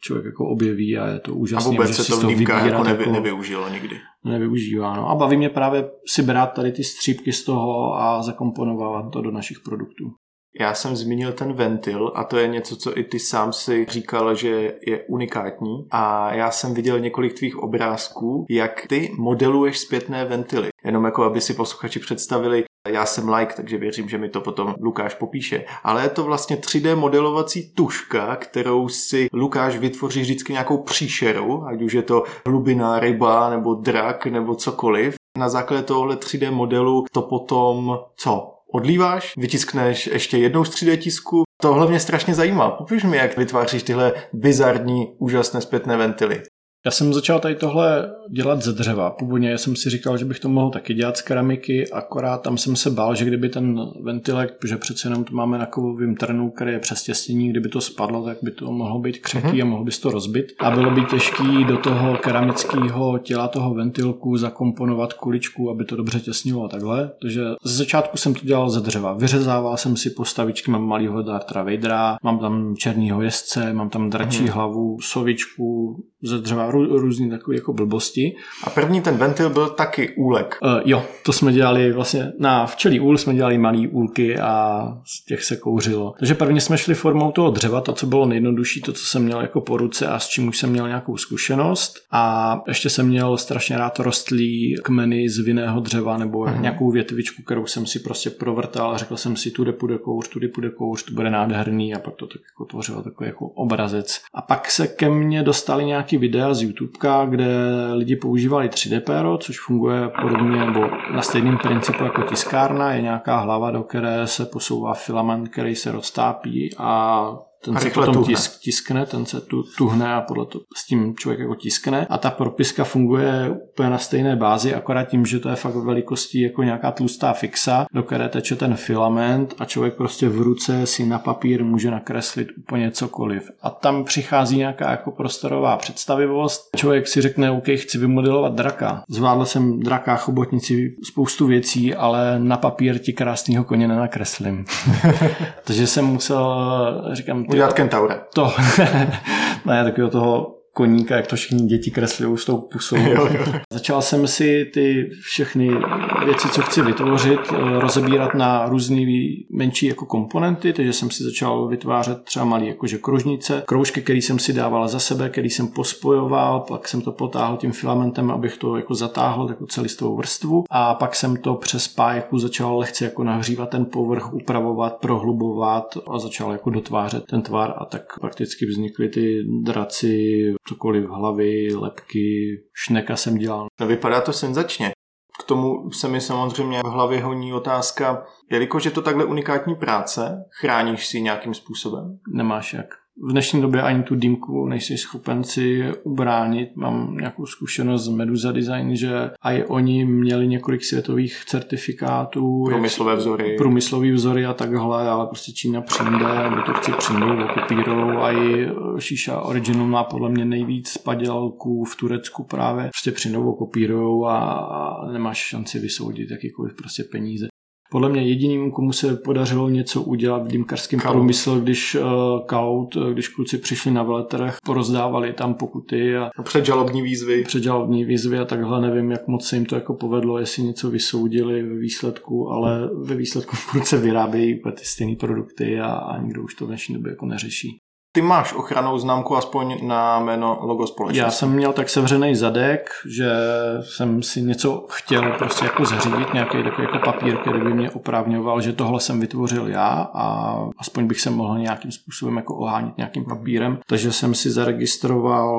člověk jako objeví a je to A úžasné. vůbec může se to v vybírat jako nevy, nevyužilo nikdy. nevyužívá. No. A baví mě právě si brát tady ty střípky z toho a zakomponovat to do našich produktů. Já jsem zmínil ten ventil a to je něco, co i ty sám si říkal, že je unikátní a já jsem viděl několik tvých obrázků, jak ty modeluješ zpětné ventily. Jenom jako, aby si posluchači představili, já jsem like, takže věřím, že mi to potom Lukáš popíše. Ale je to vlastně 3D modelovací tuška, kterou si Lukáš vytvoří vždycky nějakou příšeru, ať už je to hlubina, ryba, nebo drak, nebo cokoliv. Na základě tohohle 3D modelu to potom co? Odlíváš, vytiskneš ještě jednou z 3D tisku. Tohle mě strašně zajímá. Popiš mi, jak vytváříš tyhle bizarní, úžasné zpětné ventily. Já jsem začal tady tohle dělat ze dřeva. Původně jsem si říkal, že bych to mohl taky dělat z keramiky, akorát tam jsem se bál, že kdyby ten ventilek, protože přece jenom to máme na kovovém trnu, který je přes těstění, kdyby to spadlo, tak by to mohlo být křehký Mhm. a mohlo by se to rozbit. A bylo by těžký do toho keramického těla toho ventilku zakomponovat kuličku, aby to dobře těsnilo a takhle. Takže ze začátku jsem to dělal ze dřeva. Vyřezával jsem si postavičky, mám malýho Dartra Vadera, mám tam černýho jezdce, mám tam dračí Mhm. hlavu, sovičku ze dřeva, rů, různý takové jako blbosti. A první ten ventil byl taky úlek. Uh, jo, to jsme dělali vlastně na včelí úl jsme dělali malý úlky a z těch se kouřilo. Takže prvně jsme šli formou toho dřeva, to, co bylo nejjednodušší, to, co jsem měl jako po ruce a s čím už jsem měl nějakou zkušenost. A ještě jsem měl strašně rád rostlý kmeny z vinného dřeva nebo Mhm. nějakou větvičku, kterou jsem si prostě provrtal a řekl jsem si, tudy půjde kouř, tudy půjde kouř, to bude nádherný a pak to tak jako tvořilo takový jako obrazec. A pak se ke mně dostali nějaký videa z YouTubeka, kde lidi používali 3D pero, což funguje podobně nebo na stejném principu jako tiskárna. Je nějaká hlava, do které se posouvá filament, který se roztápí a ten se potom tuhne. tisk, tiskne, ten se tu, tuhne a podle to s tím člověk jako tiskne. A ta propiska funguje úplně na stejné bázi, akorát tím, že to je fakt velikostí jako nějaká tlustá fixa, do které teče ten filament a člověk prostě v ruce si na papír může nakreslit úplně cokoliv. A tam přichází nějaká jako prostorová představivost. Člověk si řekne, OK, chci vymodelovat draka. Zvládl jsem draka, chobotnici, spoustu věcí, ale na papír ti krásného koně nenakreslím. <laughs> Takže jsem musel, říkám, Udělat kentaura. to, <laughs> ne, takového toho koníka, jak to všichni děti kreslí s tou pusou. Jo, jo. Začal jsem si ty všechny věci, co chci vytvořit, eh, rozebírat na různé menší jako komponenty, takže jsem si začal vytvářet třeba malé jakože kružnice, kroužky, které jsem si dával za sebe, který jsem pospojoval, pak jsem to potáhl tím filamentem, abych to jako zatáhl jako celistvou vrstvu a pak jsem to přes pájku začal lehce jako nahřívat ten povrch, upravovat, prohlubovat a začal jako dotvářet ten tvar a tak prakticky vznikly ty draci, cokoliv, hlavy, lepky, šneka jsem dělal. No vypadá to senzačně. K tomu se mi samozřejmě v hlavě honí otázka, jelikož je to takhle unikátní práce, chráníš si nějakým způsobem? Nemáš jak. V dnešní době ani tu dýmku nejsi schopen si ubránit. Mám nějakou zkušenost z Meduza Design, že i oni měli několik světových certifikátů. Průmyslové vzory. průmyslový vzory a takhle, ale prostě Čína přijde, motorci přijdou, okopírujou a i Šíša Original má podle mě nejvíc padělků v Turecku právě. Prostě přijdou, okopírujou a, a nemáš šanci vysoudit jakýkoliv prostě peníze. Podle mě jediným, komu se podařilo něco udělat v dýmkařském průmyslu, když uh, Kaut, když kluci přišli na veletrh, porozdávali tam pokuty a předžalobní výzvy. Předžalobní výzvy a takhle nevím, jak moc se jim to jako povedlo, jestli něco vysoudili ve výsledku, ale ve výsledku <laughs> furt se vyrábějí ty stejné produkty a, a nikdo už to v dnešní době jako neřeší. Ty máš ochranou známku aspoň na jméno logo společnosti. Já jsem měl tak sevřený zadek, že jsem si něco chtěl prostě jako zařídit, nějaký takový jako papír, který by mě oprávňoval, že tohle jsem vytvořil já a aspoň bych se mohl nějakým způsobem jako ohánit nějakým papírem. Takže jsem si zaregistroval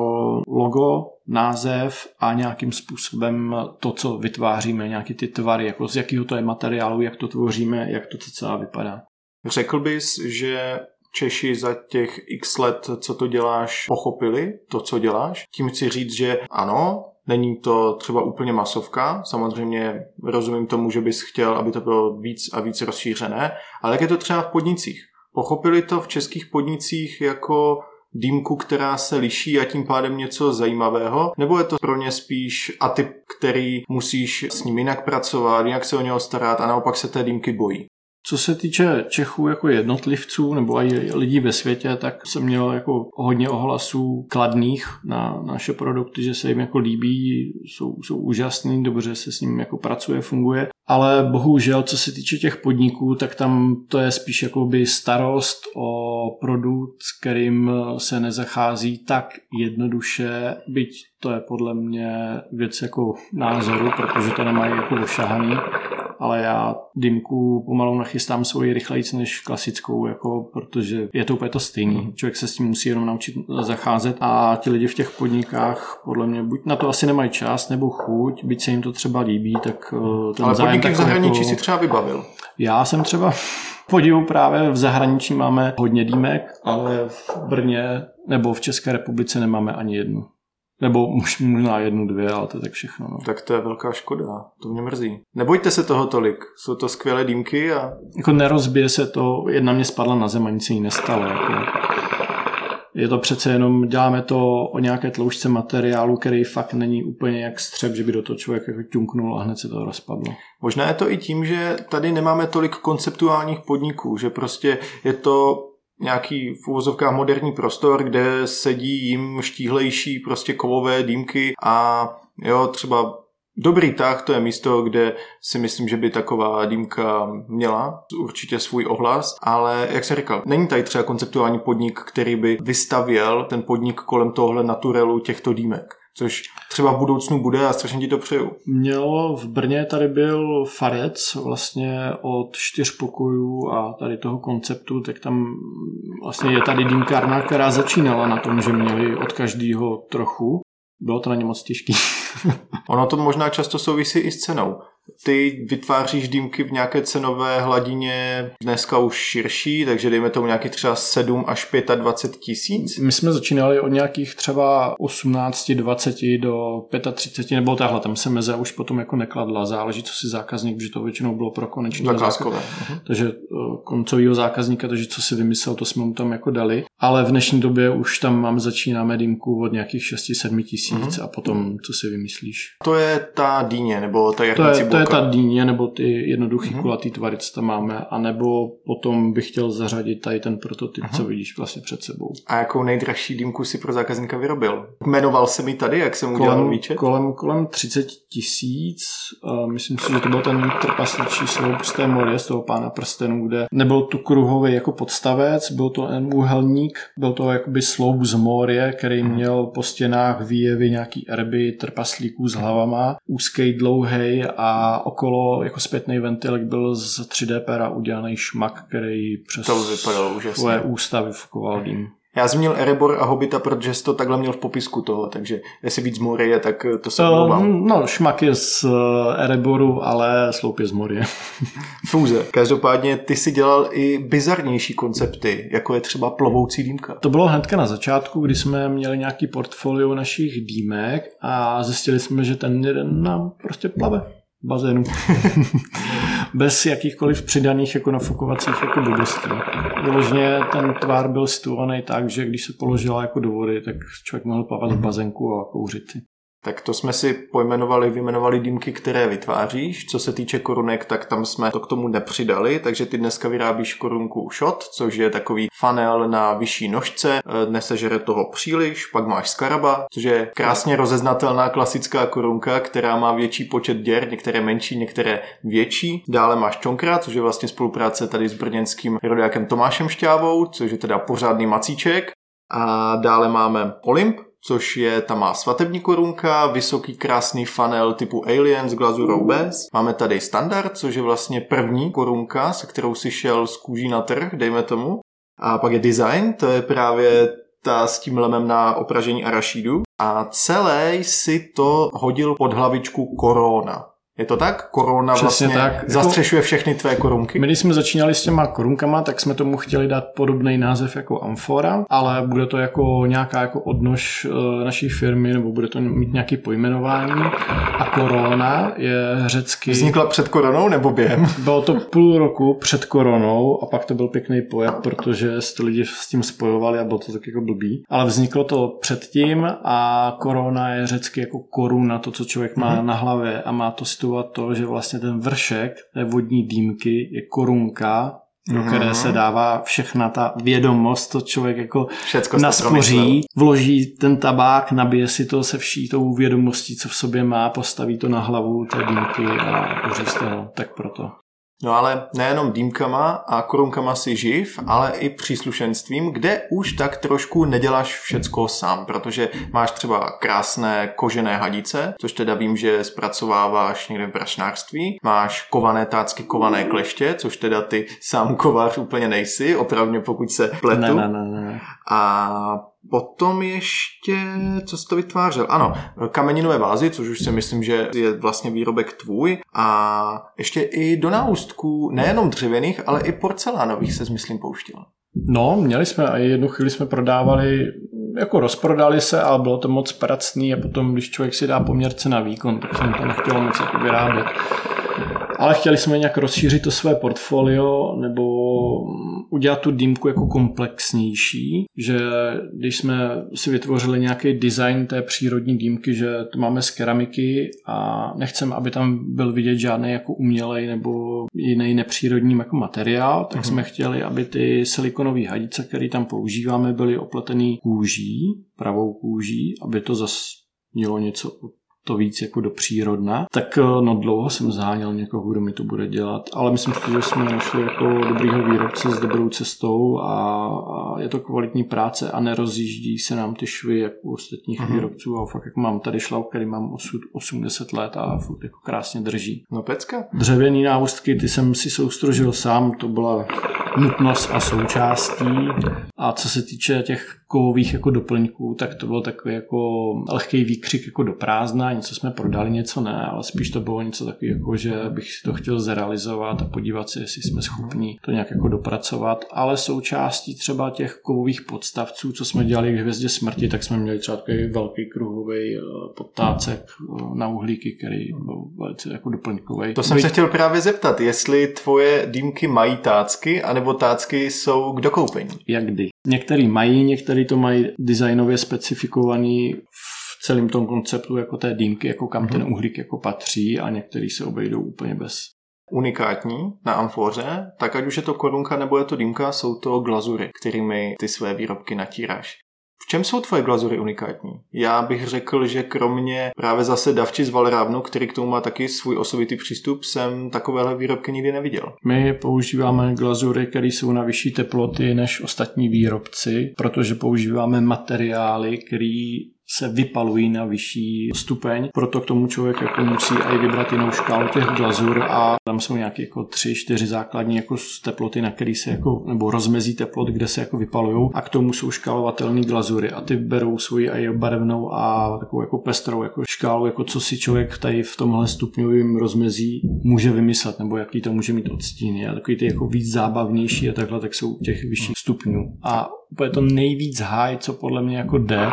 logo, název a nějakým způsobem to, co vytváříme, nějaký ty tvary, jako z jakého to je materiálu, jak to tvoříme, jak to celá vypadá. Řekl bys, že Češi za těch x let, co to děláš, pochopili to, co děláš. Tím chci říct, že ano, Není to třeba úplně masovka, samozřejmě rozumím tomu, že bys chtěl, aby to bylo víc a víc rozšířené, ale jak je to třeba v podnicích? Pochopili to v českých podnicích jako dýmku, která se liší a tím pádem něco zajímavého? Nebo je to pro ně spíš a typ, který musíš s ním jinak pracovat, jinak se o něho starat a naopak se té dýmky bojí? Co se týče Čechů jako jednotlivců nebo i lidí ve světě, tak jsem měl jako hodně ohlasů kladných na naše produkty, že se jim jako líbí, jsou, jsou úžasný, dobře se s ním jako pracuje, funguje. Ale bohužel, co se týče těch podniků, tak tam to je spíš jako by starost o produkt, s kterým se nezachází tak jednoduše, byť to je podle mě věc jako názoru, protože to nemají jako ošahaný ale já dýmku pomalu nachystám svoji rychlejc než klasickou, jako, protože je to úplně to stejný. Člověk se s tím musí jenom naučit zacházet a ti lidi v těch podnikách podle mě buď na to asi nemají čas nebo chuť, byť se jim to třeba líbí, tak eh, ten Ale podniky v zahraničí jako... si třeba vybavil. Já jsem třeba podivu právě v zahraničí máme hodně dýmek, ale v Brně nebo v České republice nemáme ani jednu. Nebo možná jednu, dvě, ale to je tak všechno. No. Tak to je velká škoda, to mě mrzí. Nebojte se toho tolik, jsou to skvělé dýmky a... Jako nerozbije se to, jedna mě spadla na zem a nic se jí nestalo. Jako. Je to přece jenom, děláme to o nějaké tloušťce materiálu, který fakt není úplně jak střep, že by do toho člověk jako ťunknul a hned se to rozpadlo. Možná je to i tím, že tady nemáme tolik konceptuálních podniků, že prostě je to nějaký v úvozovkách moderní prostor, kde sedí jim štíhlejší prostě kovové dýmky a jo, třeba Dobrý tah to je místo, kde si myslím, že by taková dýmka měla určitě svůj ohlas, ale jak jsem říkal, není tady třeba konceptuální podnik, který by vystavěl ten podnik kolem tohle naturelu těchto dýmek což třeba v budoucnu bude a strašně ti to přeju. Mělo v Brně tady byl Farec vlastně od čtyř pokojů a tady toho konceptu, tak tam vlastně je tady dýmkárna, která začínala na tom, že měli od každého trochu. Bylo to na ně moc těžký. <laughs> ono to možná často souvisí i s cenou. Ty vytváříš dýmky v nějaké cenové hladině dneska už širší, takže dejme tomu nějakých třeba 7 až 25 tisíc. My jsme začínali od nějakých třeba 18, 20 do 35, nebo tahle, tam se meze už potom jako nekladla, záleží, co si zákazník, protože to většinou bylo pro konečný zákazník. Uh-huh. Takže eh, koncového zákazníka, takže co si vymyslel, to jsme mu tam jako dali. Ale v dnešní době už tam máme, začínáme dýmku od nějakých 6-7 tisíc uh-huh. a potom, co si vymyslíš. To je ta dýně, nebo ta to je, to je ta dýně, nebo ty jednoduchý mm-hmm. kulatý tvary, co tam máme, anebo potom bych chtěl zařadit tady ten prototyp, mm-hmm. co vidíš vlastně před sebou. A jakou nejdražší dýmku si pro zákazníka vyrobil? Jmenoval se mi tady, jak jsem kolem, udělal výčet? Kolem, kolem 30 tisíc. Myslím si, že to byl ten trpasličí sloup z té moře, z toho pána prstenů, kde nebyl tu kruhový jako podstavec, byl to ten úhelník, byl to jakoby sloup z moře, který měl po stěnách výjevy nějaký erby trpaslíků s hlavama, úzký, dlouhý a okolo jako zpětný ventilek byl z 3D pera udělaný šmak, který přes to vypadalo úžasně. svoje ústa vyfukoval dým. Já jsem měl Erebor a Hobita, protože jsi to takhle měl v popisku toho, takže jestli víc z Morie, tak to se um, No, šmak je z eh, Ereboru, ale sloup je z Morie. <laughs> Fůze. Každopádně ty si dělal i bizarnější koncepty, jako je třeba plovoucí dýmka. To bylo hnedka na začátku, kdy jsme měli nějaký portfolio našich dýmek a zjistili jsme, že ten jeden nám prostě plave bazénu. <laughs> Bez jakýchkoliv přidaných jako nafukovacích jako blbostí. Vyloženě ten tvár byl situovaný tak, že když se položila jako do vody, tak člověk mohl plavat v bazénku a kouřit. Tak to jsme si pojmenovali, vyjmenovali dýmky, které vytváříš. Co se týče korunek, tak tam jsme to k tomu nepřidali, takže ty dneska vyrábíš korunku shot, což je takový fanel na vyšší nožce, e, nesežere toho příliš, pak máš skaraba, což je krásně rozeznatelná klasická korunka, která má větší počet děr, některé menší, některé větší. Dále máš čonkra, což je vlastně spolupráce tady s brněnským rodákem Tomášem Šťávou, což je teda pořádný macíček. A dále máme Olymp, což je, tam má svatební korunka, vysoký krásný funnel typu Alien s glazurou bez. Máme tady standard, což je vlastně první korunka, se kterou si šel z kůží na trh, dejme tomu. A pak je design, to je právě ta s tím lemem na opražení arašídu. A celé si to hodil pod hlavičku korona. Je to tak? Korona Přesně vlastně tak. zastřešuje všechny tvé korunky? My, když jsme začínali s těma korunkama, tak jsme tomu chtěli dát podobný název jako Amfora, ale bude to jako nějaká jako odnož e, naší firmy, nebo bude to mít nějaký pojmenování. A korona je řecky... Vznikla před koronou nebo během? Bylo to půl roku před koronou a pak to byl pěkný pojem, protože jste lidi s tím spojovali a bylo to tak jako blbý. Ale vzniklo to předtím a korona je řecky jako koruna, to, co člověk má mm-hmm. na hlavě a má to situovat to, že vlastně ten vršek té vodní dýmky je korunka, do mm-hmm. které se dává všechna ta vědomost, to člověk jako Všecko naspoří, vloží ten tabák, nabije si to se vší tou vědomostí, co v sobě má, postaví to na hlavu té dýmky a uří z toho, tak proto. No ale nejenom dýmkama a korunkama si živ, ale i příslušenstvím, kde už tak trošku neděláš všecko sám, protože máš třeba krásné kožené hadice, což teda vím, že zpracováváš někde v brašnářství, máš kované tácky, kované kleště, což teda ty sám kovář úplně nejsi, opravdu pokud se pletu. Ne, ne, ne, ne. A Potom ještě, co jsi to vytvářel? Ano, kameninové vázy, což už si myslím, že je vlastně výrobek tvůj. A ještě i do náustků, nejenom dřevěných, ale i porcelánových se myslím pouštěl. No, měli jsme a jednu chvíli jsme prodávali, jako rozprodali se, ale bylo to moc pracný a potom, když člověk si dá poměrce na výkon, tak jsem to nechtěl moc jako vyrábět. Ale chtěli jsme nějak rozšířit to své portfolio nebo udělat tu dýmku jako komplexnější, že když jsme si vytvořili nějaký design té přírodní dýmky, že to máme z keramiky a nechceme, aby tam byl vidět žádný jako umělej nebo jiný nepřírodní jako materiál, tak mm-hmm. jsme chtěli, aby ty silikonové hadice, které tam používáme, byly opletený kůží, pravou kůží, aby to zase mělo něco to víc jako do přírodna, tak eh, no dlouho jsem záněl někoho, kdo mi to bude dělat, ale myslím si, že jsme našli jako dobrýho výrobce s dobrou cestou a, a je to kvalitní práce a nerozjíždí se nám ty švy jako u ostatních uh-huh. výrobců a fakt jako mám tady šlauk, který mám 80 let a fakt jako krásně drží. No pecka. Dřevěný náustky, ty jsem si soustrožil sám, to byla nutnost a součástí. A co se týče těch kovových jako doplňků, tak to byl takový jako lehký výkřik jako do prázdna, něco jsme prodali, něco ne, ale spíš to bylo něco takového, jako, že bych si to chtěl zrealizovat a podívat se, jestli jsme schopni to nějak jako dopracovat, ale součástí třeba těch kovových podstavců, co jsme dělali v Hvězdě smrti, tak jsme měli třeba takový velký kruhový eh, podtácek eh, na uhlíky, který byl velice jako doplňkový. To jsem se chtěl právě zeptat, jestli tvoje dýmky mají tácky, anebo tácky jsou k dokoupení. Jak kdy? Některý mají, některý to mají designově specifikovaný v celém tom konceptu jako té dýmky, jako kam mm-hmm. ten uhlík jako patří a některý se obejdou úplně bez. Unikátní na amfoře, tak ať už je to korunka nebo je to dýmka, jsou to glazury, kterými ty své výrobky natíráš. V čem jsou tvoje glazury unikátní? Já bych řekl, že kromě právě zase Davči z Valrávnu, který k tomu má taky svůj osobitý přístup, jsem takovéhle výrobky nikdy neviděl. My používáme glazury, které jsou na vyšší teploty než ostatní výrobci, protože používáme materiály, které se vypalují na vyšší stupeň, proto k tomu člověk jako musí i vybrat jinou škálu těch glazur a tam jsou nějaké jako tři, čtyři základní jako teploty, na který se jako, nebo rozmezí teplot, kde se jako vypalují. A k tomu jsou škálovatelné glazury a ty berou svoji i barevnou a takovou jako pestrou jako škálu, jako co si člověk tady v tomhle stupňovém rozmezí může vymyslet, nebo jaký to může mít odstíny a takový ty jako víc zábavnější a takhle, tak jsou těch vyšších stupňů. A úplně to nejvíc háj, co podle mě jako jde,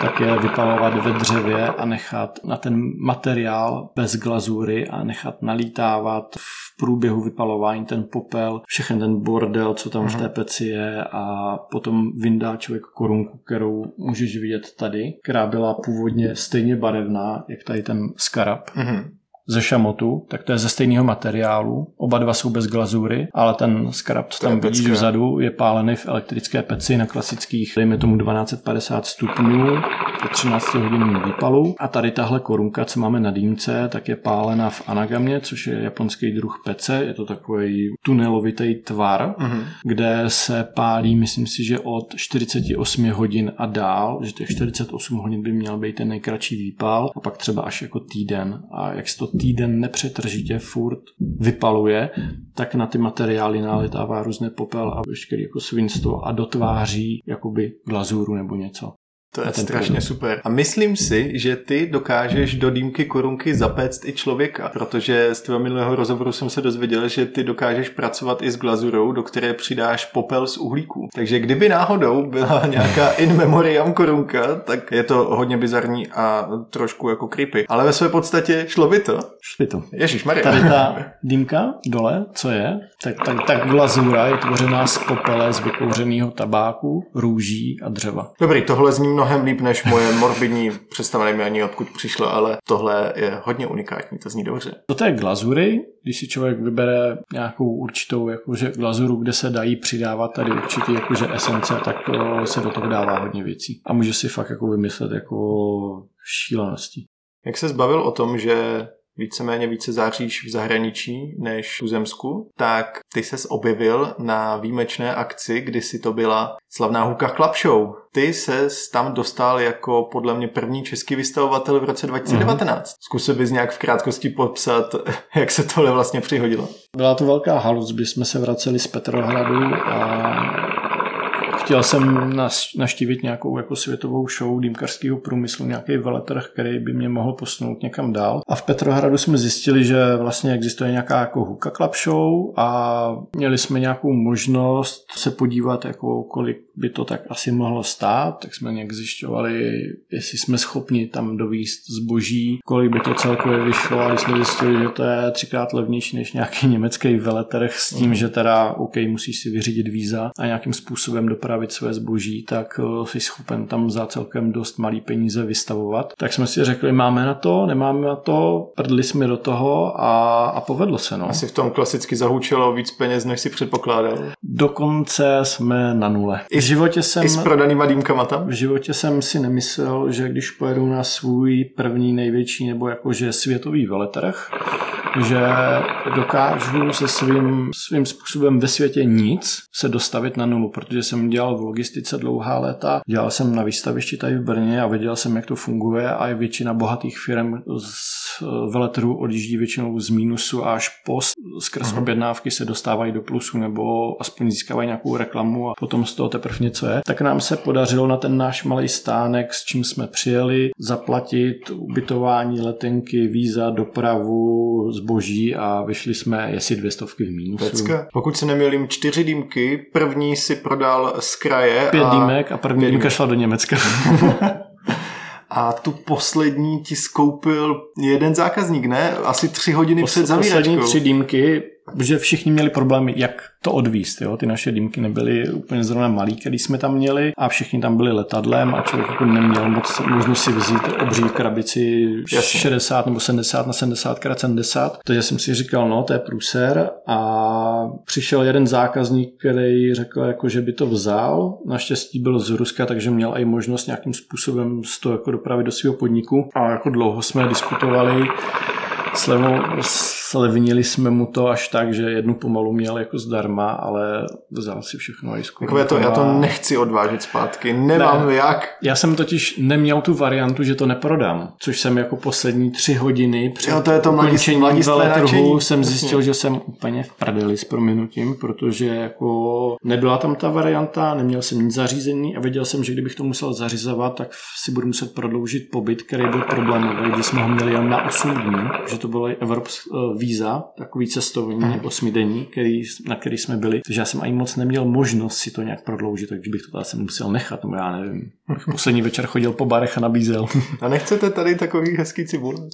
tak je vypalovat ve dřevě a nechat na ten materiál bez glazury a nechat nalítávat v průběhu vypalování ten popel, všechen ten bordel, co tam v té peci je a potom vyndá člověk korunku, kterou můžeš vidět tady, která byla původně stejně barevná, jak tady ten skarab. Mm-hmm ze šamotu, tak to je ze stejného materiálu. Oba dva jsou bez glazury, ale ten skarab, co tam vidíš vzadu, je pálený v elektrické peci na klasických, dejme tomu 1250 stupňů, po 13 hodinovém výpalu. A tady tahle korunka, co máme na dýmce, tak je pálena v anagamě, což je japonský druh pece. Je to takový tunelovitý tvar, uh-huh. kde se pálí, myslím si, že od 48 hodin a dál, že těch 48 hodin by měl být ten nejkratší výpal a pak třeba až jako týden. A jak se to týden nepřetržitě furt vypaluje, tak na ty materiály naletává různé popel a veškeré jako svinstvo a dotváří jakoby glazuru nebo něco. To je strašně produkt. super. A myslím si, že ty dokážeš do dýmky korunky zapéct i člověka, protože z tvého minulého rozhovoru jsem se dozvěděl, že ty dokážeš pracovat i s glazurou, do které přidáš popel z uhlíků. Takže kdyby náhodou byla <laughs> nějaká in memoriam korunka, tak je to hodně bizarní a trošku jako creepy. Ale ve své podstatě šlo by to. Šlo by to. Ježíš Maria. Tady ta <laughs> dýmka dole, co je, tak, tak, tak glazura je tvořená z popele z vykouřeného tabáku, růží a dřeva. Dobrý, tohle zní mnohem líp než moje morbidní představa, nevím ani odkud přišlo, ale tohle je hodně unikátní, to zní dobře. Do té glazury, když si člověk vybere nějakou určitou jakože glazuru, kde se dají přidávat tady určitý jakože esence, tak se do toho dává hodně věcí. A může si fakt jako vymyslet jako šílenosti. Jak se zbavil o tom, že víceméně více záříš v zahraničí než v Zemsku, tak ty ses objevil na výjimečné akci, kdy si to byla slavná Huka Club Show. Ty se tam dostal jako podle mě první český vystavovatel v roce 2019. Mm-hmm. Zkus bys nějak v krátkosti popsat, <laughs> jak se tohle vlastně přihodilo. Byla to velká halus, kdy jsme se vraceli z Petrohradu a chtěl jsem naštívit nějakou jako světovou show dýmkařského průmyslu, nějaký veletrh, který by mě mohl posunout někam dál. A v Petrohradu jsme zjistili, že vlastně existuje nějaká jako Huka Club show a měli jsme nějakou možnost se podívat, jako kolik by to tak asi mohlo stát, tak jsme nějak zjišťovali, jestli jsme schopni tam dovíst zboží, kolik by to celkově vyšlo a jsme zjistili, že to je třikrát levnější než nějaký německý veletrh s tím, mm. že teda OK, musíš si vyřídit víza a nějakým způsobem dopravit vystavit své zboží, tak eh, jsi schopen tam za celkem dost malý peníze vystavovat. Tak jsme si řekli, máme na to, nemáme na to, prdli jsme do toho a, a povedlo se. No. Asi v tom klasicky zahučilo víc peněz, než si předpokládal. Dokonce jsme na nule. I, v životě jsem, I s prodanýma dýmkama tam? V životě jsem si nemyslel, že když pojedu na svůj první největší nebo jakože světový veletrh, že dokážu se svým, svým způsobem ve světě nic se dostavit na nulu, protože jsem dělal v logistice dlouhá léta, dělal jsem na výstavišti tady v Brně a věděl jsem, jak to funguje a je většina bohatých firm z veletrhu odjíždí většinou z mínusu až post skrz uh-huh. objednávky se dostávají do plusu nebo aspoň získávají nějakou reklamu a potom z toho teprve něco je. Tak nám se podařilo na ten náš malý stánek, s čím jsme přijeli, zaplatit ubytování, letenky, víza, dopravu, zboží a vyšli jsme jestli dvě stovky v mínusu. Pecka. Pokud se nemělím čtyři dýmky, první si prodal z kraje. Pět a... dýmek a první dýmka šla do Německa. <laughs> a tu poslední ti skoupil jeden zákazník, ne? Asi tři hodiny Pos- před zavíračkou. Poslední tři dýmky, protože všichni měli problémy, jak to odvíst. Jo? Ty naše dýmky nebyly úplně zrovna malý, který jsme tam měli a všichni tam byli letadlem a člověk jako neměl moc možnost si vzít obří krabici Jasně. 60 nebo 70 na 70 krát 70. Takže jsem si říkal, no to je průser a přišel jeden zákazník, který řekl, jako, že by to vzal. Naštěstí byl z Ruska, takže měl i možnost nějakým způsobem to jako dopravit do svého podniku a jako dlouho jsme diskutovali Slevo, slevnili jsme mu to až tak, že jednu pomalu měl jako zdarma, ale vzal si všechno i Takové to, já to nechci odvážet zpátky, nemám ne, jak. Já jsem totiž neměl tu variantu, že to neprodám, což jsem jako poslední tři hodiny před jo, to je to ukončením veletrhu jsem zjistil, že jsem úplně v prdeli s prominutím, protože jako nebyla tam ta varianta, neměl jsem nic zařízení a věděl jsem, že kdybych to musel zařizovat, tak si budu muset prodloužit pobyt, který byl problémový, když jsme ho měli jen na 8 dní, že to bylo Evropské víza, takový cestovní mm. osmidenní, který, na který jsme byli, takže já jsem ani moc neměl možnost si to nějak prodloužit, takže bych to asi musel nechat, nebo já nevím. <laughs> Poslední večer chodil po barech a nabízel. A nechcete tady takový hezký cibulek?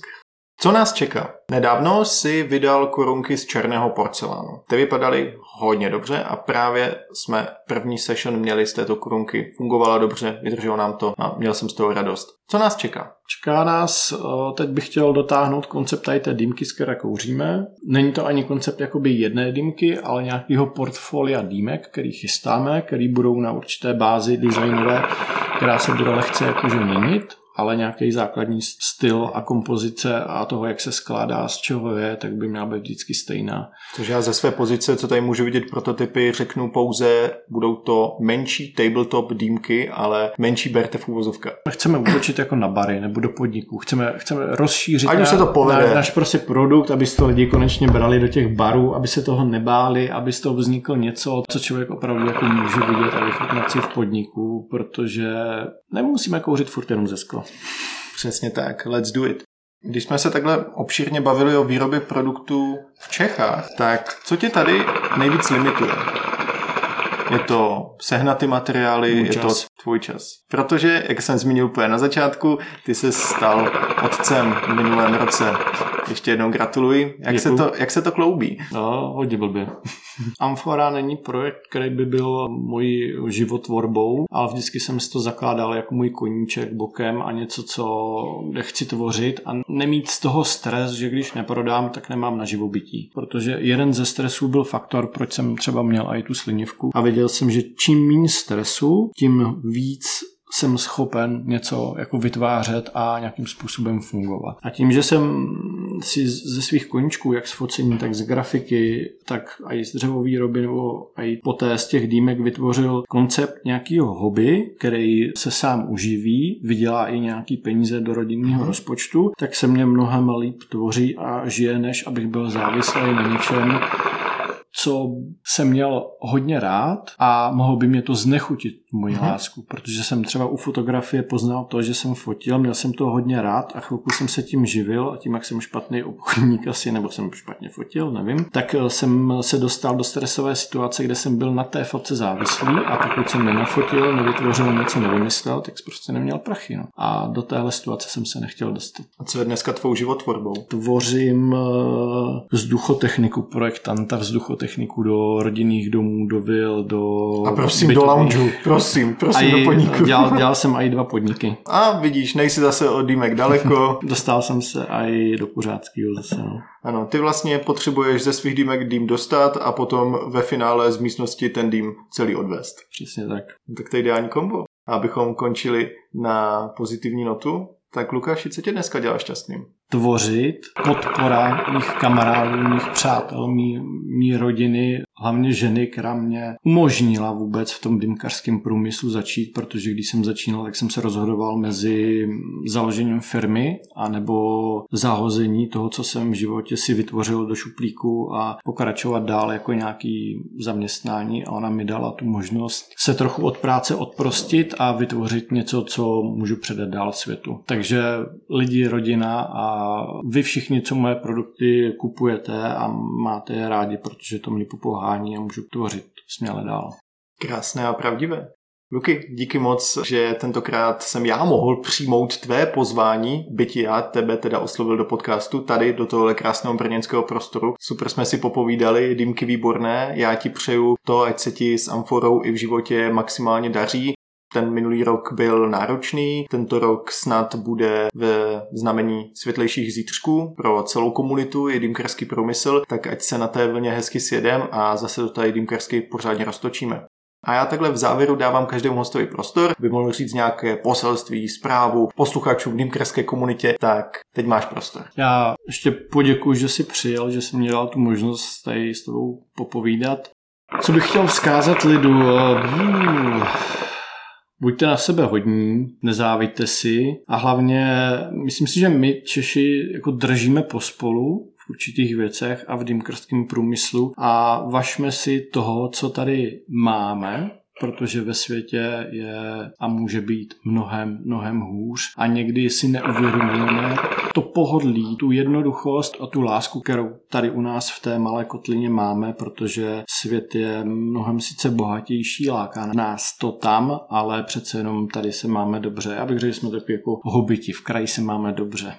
Co nás čeká? Nedávno si vydal korunky z černého porcelánu. Ty vypadaly hodně dobře a právě jsme první session měli z této korunky. Fungovala dobře, vydrželo nám to a měl jsem z toho radost. Co nás čeká? Čeká nás, eh, teď bych chtěl dotáhnout koncept tady té dýmky, z které kouříme. Není to ani koncept jakoby jedné dýmky, ale nějakého portfolia dýmek, který chystáme, který budou na určité bázi designové, která se bude lehce jakože měnit ale nějaký základní styl a kompozice a toho, jak se skládá, z čeho je, tak by měla být vždycky stejná. Což já ze své pozice, co tady můžu vidět prototypy, řeknu pouze, budou to menší tabletop dýmky, ale menší berte v úvozovka. Chceme útočit jako na bary nebo do podniků. Chceme, chceme rozšířit Ať se to povede. Na, náš prostě produkt, aby to lidi konečně brali do těch barů, aby se toho nebáli, aby z toho vzniklo něco, co člověk opravdu jako může vidět a vychutnat si v podniku, protože nemusíme kouřit furt jenom ze skla. Přesně tak, let's do it. Když jsme se takhle obšírně bavili o výrobě produktů v Čechách, tak co tě tady nejvíc limituje? Je to sehnat ty materiály, Můj je čas. to tvůj čas. Protože, jak jsem zmínil úplně na začátku, ty se stal otcem v minulém roce. Ještě jednou gratuluji. Jak, se to, jak se to kloubí? No, hodně blbě. Amfora není projekt, který by byl mojí životvorbou, ale vždycky jsem si to zakládal jako můj koníček bokem a něco, co kde chci tvořit a nemít z toho stres, že když neprodám, tak nemám na živobytí. Protože jeden ze stresů byl faktor, proč jsem třeba měl i tu slinivku a věděl jsem, že čím méně stresu, tím víc jsem schopen něco jako vytvářet a nějakým způsobem fungovat. A tím, že jsem si ze svých koníčků, jak z focení, tak z grafiky, tak i z dřevovýroby nebo i poté z těch dýmek vytvořil koncept nějakého hobby, který se sám uživí, vydělá i nějaký peníze do rodinného mhm. rozpočtu, tak se mě mnohem líp tvoří a žije, než abych byl závislý na něčem, co jsem měl hodně rád a mohl by mě to znechutit, moji mm lásku, protože jsem třeba u fotografie poznal to, že jsem fotil, měl jsem to hodně rád a chvilku jsem se tím živil a tím, jak jsem špatný obchodník <laughs> asi, nebo jsem špatně fotil, nevím, tak eh, jsem se dostal do stresové situace, kde jsem byl na té fotce závislý a pokud jsem nenafotil, nevytvořil něco, nevymyslel, tak jsem prostě neměl prachy. No. A do téhle situace jsem se nechtěl dostat. A co je dneska tvou životvorbou? Tvořím eh, vzduchotechniku, projektanta vzduchotechniku techniku do rodinných domů, do vil, do... A prosím, bytových. do lounge, prosím, prosím, do podniku. Dělal, dělal jsem i dva podniky. A vidíš, nejsi zase od dýmek daleko. <laughs> Dostal jsem se i do kuřáckého zase, no. Ano, ty vlastně potřebuješ ze svých dýmek dým dostat a potom ve finále z místnosti ten dým celý odvést. Přesně tak. Tak to je ideální kombo. Abychom končili na pozitivní notu, tak Lukáši, co tě dneska dělá šťastným? Tvořit, podpora mých kamarádů, mých přátel, mý, mý rodiny, hlavně ženy, která mě umožnila vůbec v tom dýmkařském průmyslu začít, protože když jsem začínal, tak jsem se rozhodoval mezi založením firmy a nebo zahození toho, co jsem v životě si vytvořil do šuplíku a pokračovat dál jako nějaký zaměstnání a ona mi dala tu možnost se trochu od práce odprostit a vytvořit něco, co můžu předat dál světu. Takže lidi, rodina a vy všichni, co moje produkty kupujete a máte je rádi, protože to mě popohá poslání a můžu tvořit směle dál. Krásné a pravdivé. Luky, díky moc, že tentokrát jsem já mohl přijmout tvé pozvání, byť já tebe teda oslovil do podcastu, tady do tohohle krásného brněnského prostoru. Super jsme si popovídali, dýmky výborné, já ti přeju to, ať se ti s Amforou i v životě maximálně daří, ten minulý rok byl náročný, tento rok snad bude ve znamení světlejších zítřků pro celou komunitu i dýmkarský průmysl, tak ať se na té vlně hezky sjedem a zase do tady dýmkarsky pořádně roztočíme. A já takhle v závěru dávám každému hostovi prostor, by mohl říct nějaké poselství, zprávu posluchačům dýmkarské komunitě, tak teď máš prostor. Já ještě poděkuji, že jsi přijel, že jsi mě dal tu možnost tady s tebou popovídat. Co bych chtěl vzkázat lidu? Hmm. Buďte na sebe hodní, nezávíte si a hlavně myslím si, že my Češi jako držíme pospolu v určitých věcech a v dýmkarském průmyslu a vašme si toho, co tady máme, protože ve světě je a může být mnohem, mnohem hůř a někdy si neuvědomujeme to pohodlí, tu jednoduchost a tu lásku, kterou tady u nás v té malé kotlině máme, protože svět je mnohem sice bohatější, láká nás to tam, ale přece jenom tady se máme dobře. Já bych řekl, že jsme taky jako hobiti, v kraji se máme dobře.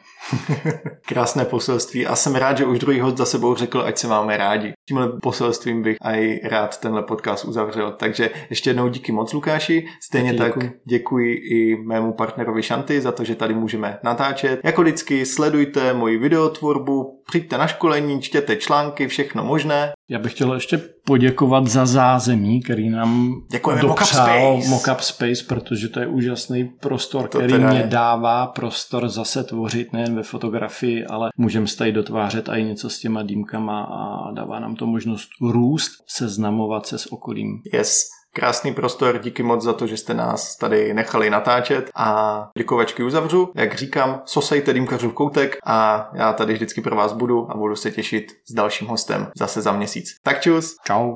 <laughs> Krásné poselství a jsem rád, že už druhý host za sebou řekl, ať se máme rádi. Tímhle poselstvím bych aj rád tenhle podcast uzavřel. Takže ještě jednou díky moc Lukáši. Stejně Taky tak děkuji. děkuji i mému partnerovi Šanty za to, že tady můžeme natáčet. Jako vždycky sledujte moji videotvorbu, přijďte na školení, čtěte články, všechno možné. Já bych chtěl ještě poděkovat za zázemí, který nám Děkujeme dopřál Mockup Space, protože to je úžasný prostor, to který mě je. dává prostor zase tvořit nejen ve fotografii, ale můžeme se tady dotvářet i něco s těma dýmkama a dává nám to možnost růst, seznamovat se s okolím. Yes. Krásný prostor, díky moc za to, že jste nás tady nechali natáčet a děkovačky uzavřu. Jak říkám, sosejte Dýmkařův koutek a já tady vždycky pro vás budu a budu se těšit s dalším hostem zase za měsíc. Tak čus. Čau.